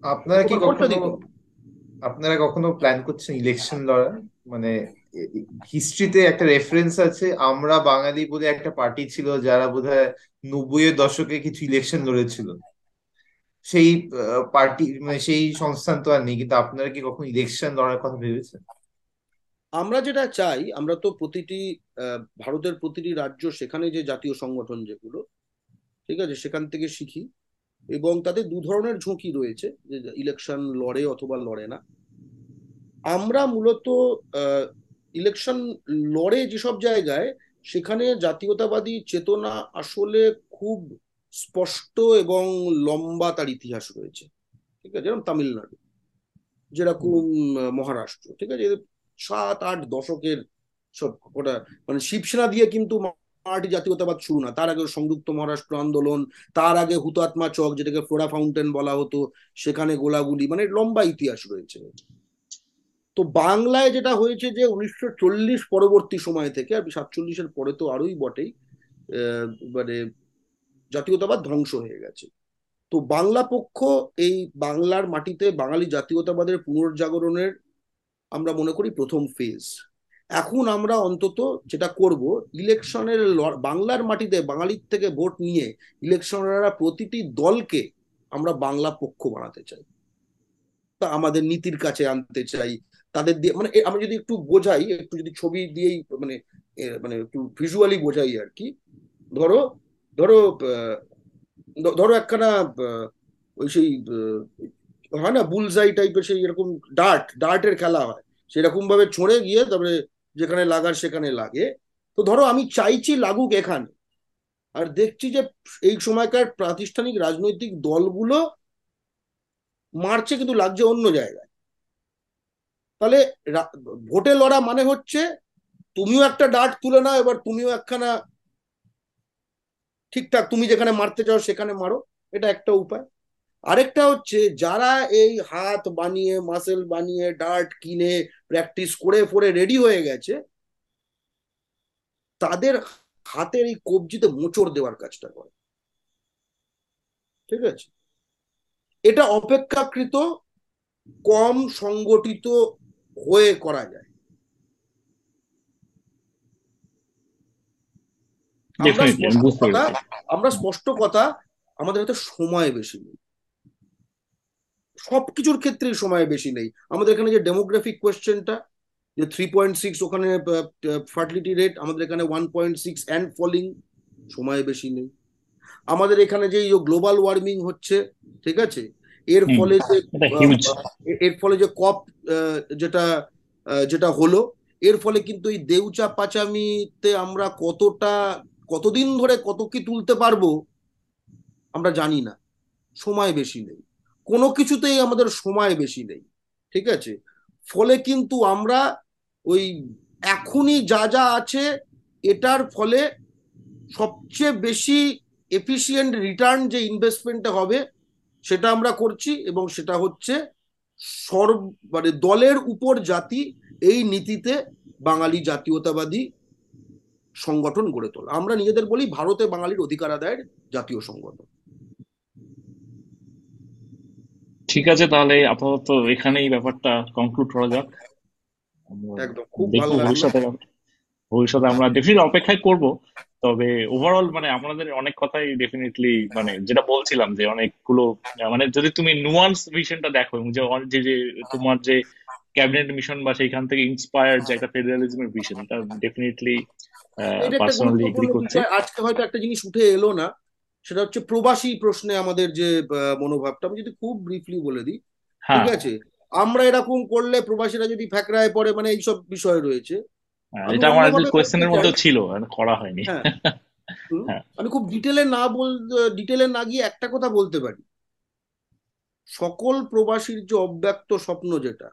আপনারা কি কখনো। আপনারা কখনো প্ল্যান করছেন ইলেকশন লড়ার? মানে হিস্ট্রিতে একটা রেফারেন্স আছে আমরা বাঙালি বলে একটা পার্টি ছিল যারা বোধহয় নব্বই এর দশকে কিছু ইলেকশন লড়েছিল। সেই পার্টি মানে সেই সংস্থান তো আর নেই, কিন্তু আপনারা কি কখনো ইলেকশন লড়ার কথা ভেবেছেন? আমরা যেটা চাই, আমরা তো প্রতিটি ভারতের প্রতিটি রাজ্য সেখানে যে জাতীয় সংগঠন যেগুলো, ঠিক আছে, সেখান থেকে শিখি। এবং তাদের দু ধরনের ঝুঁকি রয়েছে, যে ইলেকশন লড়ে অথবা লড়ে না। আমরা মূলত ইলেকশন লড়ে যেসব জায়গায়, সেখানে জাতীয়তাবাদী চেতনা আসলে খুব স্পষ্ট এবং লম্বা তার ইতিহাস রয়েছে। ঠিক আছে? যেরকম তামিলনাড়ু, যেরকম মহারাষ্ট্র, ঠিক আছে? সাত, আট দশকের সব ওটা মানে শিবসেনা দিয়ে কিন্তু মারাঠি জাতীয়তাবাদ শুরু না। তার আগে সংযুক্ত মহারাষ্ট্র আন্দোলন, তার আগে হুতাত্মা চক, যেটাকে ফ্লোরা ফাউন্টেন বলা হতো, সেখানে গোলাগুলি মানে লম্বা ইতিহাস রয়েছে। তো বাংলায় যেটা হয়েছে যে উনিশশো চল্লিশ পরবর্তী সময় থেকে, আর সাতচল্লিশের পরে তো আরোই বটেই মানে জাতীয়তাবাদ ধ্বংস হয়ে গেছে। তো বাংলা পক্ষ এই বাংলার মাটিতে বাঙালি জাতীয়তাবাদের পুনর্জাগরণের আমরা মনে করি প্রথম ফেজ এখন আমরা অন্তত যেটা করব, ইলেকশনের বাংলার মাটিতে বাঙালির থেকে ভোট নিয়ে ইলেকশনাররা প্রতিটি দলকে আমরা বাংলা পক্ষ বানাতে চাই। তা আমাদের নীতির কাছে আনতে চাই, তাদের দিয়ে মানে আমি যদি একটু বোঝাই, একটু যদি ছবি দিয়েই মানে মানে একটু ভিজুয়ালি বোঝাই আর কি। ধরো ধরো ধরো একখানা ওই সেই হয় না বুলজাই টাইপের সেই এরকম ডার্ট ডার্টের খেলা হয়। সেরকম ভাবে ছড়ে গিয়ে তারপরে যেখানে লাগার সেখানে লাগে। তো ধরো আমি চাইছি লাগুক এখানে। আর দেখছি যে এই সময়কার প্রাতিষ্ঠানিক রাজনৈতিক দলগুলো মারছে কিন্তু লাগছে অন্য জায়গায়। তাহলে ভোটে লড়া মানে হচ্ছে তুমিও একটা ডার্ট তুলে নাও, এবার তুমিও একখানা ঠিকঠাক তুমি যেখানে মারতে চাও সেখানে মারো, এটা একটা উপায়। আরেকটা হচ্ছে যারা এই হাত বানিয়ে মাসেল বানিয়ে ডার্ট কিনে প্র্যাকটিস করে ফোরে রেডি হয়ে গেছে, তাদের হাতের এই কবজিতে মোচড় দেওয়ার কাজটা করে। ঠিক আছে? এটা অপেক্ষাকৃত কম সংগঠিত হয়ে করা যায়। আমরা স্পষ্ট কথা আমরা স্পষ্ট কথা আমাদের হাতে সময় বেশি নেই। সবকিছুর ক্ষেত্রেই সময় বেশি নেই। আমাদের এখানে যে ডেমোগ্রাফিক কোয়েশ্চেনটা যে থ্রি পয়েন্ট সিক্স ওখানে ফার্টিলিটি রেট আমাদের এখানে one point six and falling সময় বেশি নেই। আমাদের এখানে যে গ্লোবাল ওয়ার্মিং হচ্ছে ঠিক আছে? এর ফলে যে এর ফলে যে কপ যেটা যেটা হলো এর ফলে কিন্তু এই দেউচা পাচামিতে আমরা কতটা কতদিন ধরে কত কি তুলতে পারব, আমরা জানি না। সময় বেশি নেই। কোনো কিছুতেই আমাদের সময় বেশি নেই। ঠিক আছে? ফলে কিন্তু আমরা ওই এখনই যা যা আছে, এটার ফলে সবচেয়ে বেশি এফিসিয়েন্ট রিটার্ন যে ইনভেস্টমেন্টটা হবে, সেটা আমরা করছি এবং সেটা হচ্ছে সর্ব মানে দলের উপর জাতি এই নীতিতে বাঙালি জাতীয়তাবাদী সংগঠন গড়ে তোলা। আমরা নিজেদের বলি ভারতে বাঙালির অধিকার আদায়ের জাতীয় সংগঠন। ঠিক আছে তাহলে আপাতত এখানেই ব্যাপারটা কনক্লুড করা যাক। একদম খুব ভালো ভবিষ্যতে ভবিষ্যতে আমরা ডেফিনেট অপেক্ষায় করব। তবে ওভারঅল মানে আপনাদের অনেক কথাই ডেফিনেটলি মানে যেটা বলছিলাম যে অনেকগুলো মানে যদি তুমি নুয়ান্স ভিশনটা দেখো যে যে তোমার যে ক্যাবিনেট মিশন বা সেইখান থেকে ইন্সপায়ার্ড যে একটা ফেডারালিজমের ভিশন এটা ডেফিনেটলি পার্সোনালি এগ্রি করছি। আজকে হয়তো একটা জিনিস উঠে এলো না সেটা হচ্ছে প্রবাসী প্রশ্নে আমাদের যে মনোভাবটা আমি যদি খুব ব্রিফলি বলে দিই হ্যাঁ। ঠিক আছে? আমরা এরকম করলে প্রবাসীরা যদি ফ্যাকরায় পড়ে মানে এইসব বিষয় রয়েছে হ্যাঁ, এটা আমার কোয়েশ্চেনের চাই ছিল করা হয়নি। হ্যাঁ। [LAUGHS] হ্যাঁ। আমি খুব ডিটেলে না বল ডিটেলে না গিয়ে একটা কথা বলতে পারি। সকল প্রবাসীর যে অব্যক্ত স্বপ্ন যেটা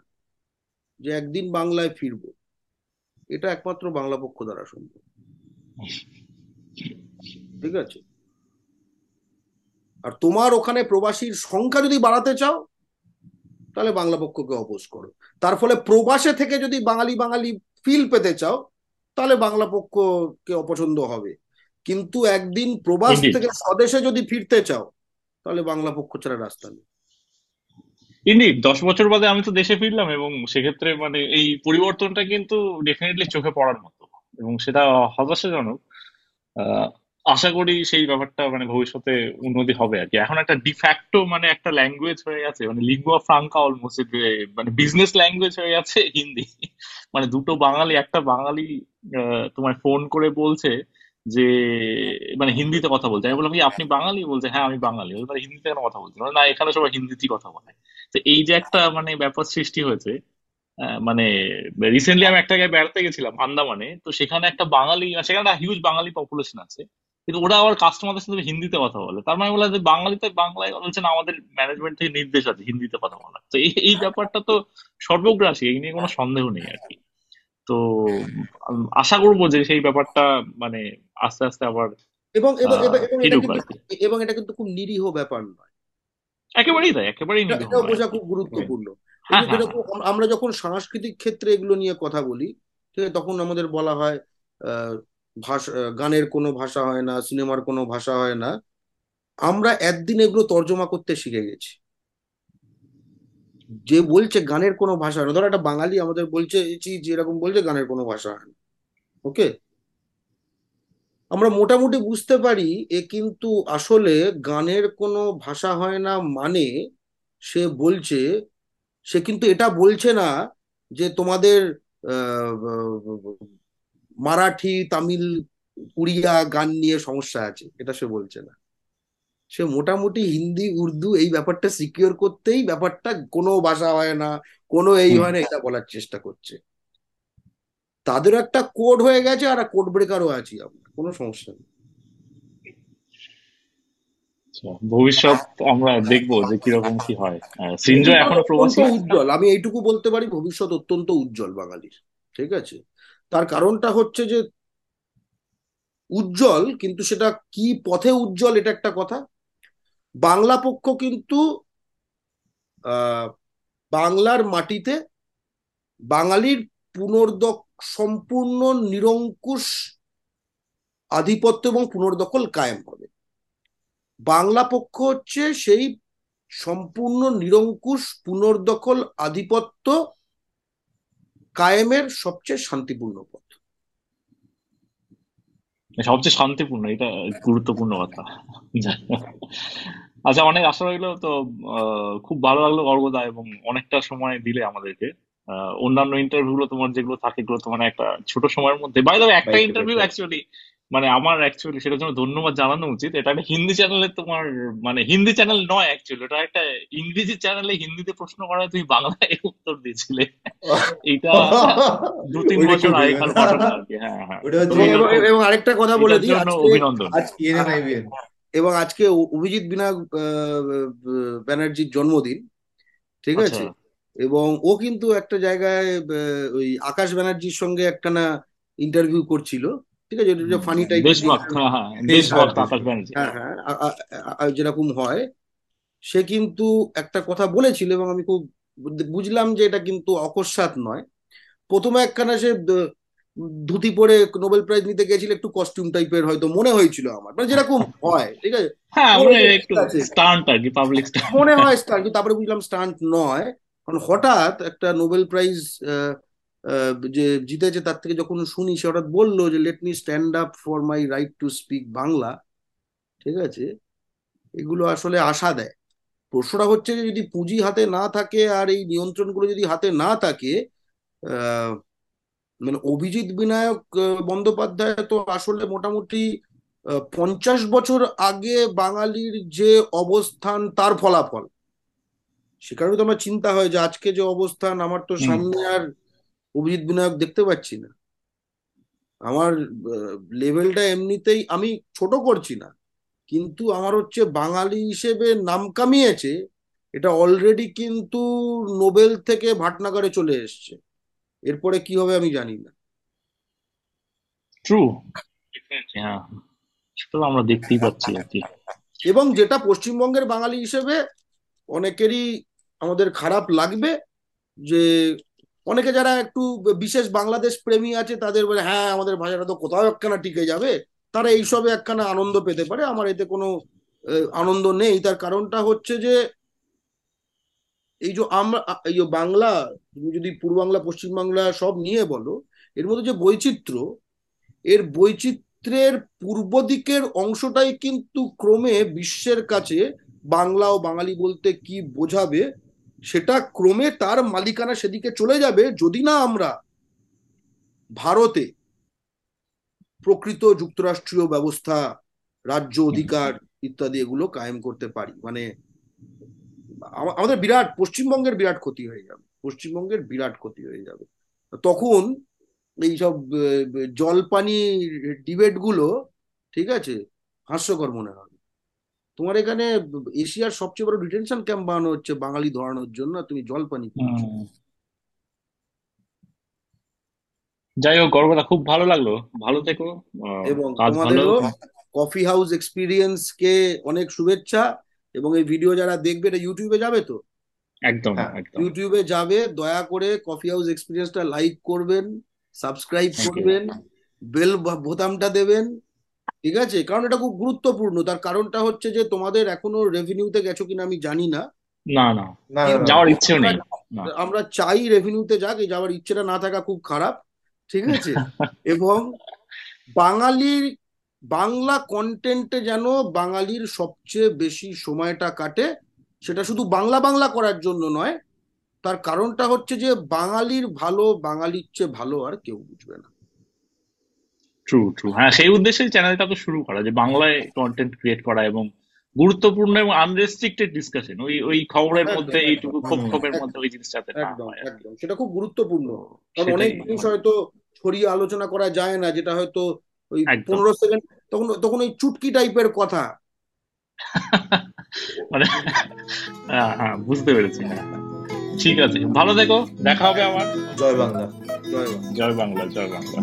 যে একদিন বাংলায় ফিরবো। এটা একমাত্র বাংলা পক্ষ দ্বারা সম্ভব। ঠিক আছে? আর তোমার ওখানে প্রবাসীর সংখ্যা যদি বাড়াতে চাও তাহলে বাংলা পক্ষকে অপোজ করো। তার ফলে প্রবাসে থেকে যদি বাঙালি বাঙালি ফিল পেতে চাও তাহলে বাংলা পক্ষকে অপছন্দ হবে। কিন্তু একদিন প্রবাস থেকে স্বদেশে যদি ফিরতে চাও তাহলে বাংলা পক্ষ ছাড়া রাস্তা নেই। ইন্ডিড দশ বছর বাদে আমি তো দেশে ফিরলাম এবং সেক্ষেত্রে মানে এই পরিবর্তনটা কিন্তু ডেফিনেটলি চোখে পড়ার মতো এবং সেটা হতাশাজনক। আশা করি সেই ব্যাপারটা মানে ভবিষ্যতে উন্নতি হবে আর কি। এখন একটা ডিফ্যাক্টো মানে একটা ল্যাঙ্গুয়েজ হয়ে গেছে মানে লিঙ্গুয়া ফ্রাঙ্কা অলমোস্ট মানে বিজনেস ল্যাঙ্গুয়েজ হয়ে গেছে হিন্দি। মানে দুটো বাঙালি একটা বাঙালি তোমায় ফোন করে বলছে যে মানে হিন্দিতে কথা বলছে। আমি বললাম কি আপনি বাঙালি? বলছে হ্যাঁ আমি বাঙালি। বলছে, "তাহলে হিন্দিতে কেন কথা বলছেন? বলে, না এখানে সবাই হিন্দিতেই কথা বলে। তো এই যে একটা মানে ব্যাপার সৃষ্টি হয়েছে মানে রিসেন্টলি আমি একটা জায়গায় বেড়াতে গেছিলাম আন্দামানে তো সেখানে একটা বাঙালি সেখানে একটা হিউজ বাঙালি পপুলেশন আছে কিন্তু ওরা আবার কাস্টমারদের সাথে হিন্দিতে কথা বলে। তার মানে বলে যে বাঙালিতে বাংলায় বলছেন আমাদের ম্যানেজমেন্ট থেকে নির্দেশ আছে হিন্দিতে কথা বলা। তো এই এই ব্যাপারটা তো সর্বগ্রাসী এই নিয়ে কোনো সন্দেহ নেই আর কি। তো আশা করব যে সেই ব্যাপারটা মানে আস্তে আস্তে আবার এবং এবং এটা কিন্তু খুব নিরীহ ব্যাপার নয়। একেবারেই তাই একেবারেই এটা বোঝা খুব গুরুত্বপূর্ণ। হ্যাঁ হ্যাঁ যেরকম আমরা যখন সাংস্কৃতিক ক্ষেত্রে এগুলো নিয়ে কথা বলি ঠিক আছে তখন আমাদের বলা হয় ভাষা গানের কোনো ভাষা হয় না সিনেমার কোনো ভাষা হয় না। আমরা একদিন এগুলো তর্জমা করতে শিখে গেছি। যে বলছে গানের কোনো ভাষা হয় না। ধরো একটা বাঙালি আমাদের বলছে যে এরকম বলছে গানের কোনো ভাষা হয় না। ওকে আমরা মোটামুটি বুঝতে পারি এ কিন্তু আসলে গানের কোনো ভাষা হয় না মানে সে বলছে, সে কিন্তু এটা বলছে না যে তোমাদের মারাঠি, তামিল, উড়িয়া গান নিয়ে সমস্যা আছে, এটা সে বলছে না। সে মোটামুটি হিন্দি, উর্দু এই ব্যাপারটা সিকিউর করতেই ব্যাপারটা কোনো ভাষা হয় না, কোনো এই হয় না, এটা বলার চেষ্টা করছে। তাদের একটা কোড হয়ে গেছে আর কোড ব্রেকারও আছি আমরা। কোনো সমস্যা নেই। আচ্ছা, ভবিষ্যৎ আমরা দেখব যে কীরকম কি হয়। আহ, এখনও প্রবাসী? উজ্জ্বল। আমি এইটুকু বলতে পারি ভবিষ্যৎ অত্যন্ত উজ্জ্বল বাঙালির ঠিক আছে? তার কারণটা হচ্ছে যে উজ্জ্বল কিন্তু সেটা কি পথে উজ্জ্বল এটা একটা কথা। বাংলা পক্ষ কিন্তু আহ বাংলার মাটিতে বাঙালির পুনর্দক সম্পূর্ণ নিরঙ্কুশ আধিপত্য এবং পুনর্দখল কায়েম হবে। বাংলা পক্ষ হচ্ছে সেই সম্পূর্ণ নিরঙ্কুশ পুনর্দখল আধিপত্য কায়েমের সবচেয়ে শান্তিপূর্ণ পথ। সবচেয়ে শান্তিপূর্ণ এটা গুরুত্বপূর্ণ কথা। আচ্ছা অনেক আশা রইল তো আহ, খুব ভালো লাগল অর্গদা এবং অনেকটা সময় দিলে আমাদেরকে। আহ, অন্যান্য ইন্টারভিউ গুলো তোমার যেগুলো থাকে এগুলো তো মানে একটা ছোট সময়ের মধ্যে। বাই দ্য একটা ইন্টারভিউ. অ্যাকচুয়ালি মানে আমার অ্যাকচুয়ালি সেটার জন্য ধন্যবাদ জানানো উচিত। এটা একটা হিন্দি চ্যানেলে তোমার মানে হিন্দি চ্যানেল নয় অ্যাকচুয়ালি এটা একটা ইংরেজি চ্যানেলে হিন্দিতে প্রশ্ন করায় তুমি বাংলায় উত্তর দিয়েছিলে। এটা দু তিন বছর আগেকার ঘটনা আর কি হ্যাঁ হ্যাঁ। এবং আরেকটা কথা বলে দিই অভিনন্দন। আজ ইএনএন আইবিএন এবং আজকে অভিজিৎ বিনায়ক আহ, ব্যানার্জির জন্মদিন ঠিক আচ্ছা। আছে? এবং ও কিন্তু একটা জায়গায় ওই আকাশ ব্যানার্জির সঙ্গে একটা না ইন্টারভিউ করছিল। ঠিক আছে এটা ফানি দেশভক্ত হ্যাঁ হ্যাঁ হ্যাঁ হ্যাঁ আ- যেরকম হয় সে কিন্তু একটা কথা বলেছিল এবং আমি খুব বুঝলাম যে এটা কিন্তু অকস্মাৎ নয়। প্রথমে একখানা সে ধুতি পরে নোবেল প্রাইজ নিতে গেছিল একটু কস্টিউম টাইপের হয়তো মনে হয়েছিল আমার। মানে যেরকম হয় ঠিক আছে? হ্যাঁ মনে হয় একটু স্টান্ট মনে হয় তারপরে বুঝলাম স্টান্ট নয়। কারণ হঠাৎ একটা নোবেল প্রাইজ যে জিতেছে তার থেকে যখন শুনি সে হঠাৎ বলল যে let me stand up for my right to speak Bangla. ঠিক আছে? এগুলো আসলে আশা দেয়। প্রশ্নটা হচ্ছে যে যদি পুঁজি হাতে না থাকে আর এই নিয়ন্ত্রণগুলো যদি হাতে না থাকে মানে অভিজিৎ বিনায়ক বন্দ্যোপাধ্যায় তো আসলে মোটামুটি পঞ্চাশ বছর আগে বাঙালির যে অবস্থান তার ফলাফল। সে কারণে তো আমার চিন্তা হয় যে আজকে যে অবস্থান আমার তো সামনে আর অভিজিৎ বিনায়ক দেখতে পাচ্ছি না। আমার লেভেলটা এমনিতেই আমি ছোট করছি না। কিন্তু আমার হচ্ছে বাঙালি হিসেবে নাম কামিয়েছে এটা অলরেডি কিন্তু নোবেল থেকে ভাটনাগরে চলে এসছে। এরপরে কি হবে আমি জানি না। ট্রু হ্যাঁ। সেটা আমরা দেখতেই পাচ্ছি আর কি। এবং যেটা পশ্চিমবঙ্গের বাঙালি হিসেবে অনেকেরই আমাদের খারাপ লাগবে যে অনেকে যারা একটু বিশেষ বাংলাদেশ প্রেমী আছে, তাদের বলে হ্যাঁ আমাদের ভাষাটা তো কোথাও একখানা টিকে যাবে। তারা এইসবে একখানা আনন্দ পেতে পারে। আমার এতে কোনো আনন্দ নেই। তার কারণটা হচ্ছে যে, এই যে আমরা, এই যে বাংলা, তুমি যদি পূর্ব বাংলা, পশ্চিম বাংলা সব নিয়ে বলো, এর মধ্যে যে বৈচিত্র্য, এর বৈচিত্র্যের পূর্ব দিকের অংশটাই কিন্তু ক্রমে বিশ্বের কাছে বাংলা ও বাঙালি বলতে কি বোঝাবে সেটা ক্রমে তার মালিকানা সেদিকে চলে যাবে যদি না আমরা ভারতে প্রকৃত যুক্তরাষ্ট্রীয় ব্যবস্থা, রাজ্য অধিকার ইত্যাদি এগুলো কায়েম করতে পারি। মানে আমাদের বিরাট, পশ্চিমবঙ্গের বিরাট ক্ষতি হয়ে যাবে। পশ্চিমবঙ্গের বিরাট ক্ষতি হয়ে যাবে। তখন এইসব জলপানি ডিবেটগুলো ঠিক আছে, হাস্যকর মনে হবে তোমার এখানে এশিয়ার সবচেয়ে বড় ডিটেনশন ক্যাম্প বানানো হচ্ছে বাঙালি ধরানোর জন্য তুমি জলপানি করছ। যাই হোক গর্বদা খুব ভালো লাগল। ভালো থেকো। এবং তোমাদেরও কফি হাউস এক্সপিরিয়েন্স কে অনেক শুভেচ্ছা এবং এই ভিডিও যারা দেখবে এটা ইউটিউবে যাবে তো? একদম হ্যাঁ একদম। ইউটিউবে যাবে দয়া করে কফি হাউস এক্সপিরিয়েন্সটা লাইক করবেন সাবস্ক্রাইব করবেন বেল বোতামটা দেবেন ঠিক আছে? কারণ এটা খুব গুরুত্বপূর্ণ। তার কারণটা হচ্ছে যে তোমাদের এখনও রেভিনিউতে গেছো কিনা আমি জানি না। না না। যাওয়ার আমরা নেই। আমরা চাই রেভিনিউতে যাক এই যাওয়ার ইচ্ছেটা না থাকা খুব খারাপ ঠিক আছে? [LAUGHS] এবং বাঙালির বাংলা কন্টেন্টে যেন বাঙালির সবচেয়ে বেশি সময়টা কাটে সেটা শুধু বাংলা বাংলা করার জন্য নয় তার কারণটা হচ্ছে যে বাঙালির ভালো বাঙালির চেয়ে ভালো আর কেউ বুঝবে না। ট্রু ট্রু হ্যাঁ সেই উদ্দেশ্যে চ্যানেলটা তো শুরু করা যে বাংলায় কন্টেন্ট ক্রিয়েট করা এবং গুরুত্বপূর্ণ এবং আনরেস্ট্রিক্টেড ডিসকাশন ওই ওই খবরের মধ্যে এইটুকু ক্ষোভ ক্ষোভের মধ্যে ওই একদম হয় আর কি। একদম। সেটা খুব গুরুত্বপূর্ণ। কারণ অনেক জিনিস হয়তো ছড়িয়ে আলোচনা করা যায় না যেটা হয়তো ওই পনেরো সেকেন্ড তখন তখন ওই চুটকি টাইপের কথা। [LAUGHS] মানে হ্যাঁ হ্যাঁ বুঝতে পেরেছি হ্যাঁ। ঠিক আছে ভালো থেকো দেখা হবে আবার। জয় বাংলা জয় বাংলা। জয় বাংলা জয় বাংলা।